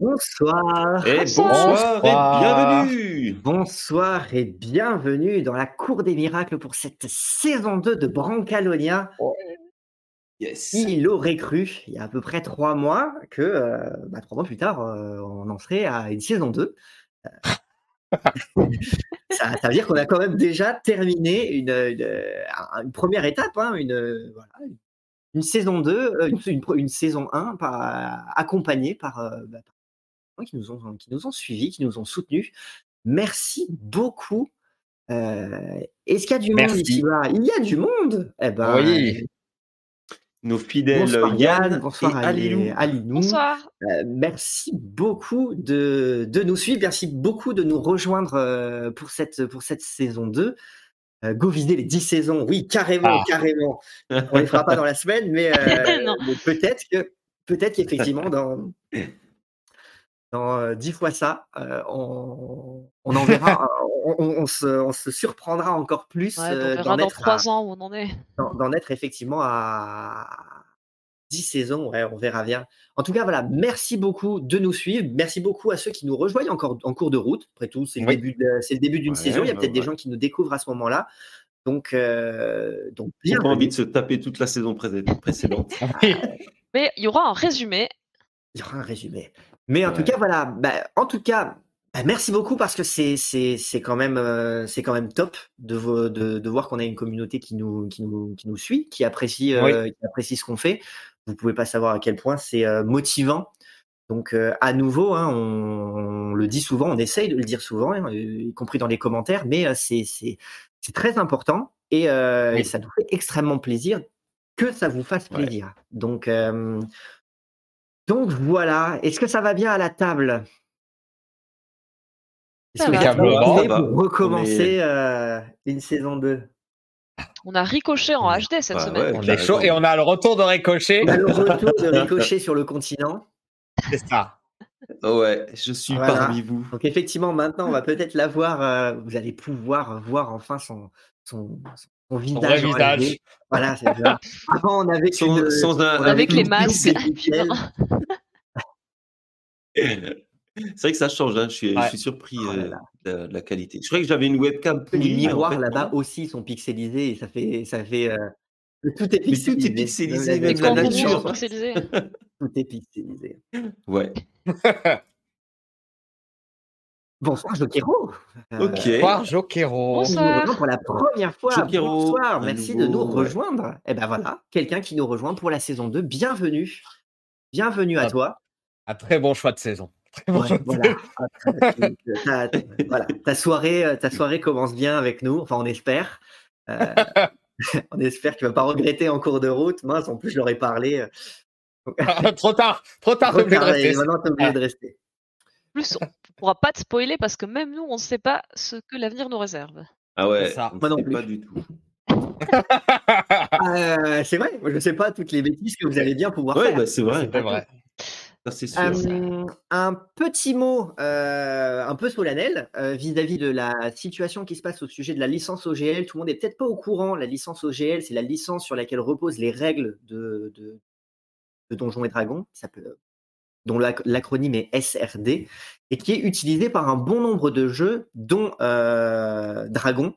Bonsoir. Et bonsoir, et bienvenue. Bonsoir et bienvenue dans la cour des miracles pour cette saison 2 de Brancalonia. Yes. Il aurait cru, il y a à peu près trois mois, que euh, bah, trois mois plus tard, euh, on en serait à une saison 2. Euh, ça, ça veut dire qu'on a quand même déjà terminé une, une, une première étape, hein, une, voilà, une saison 2, une, une, une saison 1 par, accompagnée par, bah, par qui nous, ont, qui nous ont suivis, qui nous ont soutenus. Merci beaucoup. Euh, Est-ce qu'il y a du Merci. monde ici bas Il y a du monde? Eh ben, Oui. Nos fidèles Bonsoir Yann, bonsoir et Ali- Alilou. Bonsoir. Euh, merci beaucoup de, de nous suivre, merci beaucoup de nous rejoindre euh, pour, cette, pour cette saison 2. Euh, go viser les 10 saisons, oui, carrément, Ah. carrément. On les fera pas dans la semaine, mais, euh, peut-être que peut-être qu'effectivement dans dans 10 fois ça, euh, on, on en verra, on, se, on se surprendra encore plus Ouais, euh, on d'en verra dans trois ans où on en est. d'en- être effectivement à 10 saisons, ouais, on verra bien. En tout cas, voilà, merci beaucoup de nous suivre. Merci beaucoup à ceux qui nous rejoignent encore en cours de route. Après tout, c'est le Oui. début c'est le début d'une Ouais, saison. Il y a bah peut-être des gens qui nous découvrent à ce moment-là. Donc, euh, donc J'ai pas envie de se taper toute la saison pré- précédente. Mais il y aura un résumé. Il y aura un résumé. Mais en Ouais. tout cas, voilà. bah, en tout cas, bah, merci beaucoup parce que c'est c'est c'est quand même euh, c'est quand même top de de, de voir qu'on a une communauté qui nous qui nous qui nous suit, qui apprécie euh, qui apprécie ce qu'on fait. Vous pouvez pas savoir à quel point c'est euh, motivant. Donc à nouveau, hein, on, on le dit souvent, on essaye de le dire souvent, hein, y compris dans les commentaires, mais c'est c'est c'est très important et, Oui. et ça nous fait extrêmement plaisir que ça vous fasse Ouais. plaisir. Donc donc voilà, est-ce que ça va bien à la table? Est-ce que va. vous va. pour recommencer euh, une saison 2 On a ricoché en HD cette Bah semaine. ouais. On est chaud et on a le retour de Ricochet. On a le retour de Ricochet sur le continent. C'est ça. Ouais, je suis Voilà. parmi vous. Donc effectivement, maintenant, on va peut-être la voir. euh, vous allez pouvoir voir enfin son, son, son visage. vrai en visage. HD. Voilà, c'est bien. Avant, on avait Sans, qu'une- sans un, on avait Avec qu'une les masques. C'est vrai que ça change, hein. je, suis, je Ouais. suis surpris Oh là euh, de, de la qualité. Je croyais que j'avais une webcam Les en miroirs fait, là-bas aussi sont pixelisés et ça fait, ça fait. euh, tout est Mais tout est pixelisé. pixelisé, Même la nature. Tout est pixelisé. Ouais. Bonsoir Jokero. Euh, Ok. Bonsoir, Jokero. nous Bonsoir. pour la première fois. Jokero, Bonsoir, à merci nouveau, de nous ouais. rejoindre. Et ben voilà, quelqu'un qui nous rejoint pour la saison 2. Bienvenue. Bienvenue à Ah, toi. Un très bon choix de saison. Très bon Ouais, choix de voilà. Ah, tu- ta, voilà. Ta soirée, euh, ta soirée commence bien avec nous. Enfin, on espère. Euh, on espère que tu vas pas regretter en cours de route. Mince, en plus, je leur ai parlé. trop tard. Trop tard, Retardé. rester. Maintenant, t'es obligé de rester. Plus, ne pourra pas te spoiler parce que même nous, on ne sait pas ce que l'avenir nous réserve. Ah ouais, ça. on Moi non plus. pas du tout. Euh, c'est vrai. Moi, je sais pas toutes les bêtises que vous allez bien pouvoir Ouais, faire. bah, c'est vrai. C'est vrai. Sûr. Euh, un petit mot euh, un peu solennel euh, vis-à-vis de la situation qui se passe au sujet de la licence OGL. Tout le monde n'est peut-être pas au courant. La licence OGL, c'est la licence sur laquelle reposent les règles de, de, de Donjons et Dragons, qui s'appelle- dont l'ac- l'acronyme est SRD, et qui est utilisée par un bon nombre de jeux, dont euh, Dragon,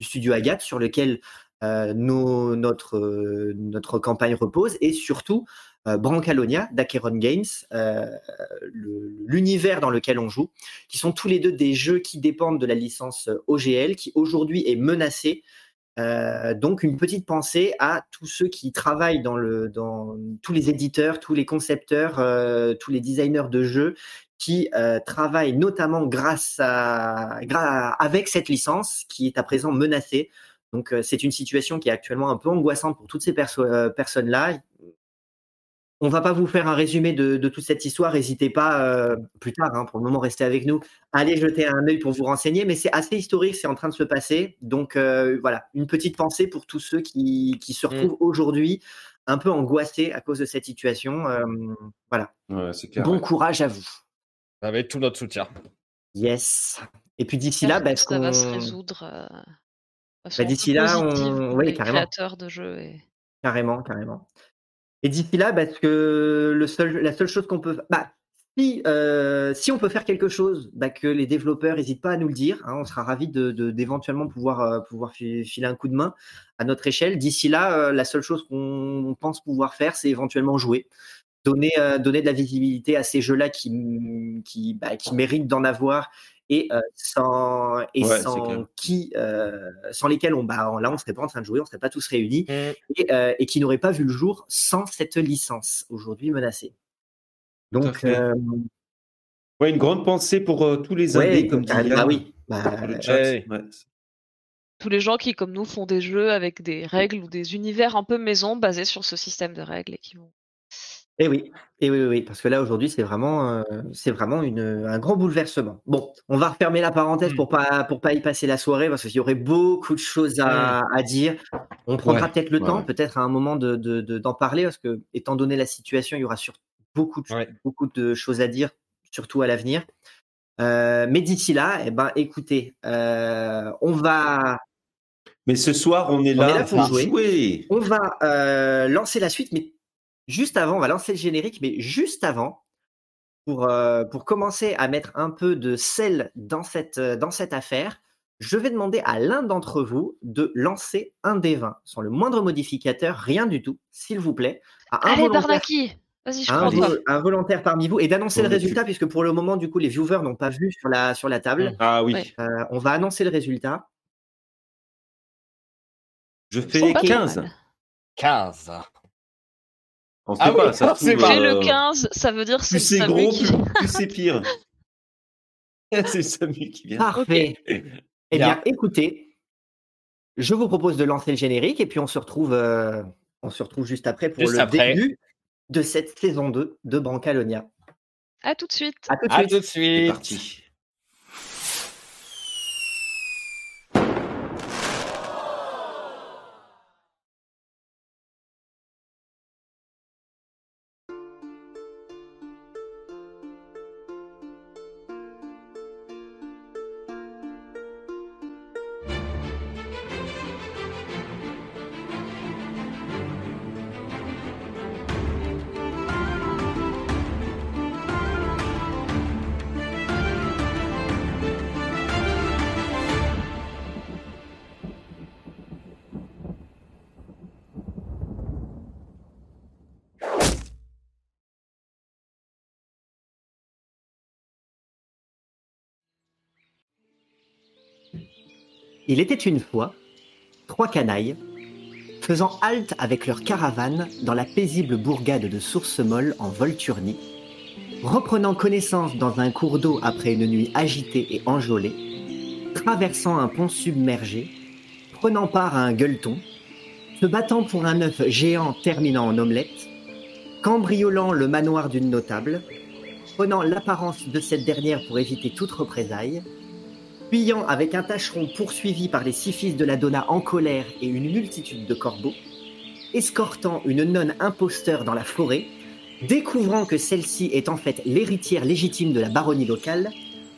du studio Agathe, sur lequel euh, euh, notre campagne repose, et surtout Brancalonia d'Acheron Games, l'univers dans lequel on joue, qui sont tous les deux des jeux qui dépendent de la licence OGL, qui aujourd'hui est menacée. Euh, donc une petite pensée à tous ceux qui travaillent dans le, dans tous les éditeurs, tous les concepteurs, euh, tous les designers de jeux qui euh, travaillent notamment grâce à, gra- avec cette licence qui est à présent menacée. Donc euh, c'est une situation qui est actuellement un peu angoissante pour toutes ces perso- euh, personnes-là. On va pas vous faire un résumé de, de toute cette histoire. N'hésitez pas euh, plus tard, hein, pour le moment, restez avec nous. Allez jeter un œil pour vous renseigner. Mais c'est assez historique, c'est en train de se passer. Donc euh, voilà, une petite pensée pour tous ceux qui, qui se retrouvent aujourd'hui un peu angoissés à cause de cette situation. Euh, voilà. Ouais, c'est clair. Bon courage à vous. Avez tout notre soutien. Yes. Et puis d'ici là, bah, est-ce ça va se résoudre. euh, Bah, d'ici là, on- oui, carrément. créateurs de jeux. Et... Carrément, carrément. Et d'ici là, parce que le seul, la seule chose qu'on peut, bah, si, euh, si on peut faire quelque chose, bah, que les développeurs n'hésitent pas à nous le dire. Hein, on sera ravis de, d'éventuellement pouvoir, euh, pouvoir filer un coup de main à notre échelle. D'ici là, euh, la seule chose qu'on pense pouvoir faire, c'est éventuellement jouer. Donner, donner de la visibilité à ces jeux-là qui, bah, qui méritent d'en avoir et sans et sans qui sans lesquels on bah là on serait pas en train de jouer on serait pas tous réunis mmh. et, et, qui n'auraient pas vu le jour sans cette licence aujourd'hui menacée donc, euh, ouais, une grande pensée pour euh, tous les indés, comme ah, ah oui. Bah, tous les gens qui, comme nous, font des jeux avec des règles ou des univers un peu maison basés sur ce système de règles et qui vont. Eh oui, et oui, oui, parce que là aujourd'hui c'est vraiment, euh, c'est vraiment une, un grand bouleversement. Bon, on va refermer la parenthèse mmh. pour pas pour pas y passer la soirée parce qu'il y aurait beaucoup de choses à, mmh. à dire. On prendra peut-être le temps, peut-être à un moment de, de, d'en parler parce que étant donné la situation, il y aura sur, beaucoup de, beaucoup de choses à dire, surtout à l'avenir. Euh, mais d'ici là, eh ben, écoutez, euh, on va. Mais ce soir, on est là, pour jouer. On va lancer la suite, mais juste avant, on va lancer le générique, mais juste avant, pour, pour commencer à mettre un peu de sel dans cette, dans cette affaire, je vais demander à l'un d'entre vous de lancer un des 20, sans le moindre modificateur, rien du tout, s'il vous plaît. À un Allez, Barnaki un, volontaire parmi vous et d'annoncer le résultat, puisque pour le moment, du coup, les viewers n'ont pas vu sur la, sur la table. Ah oui. Euh, on va annoncer le résultat. Je fais 15. 15. On sait ah pas, ça c'est le 15, ça veut dire c'est c'est gros, plus, c'est pire. c'est Samu qui vient. Parfait. Eh bien, écoutez, je vous propose de lancer le générique et puis on se retrouve, euh, on se retrouve juste après pour le début de cette saison 2 de Brancalonia. À tout de suite. À tout de suite. tout de suite. C'est parti. Il était une fois trois canailles faisant halte avec leur caravane dans la paisible bourgade de Source-Molle en Volturnie, reprenant connaissance dans un cours d'eau après une nuit agitée et enjôlée, traversant un pont submergé, prenant part à un gueuleton, se battant pour un œuf géant terminant en omelette, cambriolant le manoir d'une notable, prenant l'apparence de cette dernière pour éviter toute représaille, fuyant avec un tâcheron poursuivi par les six fils de la Donna en colère et une multitude de corbeaux, escortant une nonne imposteur dans la forêt, découvrant que celle-ci est en fait l'héritière légitime de la baronnie locale,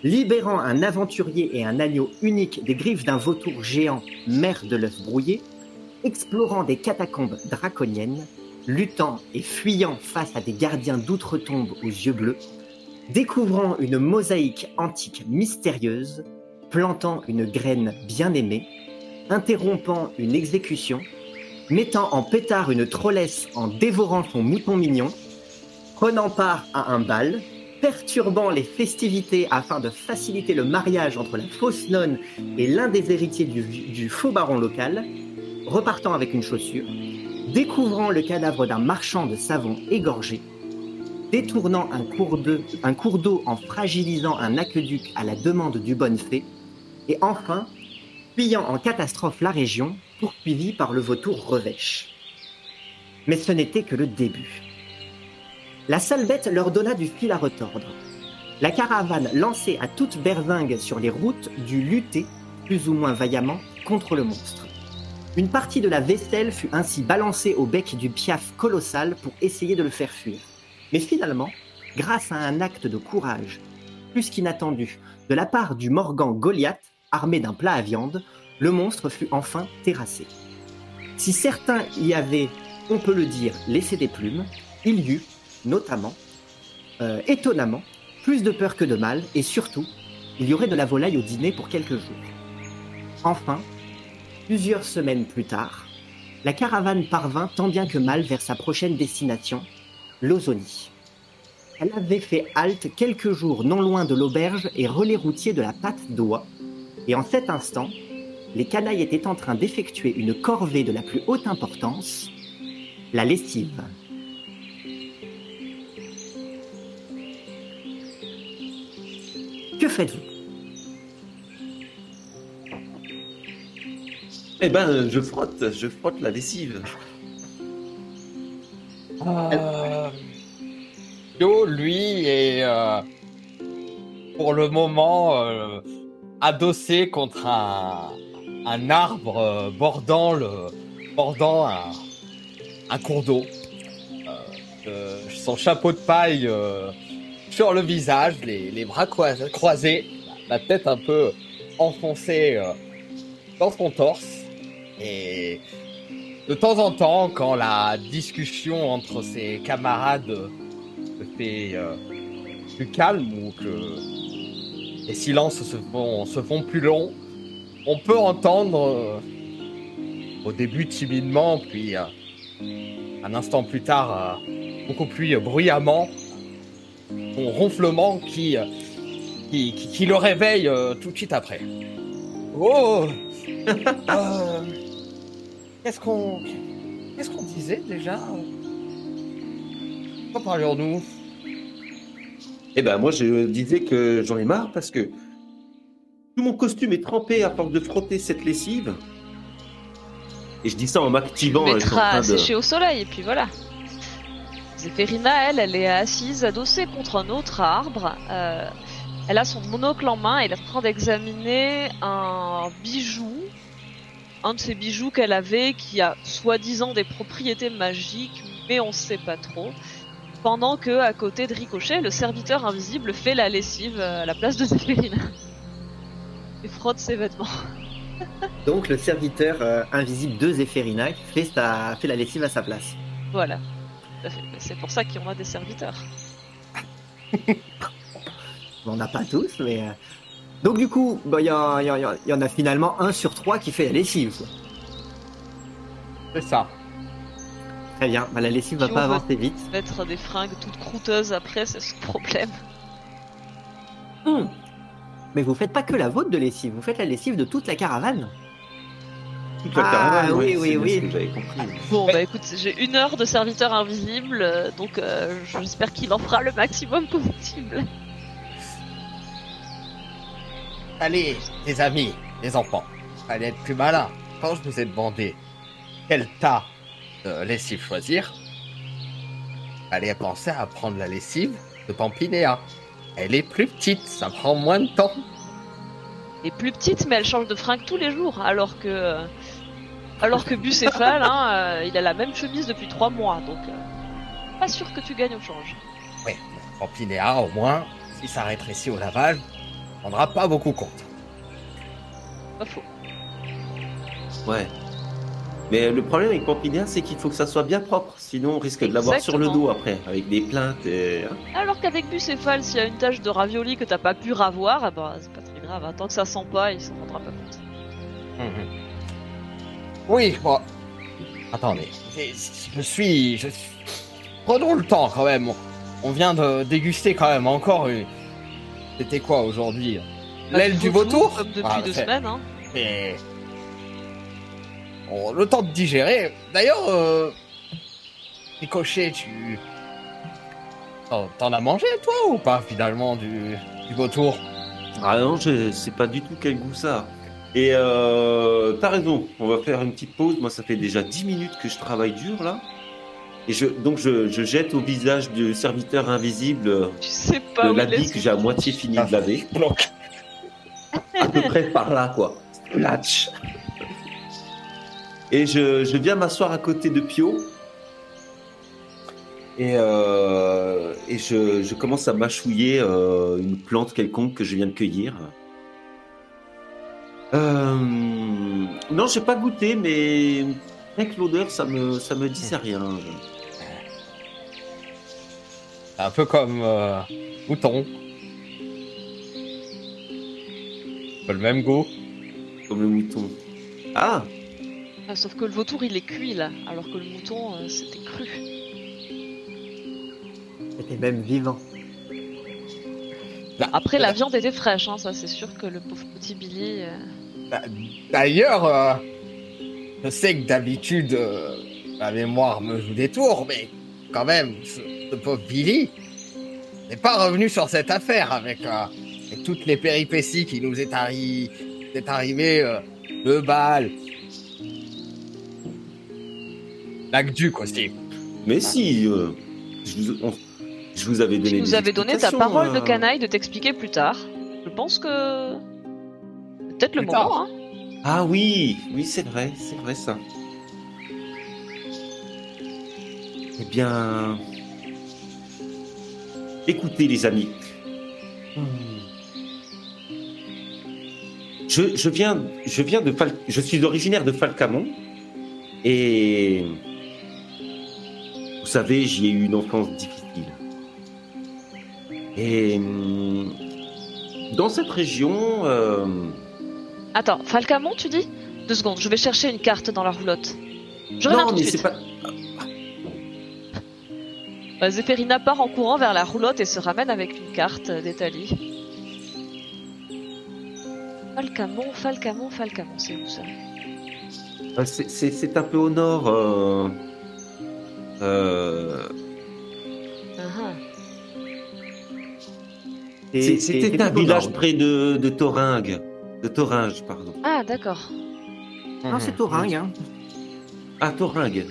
libérant un aventurier et un agneau unique des griffes d'un vautour géant, mère de l'œuf brouillé, explorant des catacombes draconiennes, luttant et fuyant face à des gardiens d'outre-tombe aux yeux bleus, découvrant une mosaïque antique mystérieuse, plantant une graine bien-aimée, interrompant une exécution, mettant en pétard une trollesse en dévorant son mouton mignon, prenant part à un bal, perturbant les festivités afin de faciliter le mariage entre la fausse nonne et l'un des héritiers du, faux baron local, repartant avec une chaussure, découvrant le cadavre d'un marchand de savon égorgé, détournant un cours d'eau en fragilisant un aqueduc à la demande du bonne fée, et enfin, fuyant en catastrophe la région, poursuivi par le vautour revêche. Mais ce n'était que le début. La sale bête leur donna du fil à retordre. La caravane lancée à toute berzingue sur les routes dut lutter, plus ou moins vaillamment, contre le monstre. Une partie de la vaisselle fut ainsi balancée au bec du piaf colossal pour essayer de le faire fuir. Mais finalement, grâce à un acte de courage, plus qu'inattendu, de la part du Morgan Goliath, armé d'un plat à viande, le monstre fut enfin terrassé. Si certains y avaient, on peut le dire, laissé des plumes, il y eut, notamment, Euh, étonnamment, plus de peur que de mal, et surtout, il y aurait de la volaille au dîner pour quelques jours. Enfin, plusieurs semaines plus tard, la caravane parvint tant bien que mal vers sa prochaine destination, l'Ozonie. Elle avait fait halte quelques jours non loin de l'auberge et relais routier de la Patte d'Oie, et en cet instant, les canailles étaient en train d'effectuer une corvée de la plus haute importance, la lessive. Que faites-vous? Eh ben, je frotte, je frotte la lessive. Euh, Yo, lui, est euh, pour le moment euh, adossé contre un, un arbre euh, bordant, le, bordant un, un cours d'eau. Euh, son chapeau de paille euh, sur le visage, les, les bras croisés, la tête un peu enfoncée euh, dans son torse. Et de temps en temps, quand la discussion entre ses camarades se fait plus calme ou que les silences se font, se font plus longs, on peut entendre euh, au début timidement, puis euh, un instant plus tard, euh, beaucoup plus bruyamment, son ronflement qui, euh, qui, qui, qui le réveille euh, tout de suite après. Oh! Qu'est-ce qu'on qu'est-ce qu'on disait déjà? Quoi parlions-nous? Eh ben, moi, je disais que j'en ai marre parce que tout mon costume est trempé à force de frotter cette lessive. Et je dis ça en m'activant. Tu euh, mettras à de- au soleil, et puis voilà. Zéphérina, elle, elle est assise, adossée contre un autre arbre. Euh, elle a son monocle en main et elle est en train d'examiner un bijou. Un de ces bijoux qu'elle avait qui a soi-disant des propriétés magiques, mais on sait pas trop. Pendant que, à côté de Ricochet, le serviteur invisible fait la lessive euh, à la place de Zéphérina. Et frotte ses vêtements. Donc le serviteur euh, invisible de Zéphérina fait, sa- fait la lessive à sa place. Voilà. C'est pour ça qu'on a des serviteurs. On n'en a pas tous, mais... euh, Donc du coup, bah, il y, en- y en- y en a finalement un sur trois qui fait la lessive. C'est ça. Très bien, bah, la lessive va pas avancer vite. Mettre des fringues toutes croûteuses après, c'est ce problème. Hmm. Mais vous faites pas que la vôtre de lessive, vous faites la lessive de toute la caravane. toute la Ah, caravane, oui, ouais, oui, oui. que j'avais compris. Bon, bah écoute, j'ai une heure de serviteur invisible, euh, donc euh, j'espère qu'il en fera le maximum possible. Allez, les amis, les enfants, allez être plus malin. Quand je vous ai demandé quel tas de lessive choisir, allez penser à prendre la lessive de Pampinéa. Elle est plus petite, ça prend moins de temps. Elle est plus petite, mais elle change de fringue tous les jours, alors que. euh, Alors que Bucéphale, hein, euh, il a la même chemise depuis trois mois, donc. euh, pas sûr que tu gagnes au change. Ouais, Pampinéa, au moins, si ça rétrécit au lavage, on prendra pas beaucoup compte. Pas faux. Ouais. Mais le problème avec Pampinéa, c'est qu'il faut que ça soit bien propre. Sinon, on risque de l'avoir sur le dos après, avec des plaintes. Et... hein. Alors qu'avec Bucéphale, s'il y a une tache de ravioli que t'as pas pu ravoir, eh ben, c'est pas très grave. hein. Tant que ça sent pas, il s'en rendra pas compte. Mhm. Oui, bon. Attendez, je suis, je suis. Prenons le temps quand même. On- vient de déguster quand même encore une. C'était quoi aujourd'hui? L'aile du vautour Comme depuis Ah, deux semaines, hein. Et... Bon, le temps de digérer. D'ailleurs, euh... Ricochet, tu. T'en t'en as mangé toi ou pas finalement du, du vautour? Ah non, je sais pas du tout quel goût ça. a. Et euh, t'as raison, on va faire une petite pause. Moi, ça fait déjà 10 minutes que je travaille dur là. Et je, donc, je, je jette au visage du serviteur invisible euh, Tu sais pas l'habit que j'ai à moitié fini de laver. Donc, à peu près par là, quoi. Latch. Et je, je viens m'asseoir à côté de Pio. Et, euh, et je, je commence à mâchouiller euh, une plante quelconque que je viens de cueillir. Euh, non, j'ai pas goûté, mais avec l'odeur, ça me, ça me disait rien. C'est un peu comme euh, mouton. Pas le même goût. Comme le mouton. Ah, Sauf que le vautour il est cuit là, alors que le mouton euh, c'était cru. C'était même vivant. Après la viande était fraîche, hein, ça c'est sûr que le pauvre petit Billy. euh, Bah, D'ailleurs, euh, je sais que d'habitude, euh, ma mémoire me joue des tours, mais quand même, ce, ce pauvre Billy n'est pas revenu sur cette affaire avec, euh, avec toutes les péripéties qui nous est, arri est arrivées, euh, le bal, l'aqueduc aussi. Mais si, euh, je, vous, on- je vous avais donné Tu nous des avais donné ta parole de euh. canaille de t'expliquer plus tard. Je pense que. c'est Peut-être le tard. moment, hein. Ah oui, oui, c'est vrai, c'est vrai ça. Eh bien, écoutez les amis. Je, je viens, je viens de Fal- je suis originaire de Falcamont et vous savez, j'y ai eu une enfance difficile. Et hum, dans cette région, euh, Attends, Falcamont, tu dis? Deux secondes, je vais chercher une carte dans la roulotte. Je reviens non, tout mais c'est pas. Euh, Zéphérina part en courant vers la roulotte et se ramène avec une carte d'Italie. Falcamont, Falcamont, Falcamont, c'est où ça? Euh, C'est- C'est c'est un peu au nord. euh, euh, Ah, ah. C'était un village près de, de Thoringue. De Thoringe, pardon. Ah, d'accord. Non, c'est Thoringue. Hein. Ah, Thoringue.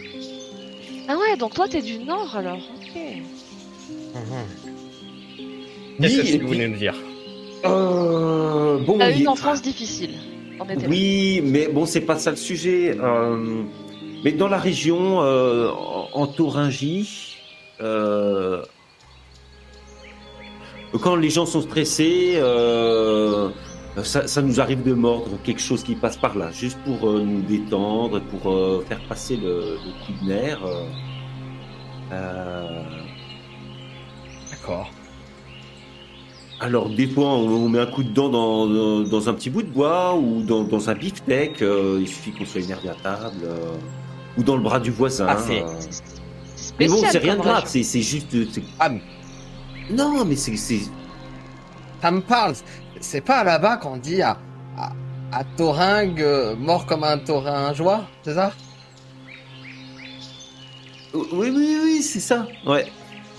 Ah ouais, donc toi t'es du nord alors, ok. Qu'est-ce Oui, que et vous venez de dire Euh, bon, T'as eu une enfance difficile. En Oui, mais bon, c'est pas ça le sujet. euh, mais dans la région, euh, en, Thuringie, euh, quand les gens sont stressés, euh, ça, ça nous arrive de mordre quelque chose qui passe par là, juste pour nous détendre, pour faire passer le, le coup de nerf. D'accord. Alors des fois on, on met un coup de dent dans, dans, dans un petit bout de bois ou dans, dans un beefsteak, euh, il suffit qu'on soit énervé à table, euh, ou dans le bras du voisin. Ah, euh. Mais bon, c'est rien de grave, c'est juste... c'est- Ah, mais Non, mais c'est... ça me parle. C'est pas là-bas qu'on dit à, à, à Thoringue, euh, mort comme un tauringeois, c'est ça? Oui, oui, oui, c'est ça. Ouais.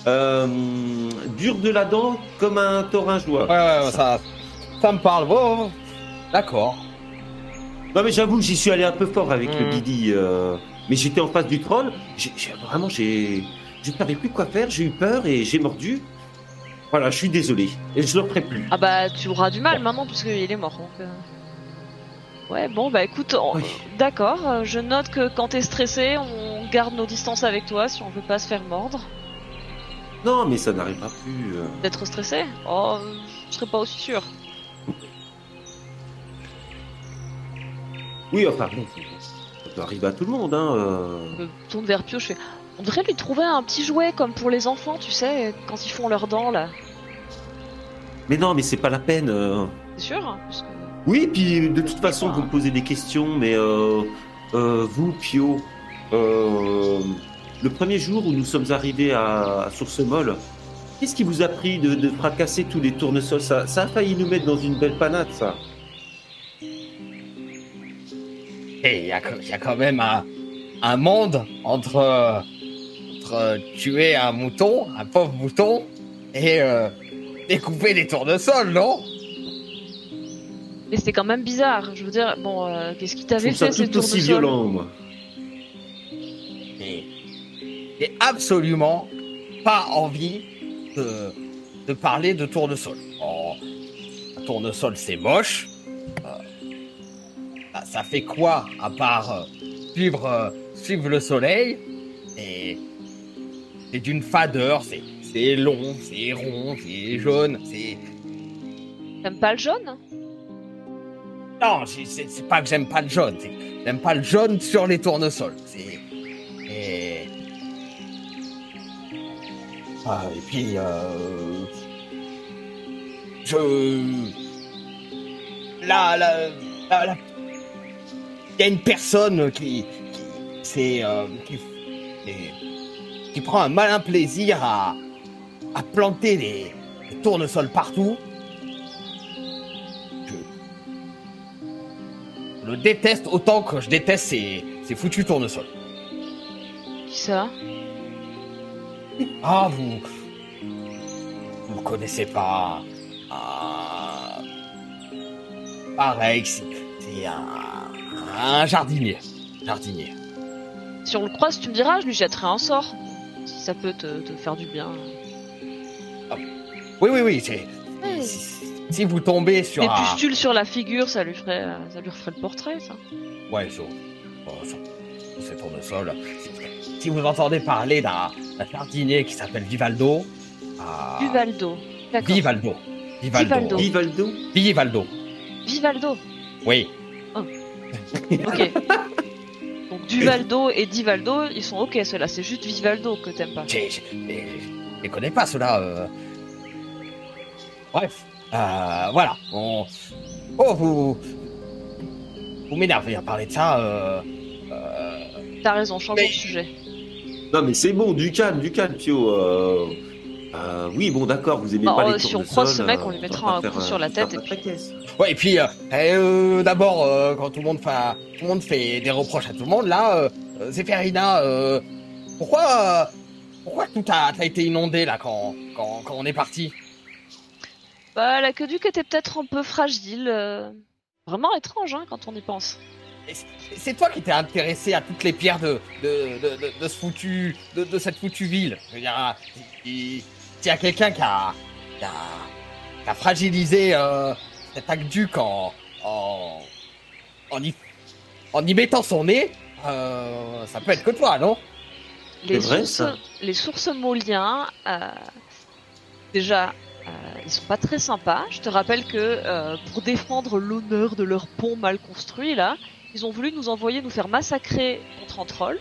Euh, dur de la dent comme un tauringeois. Ouais, ouais, ouais, ça, ça me parle. Oh, oh. D'accord. Non mais j'avoue que j'y suis allé un peu fort avec le. Bidi. euh, mais j'étais en face du troll. Vraiment, j'ai, je savais plus quoi faire. J'ai eu peur et j'ai mordu. Voilà, je suis désolé. Et je le ferai plus. Ah bah tu auras du mal maintenant puisqu'il est mort. Donc, euh. Ouais, bon bah écoute, on- Oui. d'accord, euh, je note que quand t'es stressé, on garde nos distances avec toi si on veut pas se faire mordre. Non, mais ça n'arrivera plus. euh. D'être stressé? Oh, je serais pas aussi sûr. Oui, enfin bon, peut arriver à tout le monde. Hein. euh. Je me tourne vers Pio, je fais. On devrait lui trouver un petit jouet comme pour les enfants, tu sais, quand ils font leurs dents là. Mais non, mais c'est pas la peine. euh. C'est sûr hein, parce que- Oui, puis de toute façon, vous me posez des questions, mais euh, vous, Pio, le premier jour où nous sommes arrivés à, à Source Molle, qu'est-ce qui vous a pris de, de fracasser tous les tournesols? Ça, ça a failli nous mettre dans une belle panade, ça. Il y, a que- il y a quand même un, un monde entre, entre tuer un mouton, un pauvre mouton, et euh, découper des tournesols, non? Mais c'était quand même bizarre. Je veux dire, bon, euh, qu'est-ce qui t'avait fait ces tout aussi tournesols violent, moi. Et j'ai absolument pas envie de, de parler de tournesol. Oh, un tournesol, c'est moche. Euh, ça, fait quoi à part euh, suivre, euh, suivre le soleil Et c'est d'une fadeur, c'est c'est long, c'est rond, c'est jaune, c'est... T'aimes pas le jaune Non, c'est- pas que j'aime pas le jaune, c'est j'aime pas le jaune sur les tournesols. C'est. et- Ah, et puis, euh, je. Là, là, là, là, il y a une personne qui, qui c'est, euh, qui, qui- qui prend un malin plaisir à, à planter des, des tournesols partout. Je, le déteste autant que je déteste ces, ces foutus tournesols. Qui ça? Ah, vous. Vous connaissez pas. Ah, pareil, c'est c'est un, un jardinier. Jardinier. Si on le croise, tu me diras, je lui jetterai un sort. Si ça peut te, te faire du bien. Oui, oui, oui, c'est. Ouais. Si, si vous tombez sur Des un. pustules sur la figure, ça lui ferait, ça lui referait le portrait, ça. Ouais, sur. oh, sur, sur ces tournesols. Si, si vous entendez parler d'un jardinier qui s'appelle Vivaldo. ah. Vivaldo. Vivaldo. Vivaldo. Vivaldo Vivaldo. Vivaldo. Oui. Ok. Donc Duvaldo et Divaldo, ils sont ok ceux-là. C'est juste Vivaldo que t'aimes pas. Je les connais pas, ceux-là. euh. Bref. Euh, voilà. On... Oh, vous. Vous m'énervez à parler de ça. Euh... euh, T'as raison, changeons Mais- de sujet. Non, mais c'est bon, du calme, du calme, Pio. Euh... euh, oui, bon, d'accord, vous aimez Bah, pas euh, les si on croise ce mec, euh, on lui mettra un faire, coup euh, sur la tête et puis-. Ouais, et puis, euh, euh, d'abord, euh, quand tout le, monde fa... tout le monde fait des reproches à tout le monde, là, euh, euh, Zéphérina, euh, pourquoi, euh, pourquoi tout a, a été inondé, là, quand, quand, quand on est parti? Bah, l'aqueduc était peut-être un peu fragile. euh, Vraiment étrange, hein, quand on y pense. C'est- C'est toi qui t'es intéressé à toutes les pierres de, de, de, de, de ce foutu, de, de cette foutue ville. Je veux dire, il il y a quelqu'un qui a, qui a, qui a fragilisé euh, cet aqueduc en, en, en, y, en y mettant son nez, euh, ça peut être que toi, non? Les, vrai, sources, ça. les sources moliens, euh, déjà, euh, ils sont pas très sympas. Je te rappelle que euh, pour défendre l'honneur de leur pont mal construit, là, ils ont voulu nous envoyer nous faire massacrer contre un troll.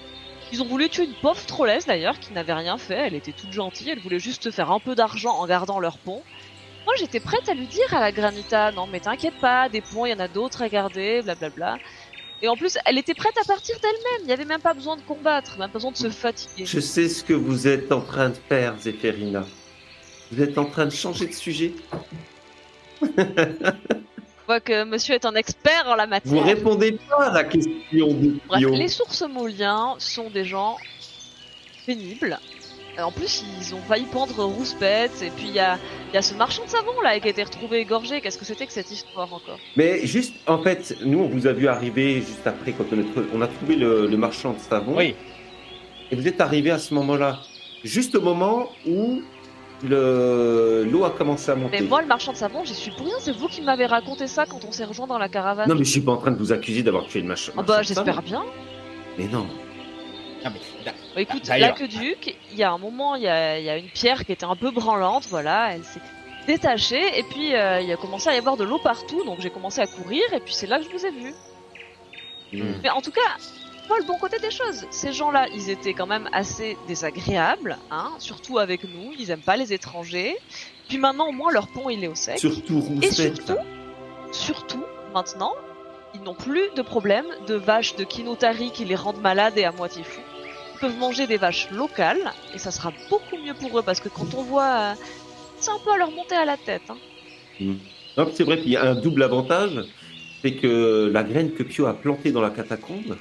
Ils ont voulu tuer une pauvre trollesse d'ailleurs qui n'avait rien fait. Elle était toute gentille. Elle voulait juste faire un peu d'argent en gardant leur pont. Moi, j'étais prête à lui dire à la Granita, non mais t'inquiète pas, des ponts, il y en a d'autres à garder, blablabla. Et en plus, elle était prête à partir d'elle-même. Il n'y avait même pas besoin de combattre, même pas besoin de se fatiguer. Je sais ce que vous êtes en train de faire, Zéphérina. Vous êtes en train de changer de sujet. Je vois que monsieur est un expert en la Vous matière. répondez pas à la question de Bref, les sources moliens sont des gens pénibles. En plus, ils ont failli pendre Rouspette. Et puis, il y a, il y a ce marchand de savon là qui a été retrouvé égorgé. Qu'est-ce que c'était que cette histoire encore? Mais juste, en fait, nous, on vous a vu arriver juste après, quand on a, tr- on a trouvé le, le marchand de savon. Oui. Et vous êtes arrivé à ce moment-là. Juste au moment où le l'eau a commencé à monter. Mais moi, le marchand de savon, j'y suis pour rien. C'est vous qui m'avez raconté ça quand on s'est rejoint dans la caravane. Non, mais je suis pas en train de vous accuser d'avoir tué le marchand. Ah bah, j'espère bien. Mais non. Ah, mais, là, Bah, écoute, l'aqueduc, il y a un moment, il y a, il y a une pierre qui était un peu branlante, voilà, elle s'est détachée, et puis euh, il a commencé à y avoir de l'eau partout, donc j'ai commencé à courir, et puis c'est là que je vous ai vu. Hmm. Mais en tout cas, pas le bon côté des choses. Ces gens-là, ils étaient quand même assez désagréables, hein, surtout avec nous, ils aiment pas les étrangers. Puis maintenant, au moins, leur pont, il est au sec. Surtout Et surtout, surtout, maintenant, ils n'ont plus de problème de vaches de Kinotari qui les rendent malades et à moitié fous. Ils peuvent manger des vaches locales et ça sera beaucoup mieux pour eux parce que quand on voit, euh, c'est un peu à leur monter à la tête. Hein. Puis c'est vrai qu'il y a un double avantage, c'est que la graine que Pio a plantée dans la catacombe,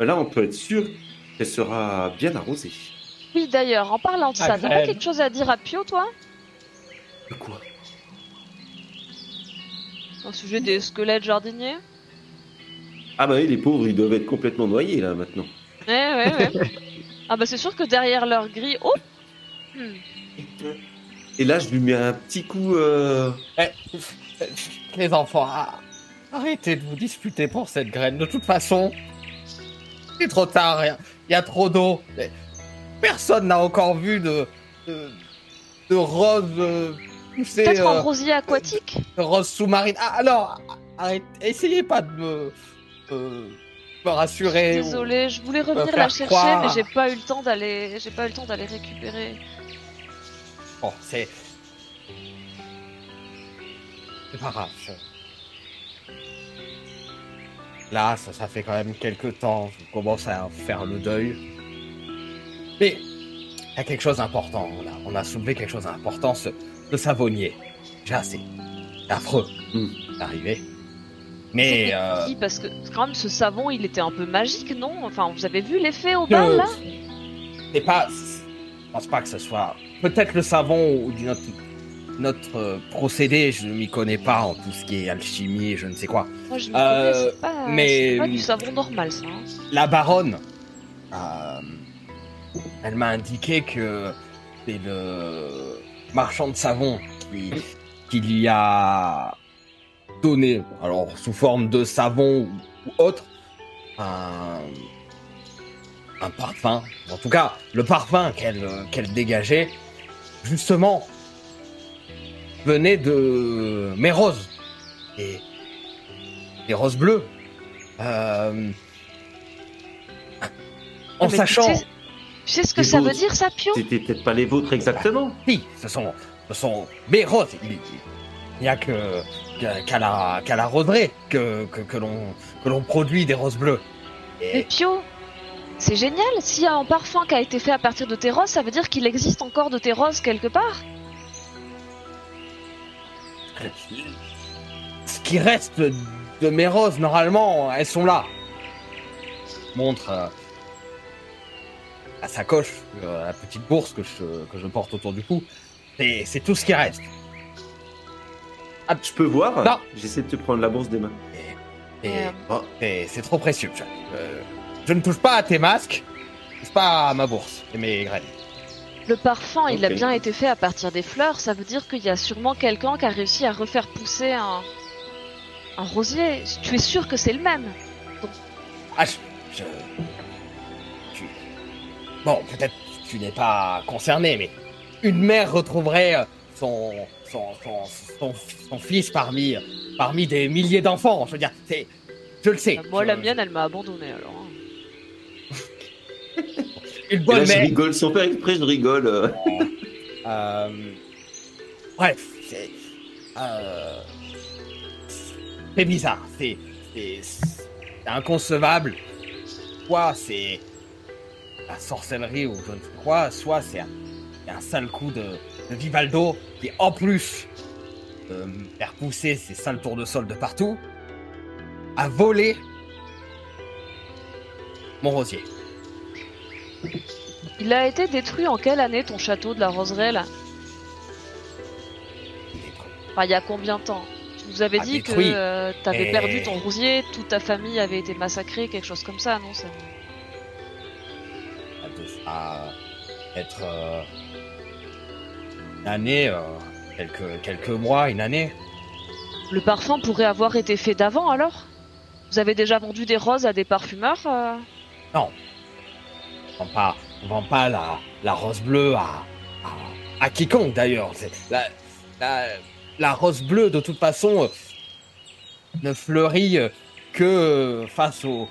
là, on peut être sûr qu'elle sera bien arrosée. Oui, d'ailleurs, en parlant de Ah, ça, t'as pas quelque chose à dire à Pio, toi? De quoi? Au sujet des squelettes jardiniers? Ah bah oui, les pauvres, ils doivent être complètement noyés, là, maintenant. Ouais, ouais, ouais. ah bah c'est sûr que derrière leur grille... Oh Hmm. Et là, je lui mets un petit coup... euh, eh, les enfants, ah, arrêtez de vous disputer pour cette graine. De toute façon, c'est trop tard. Il y a trop d'eau. Personne n'a encore vu de de, de rose euh, Peut-être un euh, rosier aquatique de rose sous-marine. Ah, alors, arrête, essayez pas de me, euh, me rassurer. Désolée, je voulais revenir la chercher, croire. mais j'ai pas eu le temps d'aller, j'ai pas eu le temps d'aller récupérer. Bon, c'est. C'est pas grave. je- Là, ça, ça fait quand même quelques temps. Je commence à faire le deuil. Mais il y a quelque chose d'important. On a, on a soulevé quelque chose d'important, ce, ce savonnier. Déjà, c'est c'est affreux Hmm. d'arriver. Mais. euh, Oui, parce que quand même ce savon il était un peu magique, non? Enfin, vous avez vu l'effet au bal là? C'est pas. Je pense pas que ce soit. Peut-être le savon ou du notre, notre euh, procédé, je ne m'y connais pas en tout ce qui est alchimie et je ne sais quoi. Moi je Euh, connais, c'est pas, mais- c'est pas du savon normal ça. hein. La baronne, euh, elle m'a indiqué que c'est le marchand de savon qui, qui lui a donné, alors sous forme de savon ou, ou autre, un, un parfum. En tout cas, le parfum qu'elle qu'elle dégageait, justement, venait de mes roses. Et des roses bleues. Euh, en Mais tu sachant... sais- Tu sais ce que ça veut dire ça, Pio C'était peut-être pas les vôtres exactement. Si, ce sont, ce sont mes roses. Il n'y a que qu'à la, qu'à la roseraie que, que, que l'on que l'on produit des roses bleues. Mais Et Pio, c'est génial. S'il y a un parfum qui a été fait à partir de tes roses, ça veut dire qu'il existe encore de tes roses quelque part. Ce qui reste de mes roses, normalement, elles sont là. Montre euh, la sacoche, euh, la petite bourse que je, que je porte autour du cou. C'est c'est tout ce qui reste. Je peux voir Non. J'essaie de te prendre la bourse des mains. Et Oh, c'est c'est trop précieux. Je, euh, je ne touche pas à tes masques, je touche pas à ma bourse et mes graines. Le parfum, il a bien été fait à partir des fleurs. Ça veut dire qu'il y a sûrement quelqu'un qui a réussi à refaire pousser un, un rosier. Tu es sûr que c'est le même? Ah, je. je- tu- Bon, peut-être que tu n'es pas concerné, mais une mère retrouverait euh, son, son, son, son, son fils parmi, parmi des milliers d'enfants. Je veux dire, c'est. Je le sais. Bah, Moi, Je- la mienne, elle m'a abandonné alors. Une et bonne là, je rigole sans faire exprès, je rigole. euh. Euh, bref, c'est. Euh, c'est bizarre. C'est. C'est c'est inconcevable. Soit c'est la sorcellerie ou je ne sais quoi, soit c'est un, sale coup de, de Vivaldo qui, en plus de me faire pousser ses sales tours de sol de partout, a volé mon rosier. Il a été détruit en quelle année ton château de la Roseraie là Enfin, il y a combien de temps? Tu nous avais Ah, dit détruit. que euh, t'avais Et- perdu ton rosier, toute ta famille avait été massacrée, quelque chose comme ça, non? Ça... Ça doit ça être euh, une année, euh, quelques, quelques mois, une année. Le parfum pourrait avoir été fait d'avant alors? Vous avez déjà vendu des roses à des parfumeurs euh? On vend pas, vend pas la, la rose bleue à, à, à quiconque d'ailleurs. La, la, la rose bleue de toute façon euh, ne fleurit euh, que face aux,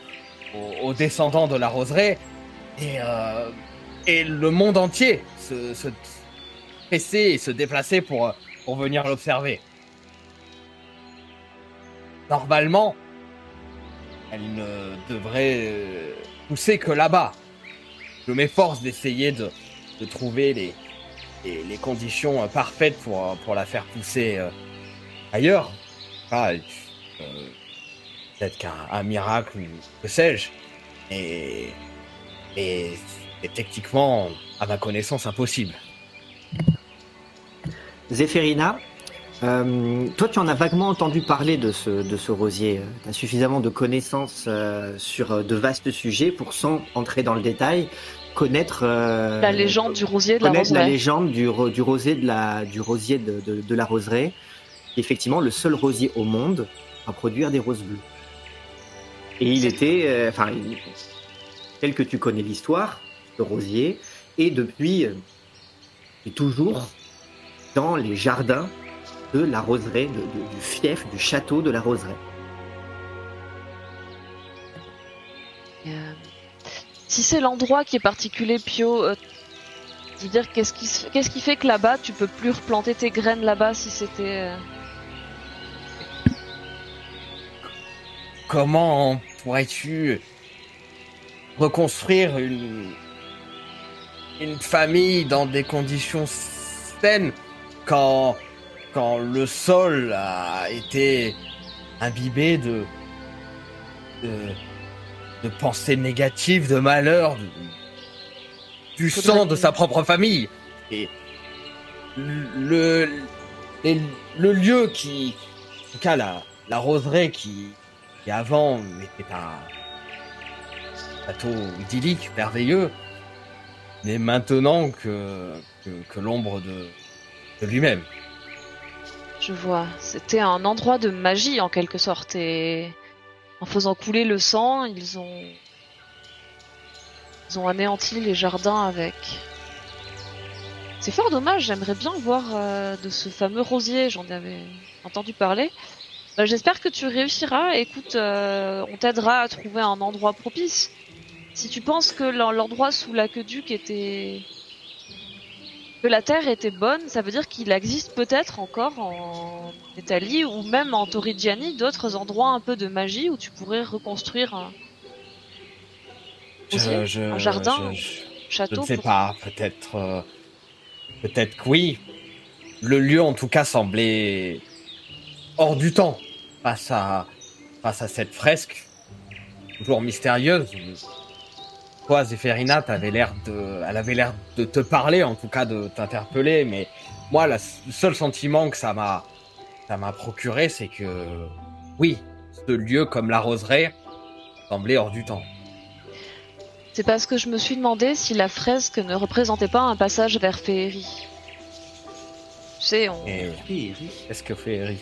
aux, descendants de la roseraie et, euh, et le monde entier se, se et se déplaçait pour, pour venir l'observer. Normalement, elle ne devrait pousser que là-bas. Je m'efforce d'essayer de, de trouver les, les, conditions euh, parfaites pour, euh, pour la faire pousser euh, ailleurs. Ah, Peut-être qu'un un miracle, que sais-je. Et, et c'est techniquement, à ma connaissance, impossible. Zéphérina, euh, toi, tu en as vaguement entendu parler de ce, de ce rosier. Tu as suffisamment de connaissances euh, sur euh, de vastes sujets pour, sans entrer dans le détail, connaître euh, La légende du rosier de la connaître la Roseraie. légende du, du rosier de la du rosier de, de- de la roseraie, effectivement le seul rosier au monde à produire des roses bleues. Et il était, enfin, il- tel que tu connais l'histoire, ce rosier, et depuis, et toujours dans les jardins de la roseraie, de- de- du fief, du château de la roseraie. Euh, Si c'est l'endroit qui est particulier, Pio, euh, Je veux dire, qu'est-ce qui, se- qu'est-ce qui fait que là-bas, tu peux plus replanter tes graines là-bas si c'était. euh, Comment pourrais-tu reconstruire une, une famille dans des conditions saines quand, quand le sol a été imbibé de, de, de pensées négatives, de malheur, de- du sang de sa propre famille Et le, et le lieu qui, en tout cas la, la roseraie qui, qui avant était un château idyllique, merveilleux, n'est maintenant que, que, que l'ombre de, de lui-même. Je vois. C'était un endroit de magie en quelque sorte et en faisant couler le sang, ils ont ils ont anéanti les jardins avec. C'est fort dommage. J'aimerais bien voir euh, de ce fameux rosier. J'en avais entendu parler. Bah, J'espère que tu réussiras. Écoute, euh, on t'aidera à trouver un endroit propice. Si tu penses que l'en- l'endroit sous l'aqueduc était que la Terre était bonne, ça veut dire qu'il existe peut-être encore en Italie ou même en Torrigiani d'autres endroits un peu de magie où tu pourrais reconstruire un Rosier Un jardin je- je- Je château. ne sais pour- pas, peut-être, euh, peut-être que oui. Le lieu, en tout cas, semblait hors du temps face à, face à cette fresque, toujours mystérieuse. Toi, Zéphérina, t'avais l'air de, elle avait l'air de te parler, en tout cas de t'interpeller, mais moi, la- le seul sentiment que ça m'a, ça m'a procuré, c'est que, oui, ce lieu comme la roseraie semblait hors du temps. C'est parce que je me suis demandé si la fresque ne représentait pas un passage vers Féerie. Tu sais, on... Féerie. qu'est-ce que fait Eri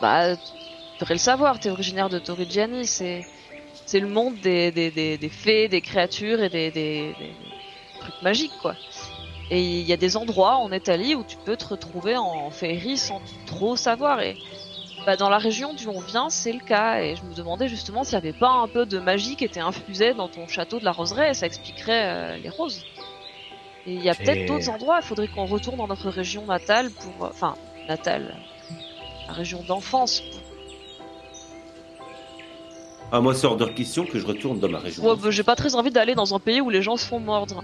bah, tu devrais le savoir, t'es originaire de Torrigiani, c'est c'est le monde des, des, des, des fées, des créatures et des, des, des trucs magiques, quoi. Et il y a des endroits en Italie où tu peux te retrouver en féerie sans trop savoir. Et bah, dans la région d'où on vient, c'est le cas. Et je me demandais justement s'il n'y avait pas un peu de magie qui était infusée dans ton château de la Roseraie, et ça expliquerait euh, les roses. Et il y a peut-être d'autres endroits, il faudrait qu'on retourne dans notre région natale pour... Enfin, natale, la région d'enfance. pour- Ah, moi, c'est hors de question que je retourne dans ma région. Ouais, bah, j'ai pas très envie d'aller dans un pays où les gens se font mordre.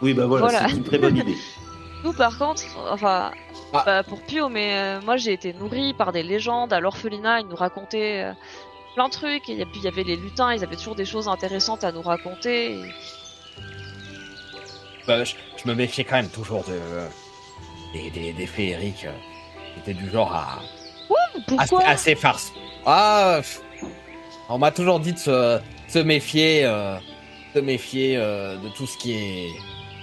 Oui, bah voilà, Voilà. c'est une très bonne idée. Nous, par contre, enfin, Ah. bah, pour Pio, mais euh, moi j'ai été nourrie par des légendes à l'orphelinat. Ils nous racontaient euh, plein de trucs. Et puis il y avait les lutins, ils avaient toujours des choses intéressantes à nous raconter. et- Bah, je, je me méfiais quand même toujours de, des, des, des féeriques euh, qui étaient du genre à assez, Pourquoi? assez farce. Ah, on m'a toujours dit de se, se méfier, euh, se méfier euh, de tout ce qui est.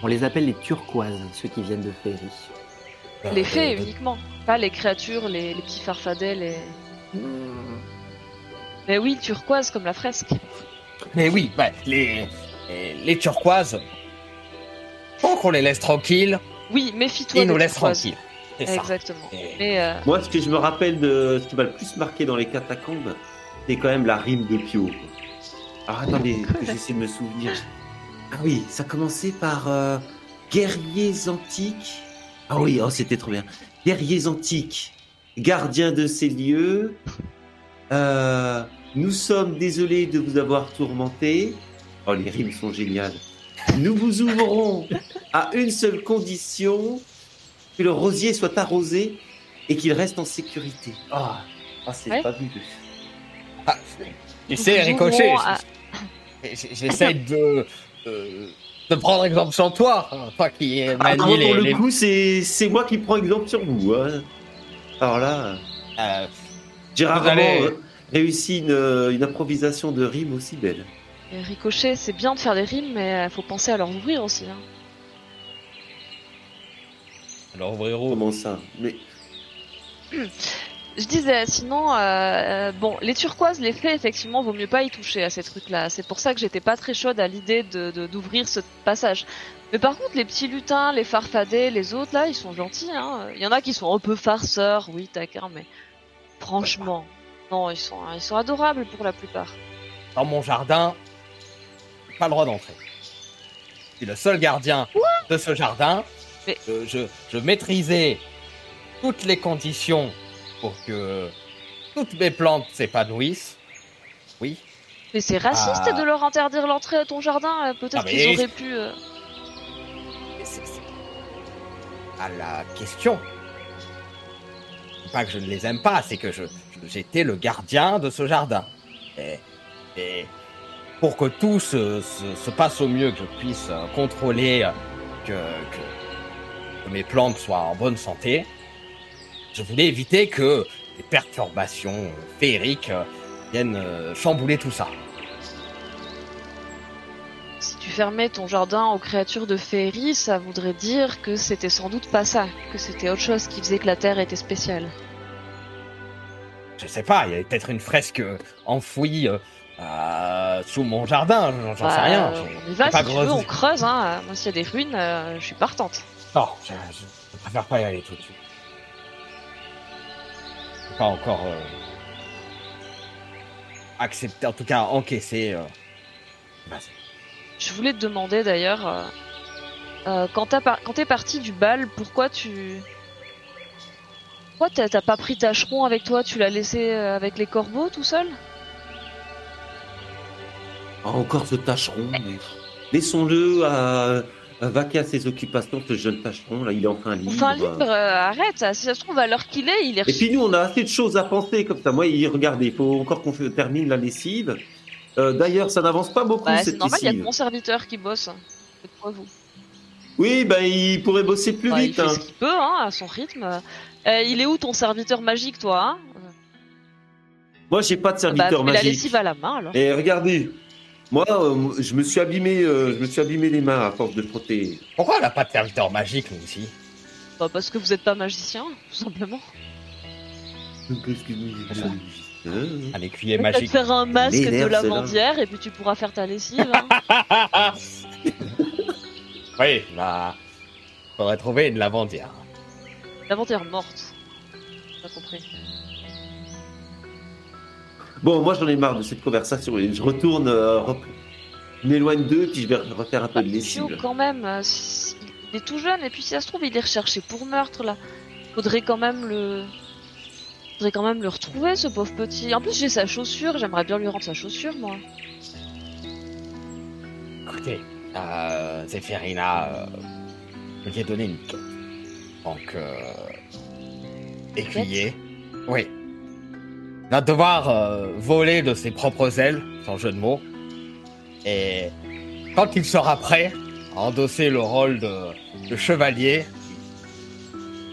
On les appelle les turquoises, ceux qui viennent de Féerie. euh, Les fées de- de- uniquement, pas les créatures, les, les petits farfadets, les. Hmm. Mais oui, turquoise comme la fresque. Mais oui, ouais, les, les, les turquoises. Faut qu'on les laisse tranquilles, Oui, méfie-toi. ils nous laissent tranquilles. Ça. Exactement. Et- Mais euh, Moi, ce que je me rappelle de ce qui m'a le plus marqué dans les catacombes, c'est quand même la rime de Pio. Alors attendez, que j'essaie de me souvenir. Ah oui, ça commençait par euh, guerriers antiques. Ah oui, oh, c'était trop bien. Guerriers antiques, gardiens de ces lieux. Euh, nous sommes désolés de vous avoir tourmenté. Oh, les rimes sont géniales. Nous vous ouvrons à une seule condition que le rosier soit arrosé et qu'il reste en sécurité. Ah, ah, c'est Ouais. fabuleux. Ah, tu sais, nous Ricochet, à- j'essaie de, de, de prendre exemple sur toi, hein, toi qui es Ah, manie pour les, le les- coup, c'est c'est moi qui prends exemple sur vous. hein. Alors là, euh, j'ai rarement allez- euh, réussi une, une improvisation de rime aussi belle. et Ricochet, c'est bien de faire des rimes, mais il faut penser à leur ouvrir aussi. Hein. Alors Vrero, Comment ça Mais Je disais, sinon, euh, euh, bon, les turquoises, les fées, effectivement, vaut mieux pas y toucher à ces trucs-là. C'est pour ça que j'étais pas très chaude à l'idée de de- d'ouvrir ce passage. Mais par contre, les petits lutins, les farfadets, les autres, là, ils sont gentils. Hein. Il y en a qui sont un peu farceurs, oui, taquin, mais franchement, non, ils sont, ils sont adorables pour la plupart. dans mon jardin, pas le droit d'entrer. suis le seul gardien de ce jardin. Mais- Je, je, je maîtrisais toutes les conditions pour que toutes mes plantes s'épanouissent. Oui. Mais c'est raciste Ah. de leur interdire l'entrée à ton jardin. euh, Peut-être Ah, mais- qu'ils auraient pu. euh, À la question. Pas que je ne les aime pas, c'est que je, j'étais le gardien de ce jardin. Et, et pour que tout se, se- se passe au mieux, que je puisse euh, contrôler euh, que, que- que mes plantes soient en bonne santé, je voulais éviter que les perturbations féeriques euh, viennent euh, chambouler tout ça. Si tu fermais ton jardin aux créatures de féerie, ça voudrait dire que c'était sans doute pas ça, que c'était autre chose qui faisait que la Terre était spéciale. je sais pas, il y avait peut-être une fresque euh, enfouie euh, sous mon jardin, j'en j'en sais Bah, rien. On y va, pas si tu veux, on creuse. Hein. Moi, s'il y a des ruines, euh, je suis partante. Non, je, préfère pas y aller tout de suite. Pas encore euh, accepté, en tout cas encaissé. Euh, vas-y. Je voulais te demander d'ailleurs, euh, quand t'as par- quand t'es parti du bal, pourquoi tu... Pourquoi t'as t'as pas pris tâcheron avec toi? Tu l'as laissé avec les corbeaux tout seul? Ah, encore ce tâcheron. mais- Laissons-le à, à vaquer à ses occupations, ce jeune tâcheron. Là, il est enfin libre. Enfin libre, euh, arrête, si ça se trouve à l'heure qu'il est, il est Et puis nous, on a assez de choses à penser comme ça. Moi, il regardez, il faut encore qu'on fait- termine la lessive. Euh, D'ailleurs, ça n'avance pas beaucoup Bah, c'est cette normal, il y a que lessive. mon serviteur qui bosse. Faites quoi vous Oui, ben il pourrait bosser plus Bah, Il vite. fait hein. ce qu'il peut, hein, à son rythme. Euh, il est où ton serviteur magique, toi hein? Moi, j'ai pas de Bah, serviteur la magique. lessive à la main alors. Et regardez, moi, euh, je me suis abîmé, euh, je me suis abîmé les mains à force de frotter. Pourquoi on n'a pas de serviteur magique, nous aussi? Bah, parce que vous êtes pas magicien, tout simplement. Qu'est-ce que vous- Hein? Un écuyer Peut-être magique. faire un masque de celle-là. lavandière et puis tu pourras faire ta lessive. hein. oui, bah. Faudrait trouver une lavandière. lavandière morte. T'as compris. Bon, moi, j'en ai marre de cette conversation. et Je retourne, euh, rep- m'éloigne d'eux, puis je vais refaire un peu de Théo, lessive. quand même, euh, il est tout jeune et puis si ça se trouve, il est recherché pour meurtre là. Faudrait quand même le. Faudrait quand même le retrouver, ce pauvre petit. En plus, j'ai sa chaussure, j'aimerais bien lui rendre sa chaussure, moi. Écoutez, euh, Zéphérina, euh, je lui ai donné une quête. Donc, euh, écuyer. Oui. Va devoir euh, voler de ses propres ailes, sans jeu de mots. Et quand il sera prêt à endosser le rôle de, de chevalier,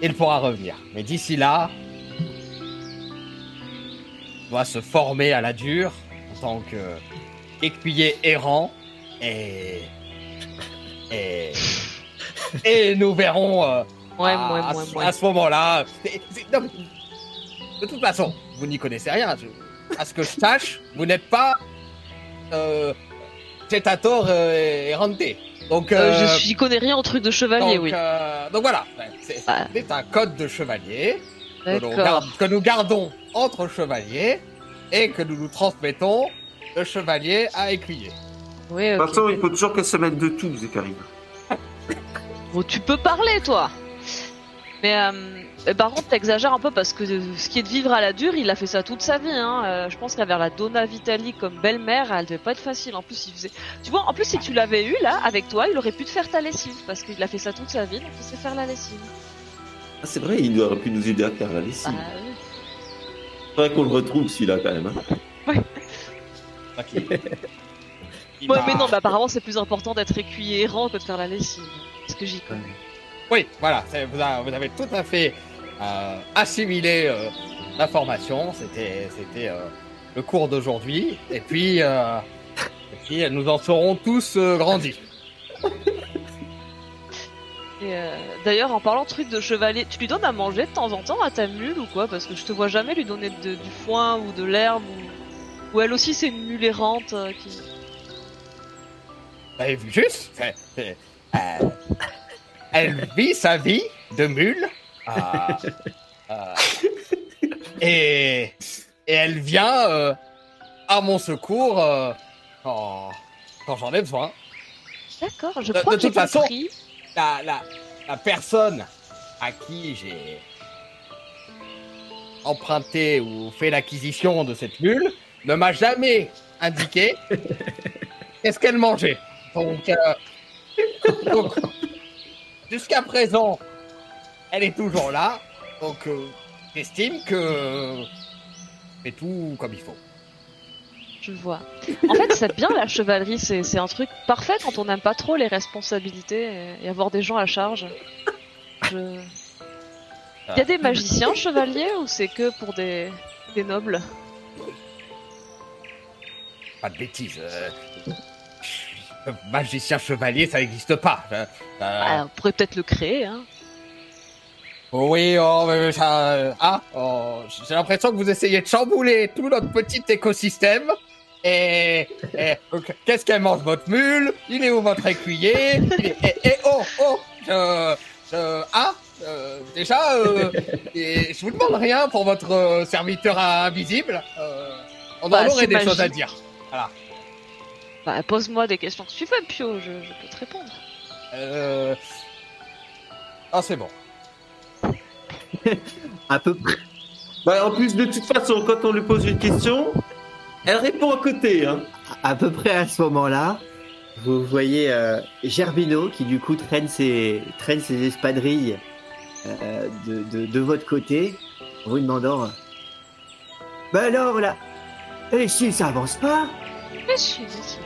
il pourra revenir. Mais d'ici là, il doit se former à la dure en tant que écuyer errant et et et nous verrons euh, Ouais, à, ouais, à ouais, ce- ouais. à ce moment-là. de toute façon, vous n'y connaissez rien. Je- à ce que je sache, vous n'êtes pas euh, Jetator euh, Errante. Donc, Euh, euh, je j'y connais rien au truc de chevalier, donc, oui. euh, donc voilà, c'est Ah. c'est un code de chevalier que garde- nous gardons entre chevaliers et que nous nous transmettons de chevalier à écuyer. Oui, De ok. toute façon, il faut toujours qu'elle se mette de tout, Zéphérine. Bon, tu peux parler, toi. Mais euh, euh, par contre, t'exagères un peu parce que ce qui est de vivre à la dure, il a fait ça toute sa vie. Hein. Euh, je pense qu'avoir la Donna Vitali comme belle-mère, elle devait pas être facile. En plus, il faisait. Tu vois, en plus, si tu l'avais eu là avec toi, il aurait pu te faire ta lessive parce qu'il a fait ça toute sa vie, donc il sait faire la lessive. Ah, c'est vrai, il aurait pu nous aider à faire la lessive. Bah, oui. Faudrait qu'on le retrouve, celui-là, quand même. hein. Ouais, mais non, bah, apparemment, c'est plus important d'être écuyer errant que de faire la lessive. Parce que j'y connais. Oui, voilà, vous avez tout à fait euh, assimilé euh, l'information. C'était, c'était euh, le cours d'aujourd'hui. Et puis, euh, et puis, nous en serons tous euh, grandis. Euh, d'ailleurs, en parlant de trucs de chevalier, tu lui donnes à manger de temps en temps à ta mule ou quoi? Parce que je te vois jamais lui donner de- du foin ou de l'herbe ou... ou elle aussi c'est une mule errante qui. Vu juste Elle vit sa vie de mule. Euh, euh, et, et elle vient euh, à mon secours euh, quand, quand j'en ai besoin. D'accord, je De- crois de que toute façon- compris. La, la, la personne à qui j'ai emprunté ou fait l'acquisition de cette mule ne m'a jamais indiqué qu'est-ce qu'elle mangeait. Donc, euh, donc, jusqu'à présent, elle est toujours là. Donc, euh, j'estime que c'est tout comme il faut. Je vois. En fait, c'est bien la chevalerie, c'est c'est un truc parfait quand on n'aime pas trop les responsabilités et, et avoir des gens à charge. Je... Il y a des magiciens chevaliers ou c'est que pour des, des nobles? Pas de bêtises. euh, magicien chevalier, ça n'existe pas. Euh, euh, Ah, On pourrait peut-être le créer, hein. Oui, oh, mais ça. euh, ah, oh, j'ai l'impression que vous essayez de chambouler tout notre petit écosystème. Et, qu'est-ce qu'elle mange votre mule? Il est où votre écuyer? Et, et- et- oh, oh, je, je- ah, euh, déjà, euh, et je vous demande rien pour votre euh, serviteur invisible. Euh, on Bah, en aurait c'est des choses à dire. Bah, pose-moi des questions que tu fais, Pio, je, je peux te répondre. Euh... Ah, c'est bon. À peu près. Bah, en plus, de toute façon, quand on lui pose une question, elle répond à côté. Hein. à peu près à ce moment-là, vous voyez euh, Gerbino qui du coup traîne ses, traîne ses espadrilles euh, de, de, de votre côté, en vous demandant euh, Bah alors là, et si ça avance pas? Mais si, mais si.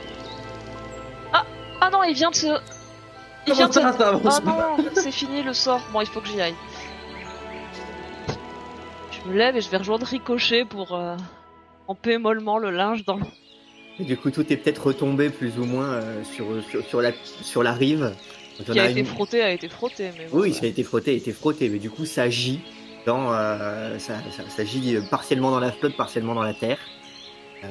Ah, ah non, il vient de se... Il Comment vient de se... ça, ça avance Oh non, c'est fini le sort. Bon, il faut que j'y aille. Je me lève et je vais rejoindre Ricochet pour euh, emper mollement le linge dans le... Et du coup, tout est peut-être retombé plus ou moins euh, sur, sur, sur la, sur la rive. Donc, on qui a a été une- frotté, a été frotté. Mais bon, Oui, ça a été frotté, a été frotté, mais du coup, ça gît dans, euh, ça, ça, ça gît partiellement dans la flotte, partiellement dans la terre. Euh,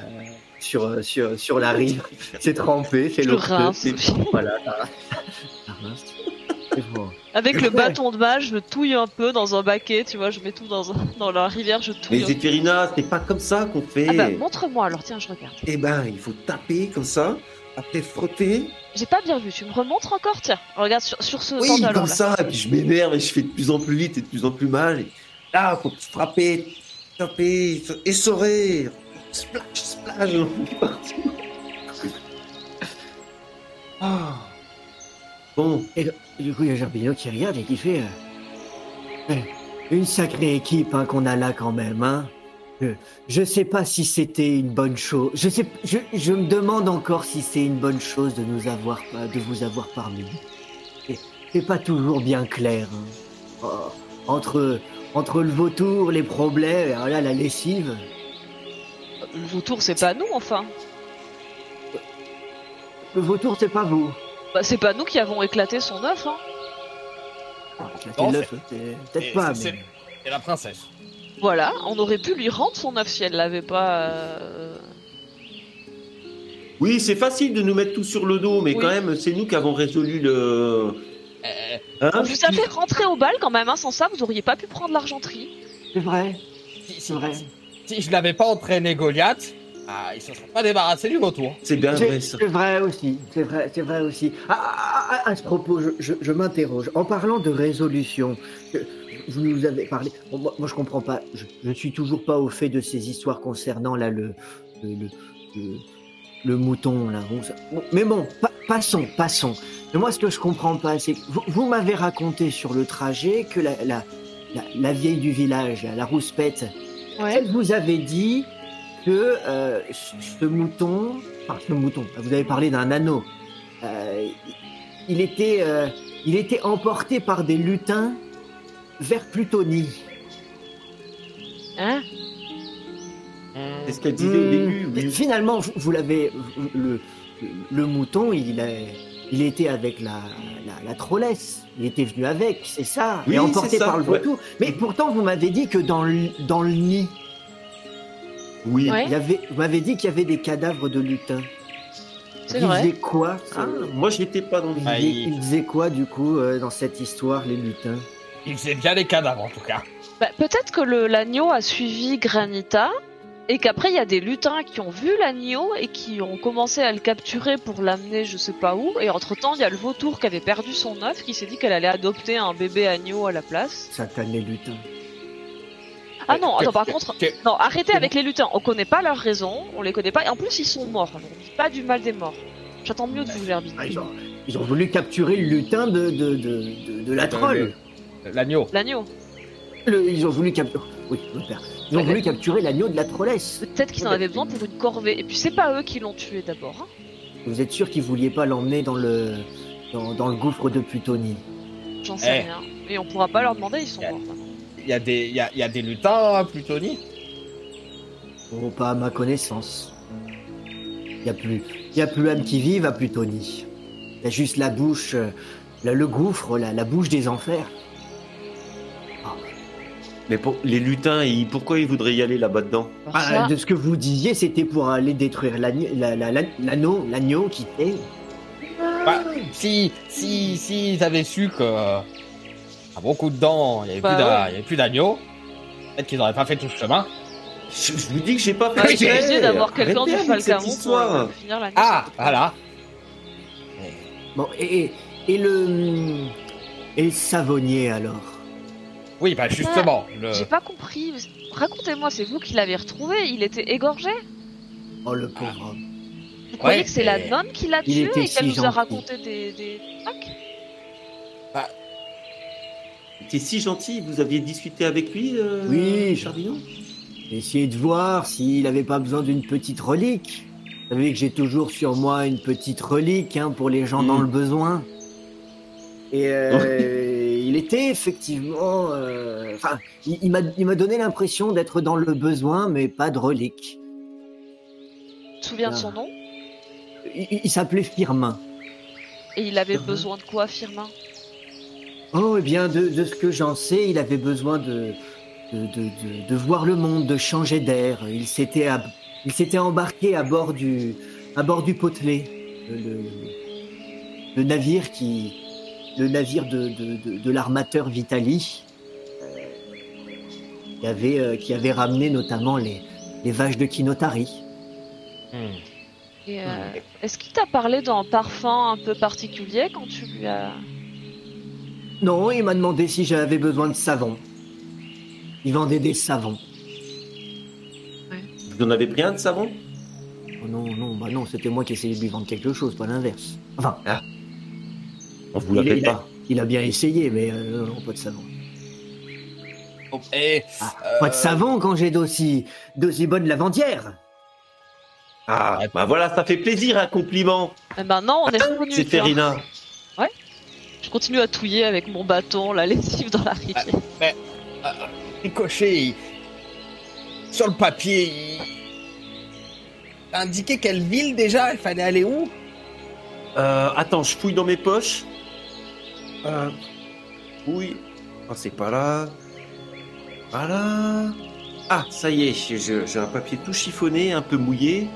sur, euh, sur, sur la rive, c'est trempé, c'est c'est voilà, ça, ça rince. C'est bon. Avec le bâton de mage, je touille un peu dans un baquet, tu vois, je mets tout dans, un- dans la rivière, je touille. Mais Zéphirina, c'est pas comme ça qu'on fait. Ah bah, montre-moi alors, tiens, je regarde. Eh ben, il faut taper comme ça, après frotter. J'ai pas bien vu, tu me remontres encore Tiens, regarde sur, sur ce Oui, pantalon comme là. ça, et puis je m'énerve et je fais de plus en plus vite et de plus en plus mal. Et là, faut frapper, taper, essorer, splash, splash. on est parti. Ah. Bon, Et du coup, il y a Gerbino qui regarde et qui fait euh, Eh, Une sacrée équipe hein, qu'on a là quand même. Hein. Je, je sais pas si c'était une bonne chose. Je, sais, je, je me demande encore si c'est une bonne chose de, nous avoir, de vous avoir parmi nous. Et C'est pas toujours bien clair. hein. Oh, entre, entre le vautour, les problèmes, et alors là, la lessive. Le vautour, c'est pas nous enfin. Le vautour, c'est pas vous. Bah, c'est pas nous qui avons éclaté son œuf, hein. L'œuf, c'est- Peut-être pas, c'est- mais. Et la princesse. Voilà, on aurait pu lui rendre son œuf si elle l'avait pas. euh, oui, c'est facile de nous mettre tout sur le dos, mais Oui. quand même, c'est nous qui avons résolu le. Euh, Hein On vous a fait rentrer au bal quand même, hein. Sans ça, vous auriez pas pu prendre l'argenterie. C'est vrai, si, si- c'est vrai. si je n'avais pas entraîné Goliath, ah, il se serait pas débarrassé du vautour. C'est bien vrai ça. c'est vrai aussi, c'est vrai, c'est vrai aussi. À ce propos, je, je- je m'interroge. En parlant de résolution, vous nous avez parlé. bon, moi, moi, je comprends pas. Je, je suis toujours pas au fait de ces histoires concernant là le le, le, le- le mouton là. Bon, ça- bon, mais bon, pa- passons, passons. Mais moi, ce que je comprends pas, c'est que vous, vous m'avez raconté sur le trajet que la la, la, la vieille du village, la, rouspette, elle vous avait dit que euh, ce mouton, enfin ce mouton, vous avez parlé d'un anneau, euh, il était, euh, il était emporté par des lutins vers Plutonie. Hein? C'est ce qu'elle disait au Hmm, début. oui. Finalement, vous, vous l'avez, le, le mouton, il, a, il était avec la, la, la trollesse. Il était venu avec, c'est ça, Oui, et emporté ça, par le ouais. vautour. Mais pourtant, vous m'avez dit que dans le, dans le nid, Oui. Ouais. il y avait, vous m'avez dit qu'il y avait des cadavres de lutins. Ils vrai. faisaient quoi Ah, moi, je n'étais pas dans le. Ils Ah, faisaient, il- ils faisaient quoi du coup euh, dans cette histoire, les lutins? Il faisait bien les cadavres en tout cas. Bah, peut-être que le l'agneau a suivi Granita Et qu'après, il y a des lutins qui ont vu l'agneau et qui ont commencé à le capturer pour l'amener je sais pas où. Et entre-temps, il y a le vautour qui avait perdu son œuf qui s'est dit qu'elle allait adopter un bébé agneau à la place. Satané lutin. Ah non, attends, par contre, non, arrêtez avec les lutins. On connaît pas leurs raisons, on les connaît pas. Et en plus, ils sont morts. On dit pas du mal des morts. J'attends mieux de vous, Gerbine. Ah, ils, ont, ils ont voulu capturer le lutin de, de, de, de, de la troll. L'agneau. L'agneau. Ils ont voulu capturer. Oui, mon père. Ils ont voulu capturer l'agneau de la trollesse. Peut-être qu'ils en avaient besoin pour une corvée. Et puis, c'est pas eux qui l'ont tué d'abord. hein. Vous êtes sûr qu'ils vouliez pas l'emmener dans le dans, dans le gouffre de Plutonie? J'en sais Eh. rien. Et on pourra pas leur demander, ils sont Yeah. morts. Y, a des- y, a, il y a des lutins à Plutonie Oh, pas à ma connaissance. Il y a plus, y a plus âme qui vive à Plutonie. Il y a juste la bouche, euh, le, le gouffre, la, la bouche des enfers. Mais pour les lutins, ils- pourquoi ils voudraient y aller là-bas dedans? Ah, de ce que vous disiez, c'était pour aller détruire l'agneau, la- la- la- l'anneau, l'agneau qui est. Bah, si, si, si ils avaient su que à bon coup de dents, il n'y avait, Bah plus avait plus d'agneau, peut-être qu'ils n'auraient pas fait tout ce chemin. je, je vous dis que j'ai pas fait exprès. j'ai essayé d'avoir quelqu'un du Falcamon pour histoire. finir l'année. Ah, voilà. Bon, et, et, le et le savonnier alors? Oui, bah justement, le... J'ai pas compris. Racontez-moi, c'est vous qui l'avez retrouvé Il était égorgé? Oh le pauvre homme. Vous croyez Ouais, que c'est la nonne qui l'a tué et qu'elle si nous a raconté des, des trucs? Il était si gentil, vous aviez discuté avec lui, euh, Oui. Chardillon Essayez de voir s'il avait pas besoin d'une petite relique. Vous savez que j'ai toujours sur moi une petite relique hein, pour les gens dans le besoin. Et euh, il était effectivement. euh, Enfin, il, il m'a il m'a donné l'impression d'être dans le besoin, mais pas de relique. Tu te souviens de son nom? Il, s'appelait Firmin. Et il avait besoin de quoi, Firmin? Oh, eh bien, de, ce que j'en sais, il avait besoin de, voir le monde, de changer d'air. Il s'était embarqué à bord du, à Potelet, le, navire qui, le navire de, l'armateur Vitali, euh, qui avait, euh, qui avait ramené notamment les, vaches de Kinotari. Hmm. Euh, Est-ce qu'il t'a parlé d'un parfum un peu particulier quand tu lui as... Non, il m'a demandé si j'avais besoin de savon. Il vendait des savons. Vous en avez pris un de savon? Oh non, non, bah non, c'était moi qui essayais de lui vendre quelque chose, pas l'inverse. Enfin, On vous l'a il, fait il a, pas. il a bien essayé, mais euh, non, pas de savon. Oh, Et Ah, Euh, Pas de savon quand j'ai d'aussi, d'aussi bonnes lavandières. Ah, bah voilà, ça fait plaisir un compliment. Eh ben non, on est revenu. C'est. Ferina. Je continue à touiller avec mon bâton la lessive dans la rivière. Ricochet, il- sur le papier, il... indiqué quelle ville déjà Il fallait aller où? Euh, attends, je fouille dans mes poches. Euh, oui. Ah, c'est pas là. Voilà. Ah, ça y est, j'ai- un papier tout chiffonné, un peu mouillé.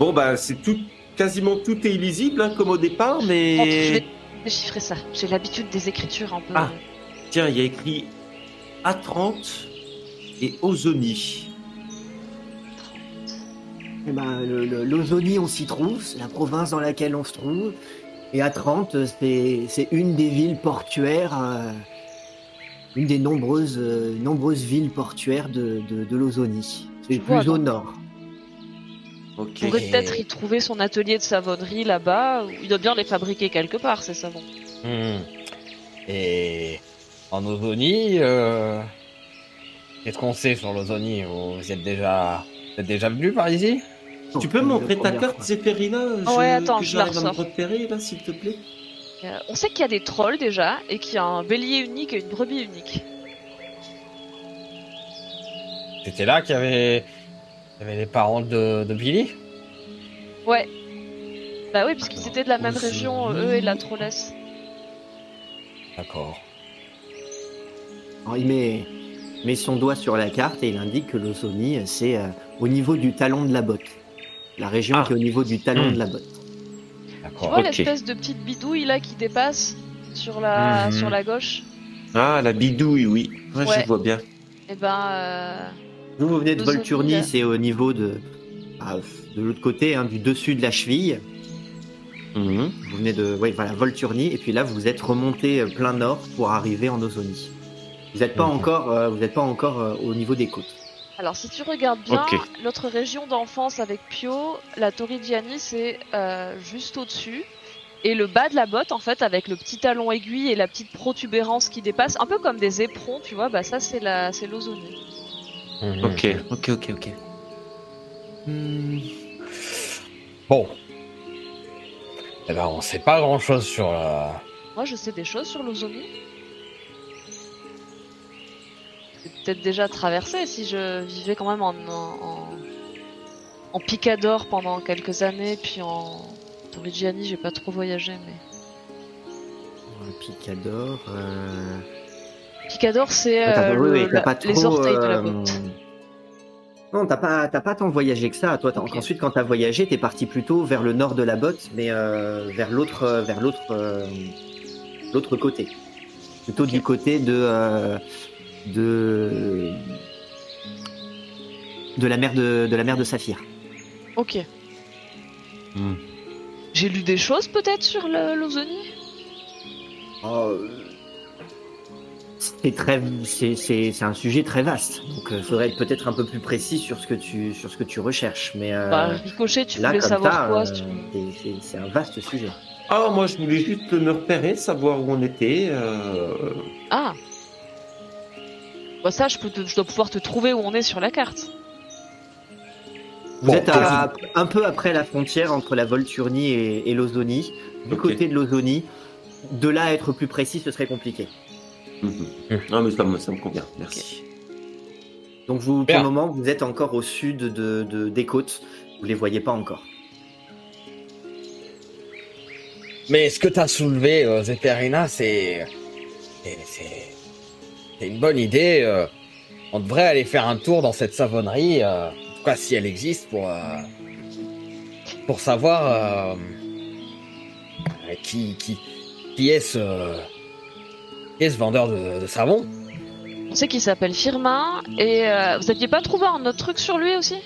Bon, bah, c'est tout, quasiment tout est illisible, hein, comme au départ, mais. Vais déchiffrer ça. J'ai l'habitude des écritures un peu. Ah. Tiens, il y a écrit A30 et Ozoni. Eh ben, L'Ozonie, on s'y trouve, c'est la province dans laquelle on se trouve. Et à Trente, c'est c'est une des villes portuaires, euh, une des nombreuses, euh, nombreuses villes portuaires de, de, de l'Ozonie. C'est Je vois, plus au nord. On pourrait peut-être y trouver son atelier de savonnerie là-bas. Il doit bien les fabriquer quelque part, ces savons. Hmm. Et en Ozonie, euh... qu'est-ce qu'on sait sur l'Ozonie Vous êtes déjà, vous êtes déjà venu par ici? Tu peux Non, montrer ta carte, fois. Zéphérina Oh ouais, attends, que je la me ressors. repérer, là, s'il te plaît Euh, on sait qu'il y a des trolls déjà, et qu'il y a un bélier unique et une brebis unique. C'était là qu'il y avait, avait les parents de, de Billy? Ouais. Bah oui, puisqu'ils étaient de la même région, eux et la trollesse. D'accord. Alors, il met, met son doigt sur la carte et il indique que l'Ozonie, c'est euh, au niveau du talon de la botte. La région Ah. qui est au niveau du talon Hmm. de la botte. Tu vois l'espèce de petite bidouille là qui dépasse sur la, Mhm. sur la gauche? Ah, la bidouille, oui. Ouais, Ouais. je vois bien. Eh ben, euh, Vous, vous venez de Volturni, c'est au niveau de, ah, de l'autre côté, hein, du dessus de la cheville. Mhm. Vous venez de, voilà, Volturni, et puis là, vous êtes remonté euh, plein nord pour arriver en Ozonie. Vous n'êtes pas Mhm. encore, euh, vous n'êtes pas encore euh, au niveau des côtes. Alors, si tu regardes bien, notre région d'enfance avec Pio, la Torrigiani, c'est euh, juste au-dessus. Et le bas de la botte, en fait, avec le petit talon aiguille et la petite protubérance qui dépasse, un peu comme des éperons, tu vois, bah ça, c'est la, c'est l'Ozonie. Mhm. Ok, ok, ok, ok. Hmm. Bon. Eh ben, on sait pas grand chose sur la. Moi, je sais des choses sur l'Ozonie. C'est peut-être déjà traversé si je vivais quand même en, en, en, en Picador pendant quelques années, puis en Torrigiani, j'ai pas trop voyagé, mais. Le Picador. euh, Picador, c'est t'as- euh, le- les orteils de la euh, botte. Non, t'as pas, t'as pas tant voyagé que ça. Toi, ensuite, quand t'as voyagé, t'es parti plutôt vers le nord de la botte, mais euh, vers l'autre, euh, vers l'autre, euh, l'autre côté. Plutôt du côté de, euh, de, de la mer de, de la mer de Saphir. Ok. Hmm. J'ai lu des choses peut-être sur l'Ozonie Oh, euh, c'est très, c'est, c'est, c'est un sujet très vaste. Donc, il faudrait être peut-être un peu plus précis sur ce que tu, sur ce que tu recherches. Mais euh, Bah, Ricochet, tu là, voulais comme savoir ça, quoi euh, c'est, c'est- c'est un vaste sujet. Ah, moi, je voulais juste me repérer, savoir où on était. euh, Ah Bah ça, je, peux te- je dois pouvoir te trouver où on est sur la carte. Vous Bon, êtes à, un peu après la frontière entre la Volturnie et, et l'Ozonie. Du côté de l'Ozonie, de là à être plus précis, ce serait compliqué. Mhm. Non, mais ça me, ça me convient, merci. Donc vous, pour le moment, vous êtes encore au sud de, de- des côtes. Vous les voyez pas encore. Mais ce que t'as soulevé, euh, Zeterina, c'est. c'est- une bonne idée. euh. On devrait aller faire un tour dans cette savonnerie, euh, en tout cas si elle existe, pour. euh, pour savoir. euh, euh, qui, qui, qui est ce. Ce vendeur de, de savon On sait qu'il s'appelle Firmin, et euh, vous aviez pas trouvé un autre truc sur lui aussi?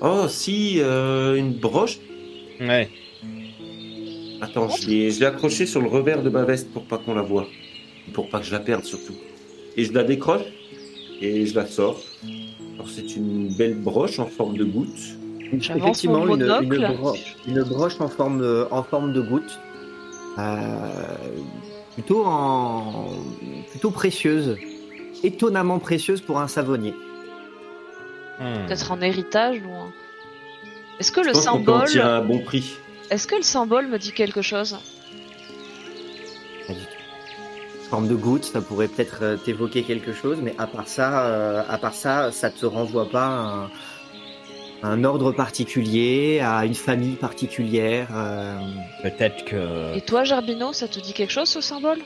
Oh, si, euh, une broche. Ouais. Attends, je l'ai je l'ai accrochée sur le revers de ma veste pour pas qu'on la voie. Pour pas que je la perde surtout. Et je la décroche et je la sors. Alors c'est une belle broche en forme de goutte. Effectivement, une, une bro- une broche en forme de, en forme de goutte. Euh, plutôt, en, plutôt précieuse. Étonnamment précieuse pour un savonnier. Hmm. Peut-être en héritage ou un... Est-ce que Je le pense qu'on peut en symbole, bon prix. est-ce que le symbole me dit quelque chose? Pas du tout. Forme de goutte, ça pourrait peut-être euh, t'évoquer quelque chose, mais à part ça, euh, à part ça, ça te renvoie pas un, un ordre particulier, à une famille particulière. euh, Peut-être que. Et toi, Gerbino, ça te dit quelque chose ce symbole?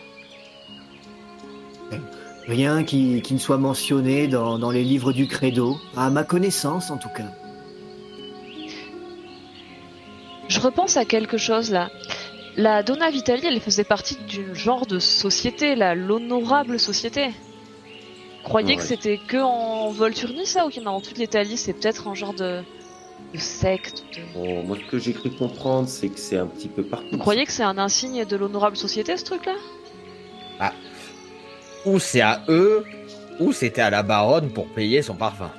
Rien qui, qui ne soit mentionné dans, dans les livres du credo, à ma connaissance en tout cas. Je repense à quelque chose là. La Donna Vitali, elle faisait partie d'une genre de société, là, l'honorable société. Croyez que Ouais. c'était que en Volturni ça ou qu'il y en a dans toute l'Italie C'est peut-être un genre de, de secte. de- Bon, moi, ce que j'ai cru comprendre, c'est que c'est un petit peu partout. Vous croyez que c'est un insigne de l'honorable société ce truc-là? Ou c'est à eux, ou c'était à la baronne pour payer son parfum.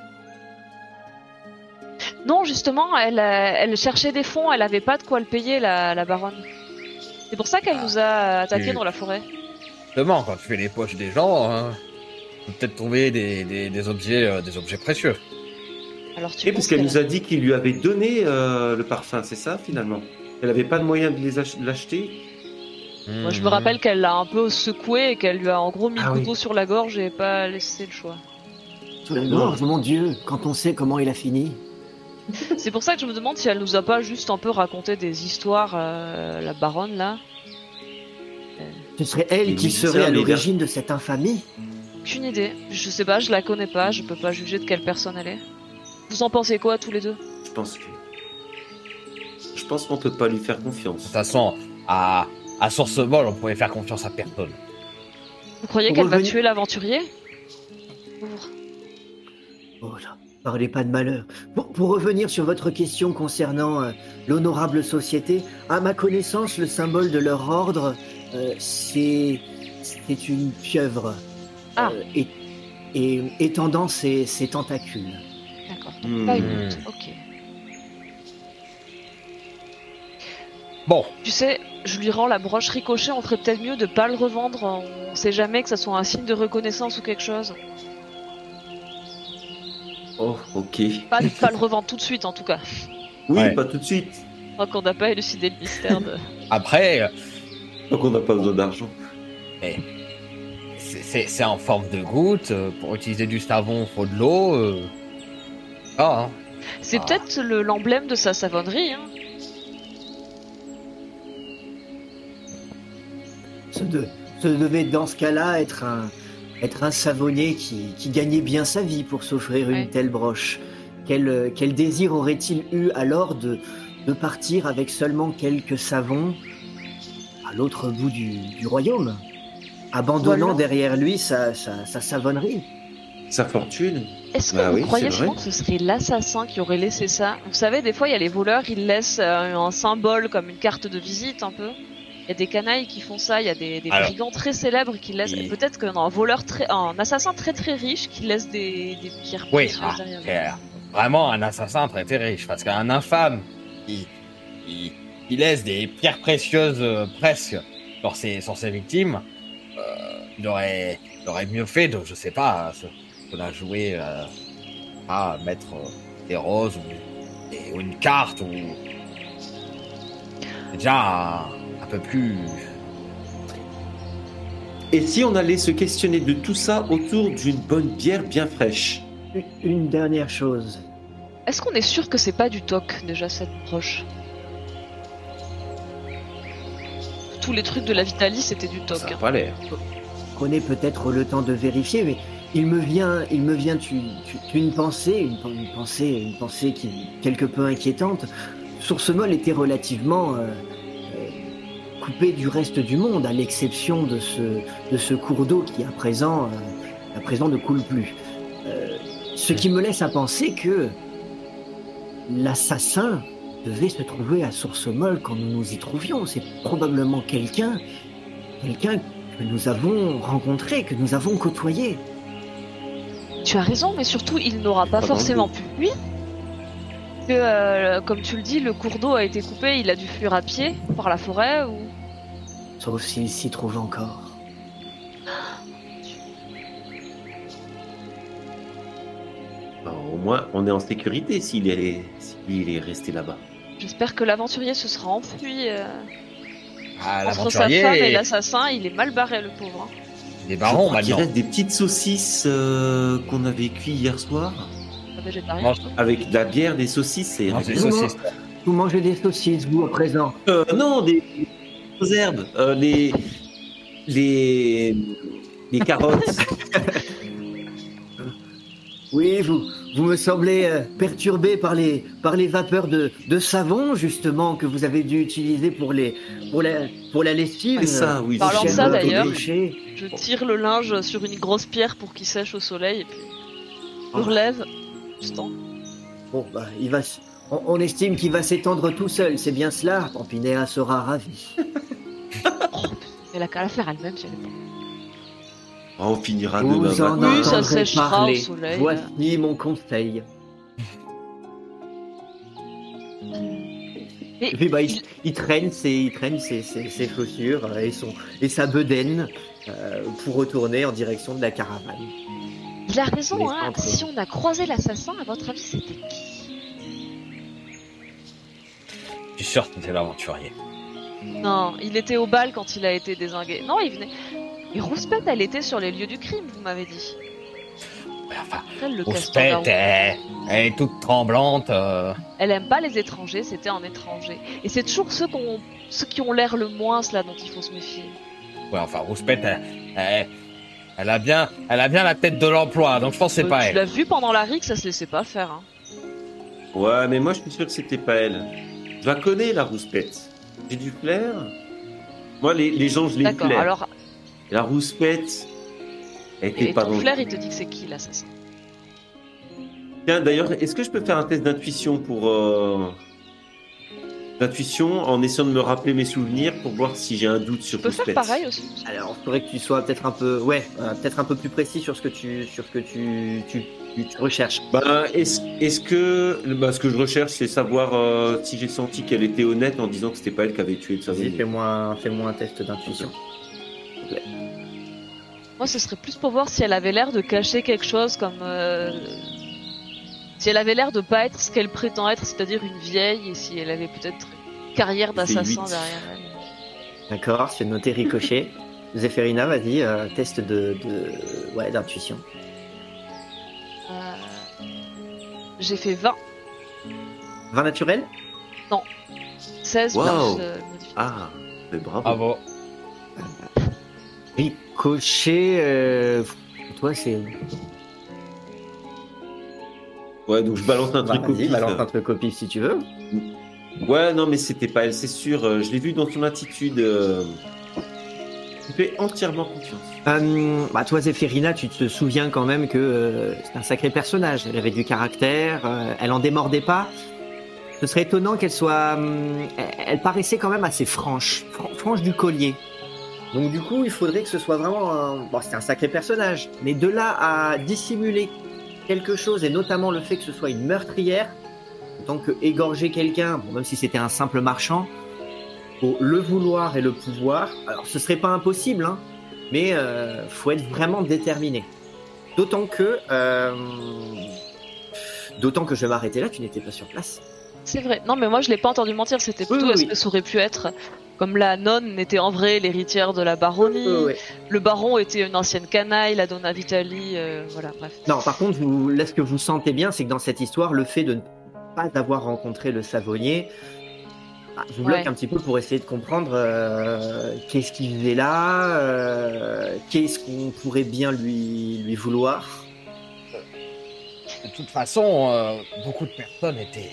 Non, justement, elle, euh, elle cherchait des fonds, elle avait pas de quoi le payer, la, la baronne. C'est pour ça qu'elle Ah, nous a attaqués tu- dans la forêt. Justement, quand tu fais les poches des gens, hein, peut-être trouver des, des, des objets, euh, des objets précieux. Alors tu Et parce qu'elle nous a dit qu'il lui avait donné euh, le parfum, c'est ça finalement? Elle avait pas de moyen de les ach- l'acheter? Moi, je me rappelle qu'elle l'a un peu secoué et qu'elle lui a en gros mis Ah le oui. couteau sur la gorge et pas laissé le choix. Sous la gorge, mon Dieu, quand on sait comment il a fini. C'est pour ça que je me demande si elle nous a pas juste un peu raconté des histoires, euh, la baronne là. Ce serait elle qui serait à l'origine de cette infamie. Aucune idée. Je sais pas, je la connais pas, je peux pas juger de quelle personne elle est. Vous en pensez quoi tous les deux? Je pense que. Je pense qu'on peut pas lui faire De confiance. toute façon, à, à source on pourrait faire confiance à personne. Vous croyez qu'elle va tuer l'aventurier? Oh là, parlez pas de malheur. Pour, pour revenir sur votre question concernant euh, l'honorable société, à ma connaissance, le symbole de leur ordre, euh, c'est c'est une pieuvre Ah. euh, et, et étendant ses, ses tentacules. D'accord. donc Hmm. Pas une lutte. Ok. Bon, Tu sais, je lui rends la broche ricochet, on ferait peut-être mieux de pas le revendre. On sait jamais que ça soit un signe de reconnaissance ou quelque chose. Oh, ok. Pas de pas le revendre tout de suite en tout cas. Oui, Ouais. pas tout de suite. Tant qu'on n'a pas élucidé le mystère de. après, euh, Donc on n'a pas besoin d'argent. c'est- c'est c'est en forme de goutte. euh, Pour utiliser du savon, faut de l'eau. euh. Ah, hein. C'est Ah. peut-être le- l'emblème de sa savonnerie. Hein. Ce, de- ce devait dans ce cas-là être un, être un savonnier qui, qui gagnait bien sa vie pour s'offrir une Ouais. telle broche. Quel, euh, quel désir aurait-il eu alors de, de partir avec seulement quelques savons à l'autre bout du, du royaume, abandonnant derrière lui sa, sa, sa savonnerie Sa fortune. Est-ce que Bah vous oui, croyez vraiment que ce serait l'assassin qui aurait laissé ça? Vous savez, des fois, il y a les voleurs, ils laissent euh, un symbole comme une carte de visite un peu. Il y a des canailles qui font ça, il y a des, des Alors. brigands très célèbres qui laissent. Il- Peut-être qu'un un voleur très, un assassin très très riche qui laisse des, des pierres Oui, précieuses ah, derrière. vraiment un assassin très très riche. Parce qu'un infâme, il, il, il laisse des pierres précieuses euh, presque sur ses, sur ses victimes. Euh, il, aurait, il aurait mieux fait de, je sais pas, de la jouer euh, à mettre euh, des roses ou, des- ou une carte ou. Déjà un, un peu plus. Et si on allait se questionner de tout ça autour d'une bonne bière bien fraîche? Une- Une dernière chose. Est-ce qu'on est sûr que c'est pas du toc déjà cette broche? Tous les trucs de la Vitalis c'était du toc. Ça n'a hein. pas l'air. Prenez peut-être le temps de vérifier, mais il me vient, il me vient une, une pensée, une, une pensée, une pensée qui est quelque peu inquiétante. Sourcemol était relativement euh, euh, coupé du reste du monde, à l'exception de ce, de ce cours d'eau qui à présent, euh, à présent ne coule plus. Euh, ce qui me laisse à penser que l'assassin devait se trouver à Sourcemol quand nous nous y trouvions. C'est probablement quelqu'un, quelqu'un que nous avons rencontré, que nous avons côtoyé. Tu as raison, mais surtout il n'aura pas Pas dans forcément pu fuir. Que, euh, comme tu le dis, le cours d'eau a été coupé, il a dû fuir à pied par la forêt ou. Sauf s'il s'y trouve encore. Bah, au moins, on est en sécurité s'il est, s'il est resté là-bas. J'espère que l'aventurier se sera enfui euh, Ah, entre sa femme et l'assassin. Il est mal barré, le pauvre. hein. des Je barons crois qu'il maintenant. reste des petites saucisses euh, qu'on avait cuit hier soir. Végétarien. Avec de la bière, des saucisses, c'est Non, c'est rigolo. saucisse. Vous mangez des saucisses, vous, à présent? Euh, non, des, des herbes, euh, les, les, les carottes. Oui, vous, vous me semblez euh, perturbé par les, par les vapeurs de, de savon, justement, que vous avez dû utiliser pour, les, pour, la, pour la lestive. C'est ça, oui. Parlant de c'est ça, d'ailleurs. Je tire le linge sur une grosse pierre pour qu'il sèche au soleil et puis je Oh. relève. Justement. Bon, bah, il va, on, on estime qu'il va s'étendre tout seul, c'est bien cela. Pampinéa sera ravi. Elle a qu'à la faire elle-même si elle est pas. On finira demain Vous en matin. Oui, ça séchera au soleil. Voici mon conseil. Et puis, bah, il, il traîne ses, il traîne ses, ses- ses chaussures euh, et, son, et sa bedaine euh, pour retourner en direction de la caravane. il a raison, hein. Si on a croisé l'assassin, à votre avis, c'était qui? Je suis sûr que c'était l'aventurier. Non, il était au bal quand il a été désingué. Non, il venait. Et Rouspette, elle était sur les lieux du crime, vous m'avez dit. Mais enfin, Elle, le Rouspette, elle, est toute tremblante. euh. Elle aime pas les étrangers, c'était un étranger. Et c'est toujours ceux, qu'on- ceux qui ont l'air le moins, là, dont il faut se méfier. Ouais, enfin, Rouspette, elle, elle, elle a bien, elle a bien la tête de l'emploi, donc je pense que c'est Euh, pas tu elle. l'as vu pendant la rigue, ça se laissait pas faire. Hein. Ouais, mais moi je suis sûr que c'était pas elle. Je la connais, la rouspette. J'ai du flair. Moi, les, les gens, je les D'accord, alors, La rouspette, elle était et pas dans le flair, il te dit que c'est qui l'assassin? Tiens, d'ailleurs, est-ce que je peux faire un test d'intuition pour. euh, D'intuition en essayant de me rappeler mes souvenirs pour voir si j'ai un doute sur tout faire pareil aussi. Alors, il faudrait que tu sois peut-être un peu, ouais, euh, peut-être un peu plus précis sur ce que tu, sur ce que tu, tu, tu- tu recherches. Ben, est-ce est-ce que. Ben, ce que je recherche, c'est savoir euh, si j'ai senti qu'elle était honnête en disant que c'était pas elle qui avait tué le Vas-y, savonnier. fais-moi, fais-moi un test d'intuition. Moi, ce serait plus pour voir si elle avait l'air de cacher quelque chose comme. euh, Si elle avait l'air de pas être ce qu'elle prétend être, c'est-à-dire une vieille, et si elle avait peut-être une carrière d'assassin derrière elle. D'accord, c'est noté ricochet. Zéphérina, vas-y, euh, test de, de, ouais, d'intuition. Euh, J'ai fait 20, 20 naturel 16 Wow. plus euh. Ah, mais bravo. Bravo. Ricochet, euh, toi, c'est. Ouais, donc je balance un truc au pif. balance un truc au pif si tu veux. Ouais, non, mais c'était pas elle, c'est sûr. euh, Je l'ai vu dans son attitude. euh, lui fais entièrement confiance. Euh, bah, toi, Zéphérina, tu te souviens quand même que euh, c'est un sacré personnage. Elle avait du caractère, euh, elle en démordait pas. Ce serait étonnant qu'elle soit. hum, elle, elle paraissait quand même assez franche, fran- franche du collier. Donc du coup, il faudrait que ce soit vraiment un. Bon, c'est un sacré personnage, mais de là à dissimuler quelque chose, et notamment le fait que ce soit une meurtrière, en tant que égorger quelqu'un, bon, même si c'était un simple marchand, faut le vouloir et le pouvoir. Alors, ce serait pas impossible, hein, mais euh, faut être vraiment déterminé. D'autant que, euh, d'autant que je vais m'arrêter là. Tu n'étais pas sur place. C'est vrai. Non, mais moi, je l'ai pas entendu mentir. C'était plutôt oui, est-ce oui. que ça aurait pu être comme la nonne était en vrai l'héritière de la baronnie, le baron était une ancienne canaille, la Donna Vitali, euh, voilà, bref. Non, par contre, vous, là, ce que vous sentez bien, c'est que dans cette histoire, le fait de ne pas avoir rencontré le savonnier, bah, vous bloque Ouais. un petit peu pour essayer de comprendre euh, qu'est-ce qu'il faisait là, euh, qu'est-ce qu'on pourrait bien lui, lui vouloir. De toute façon, euh, beaucoup de personnes étaient,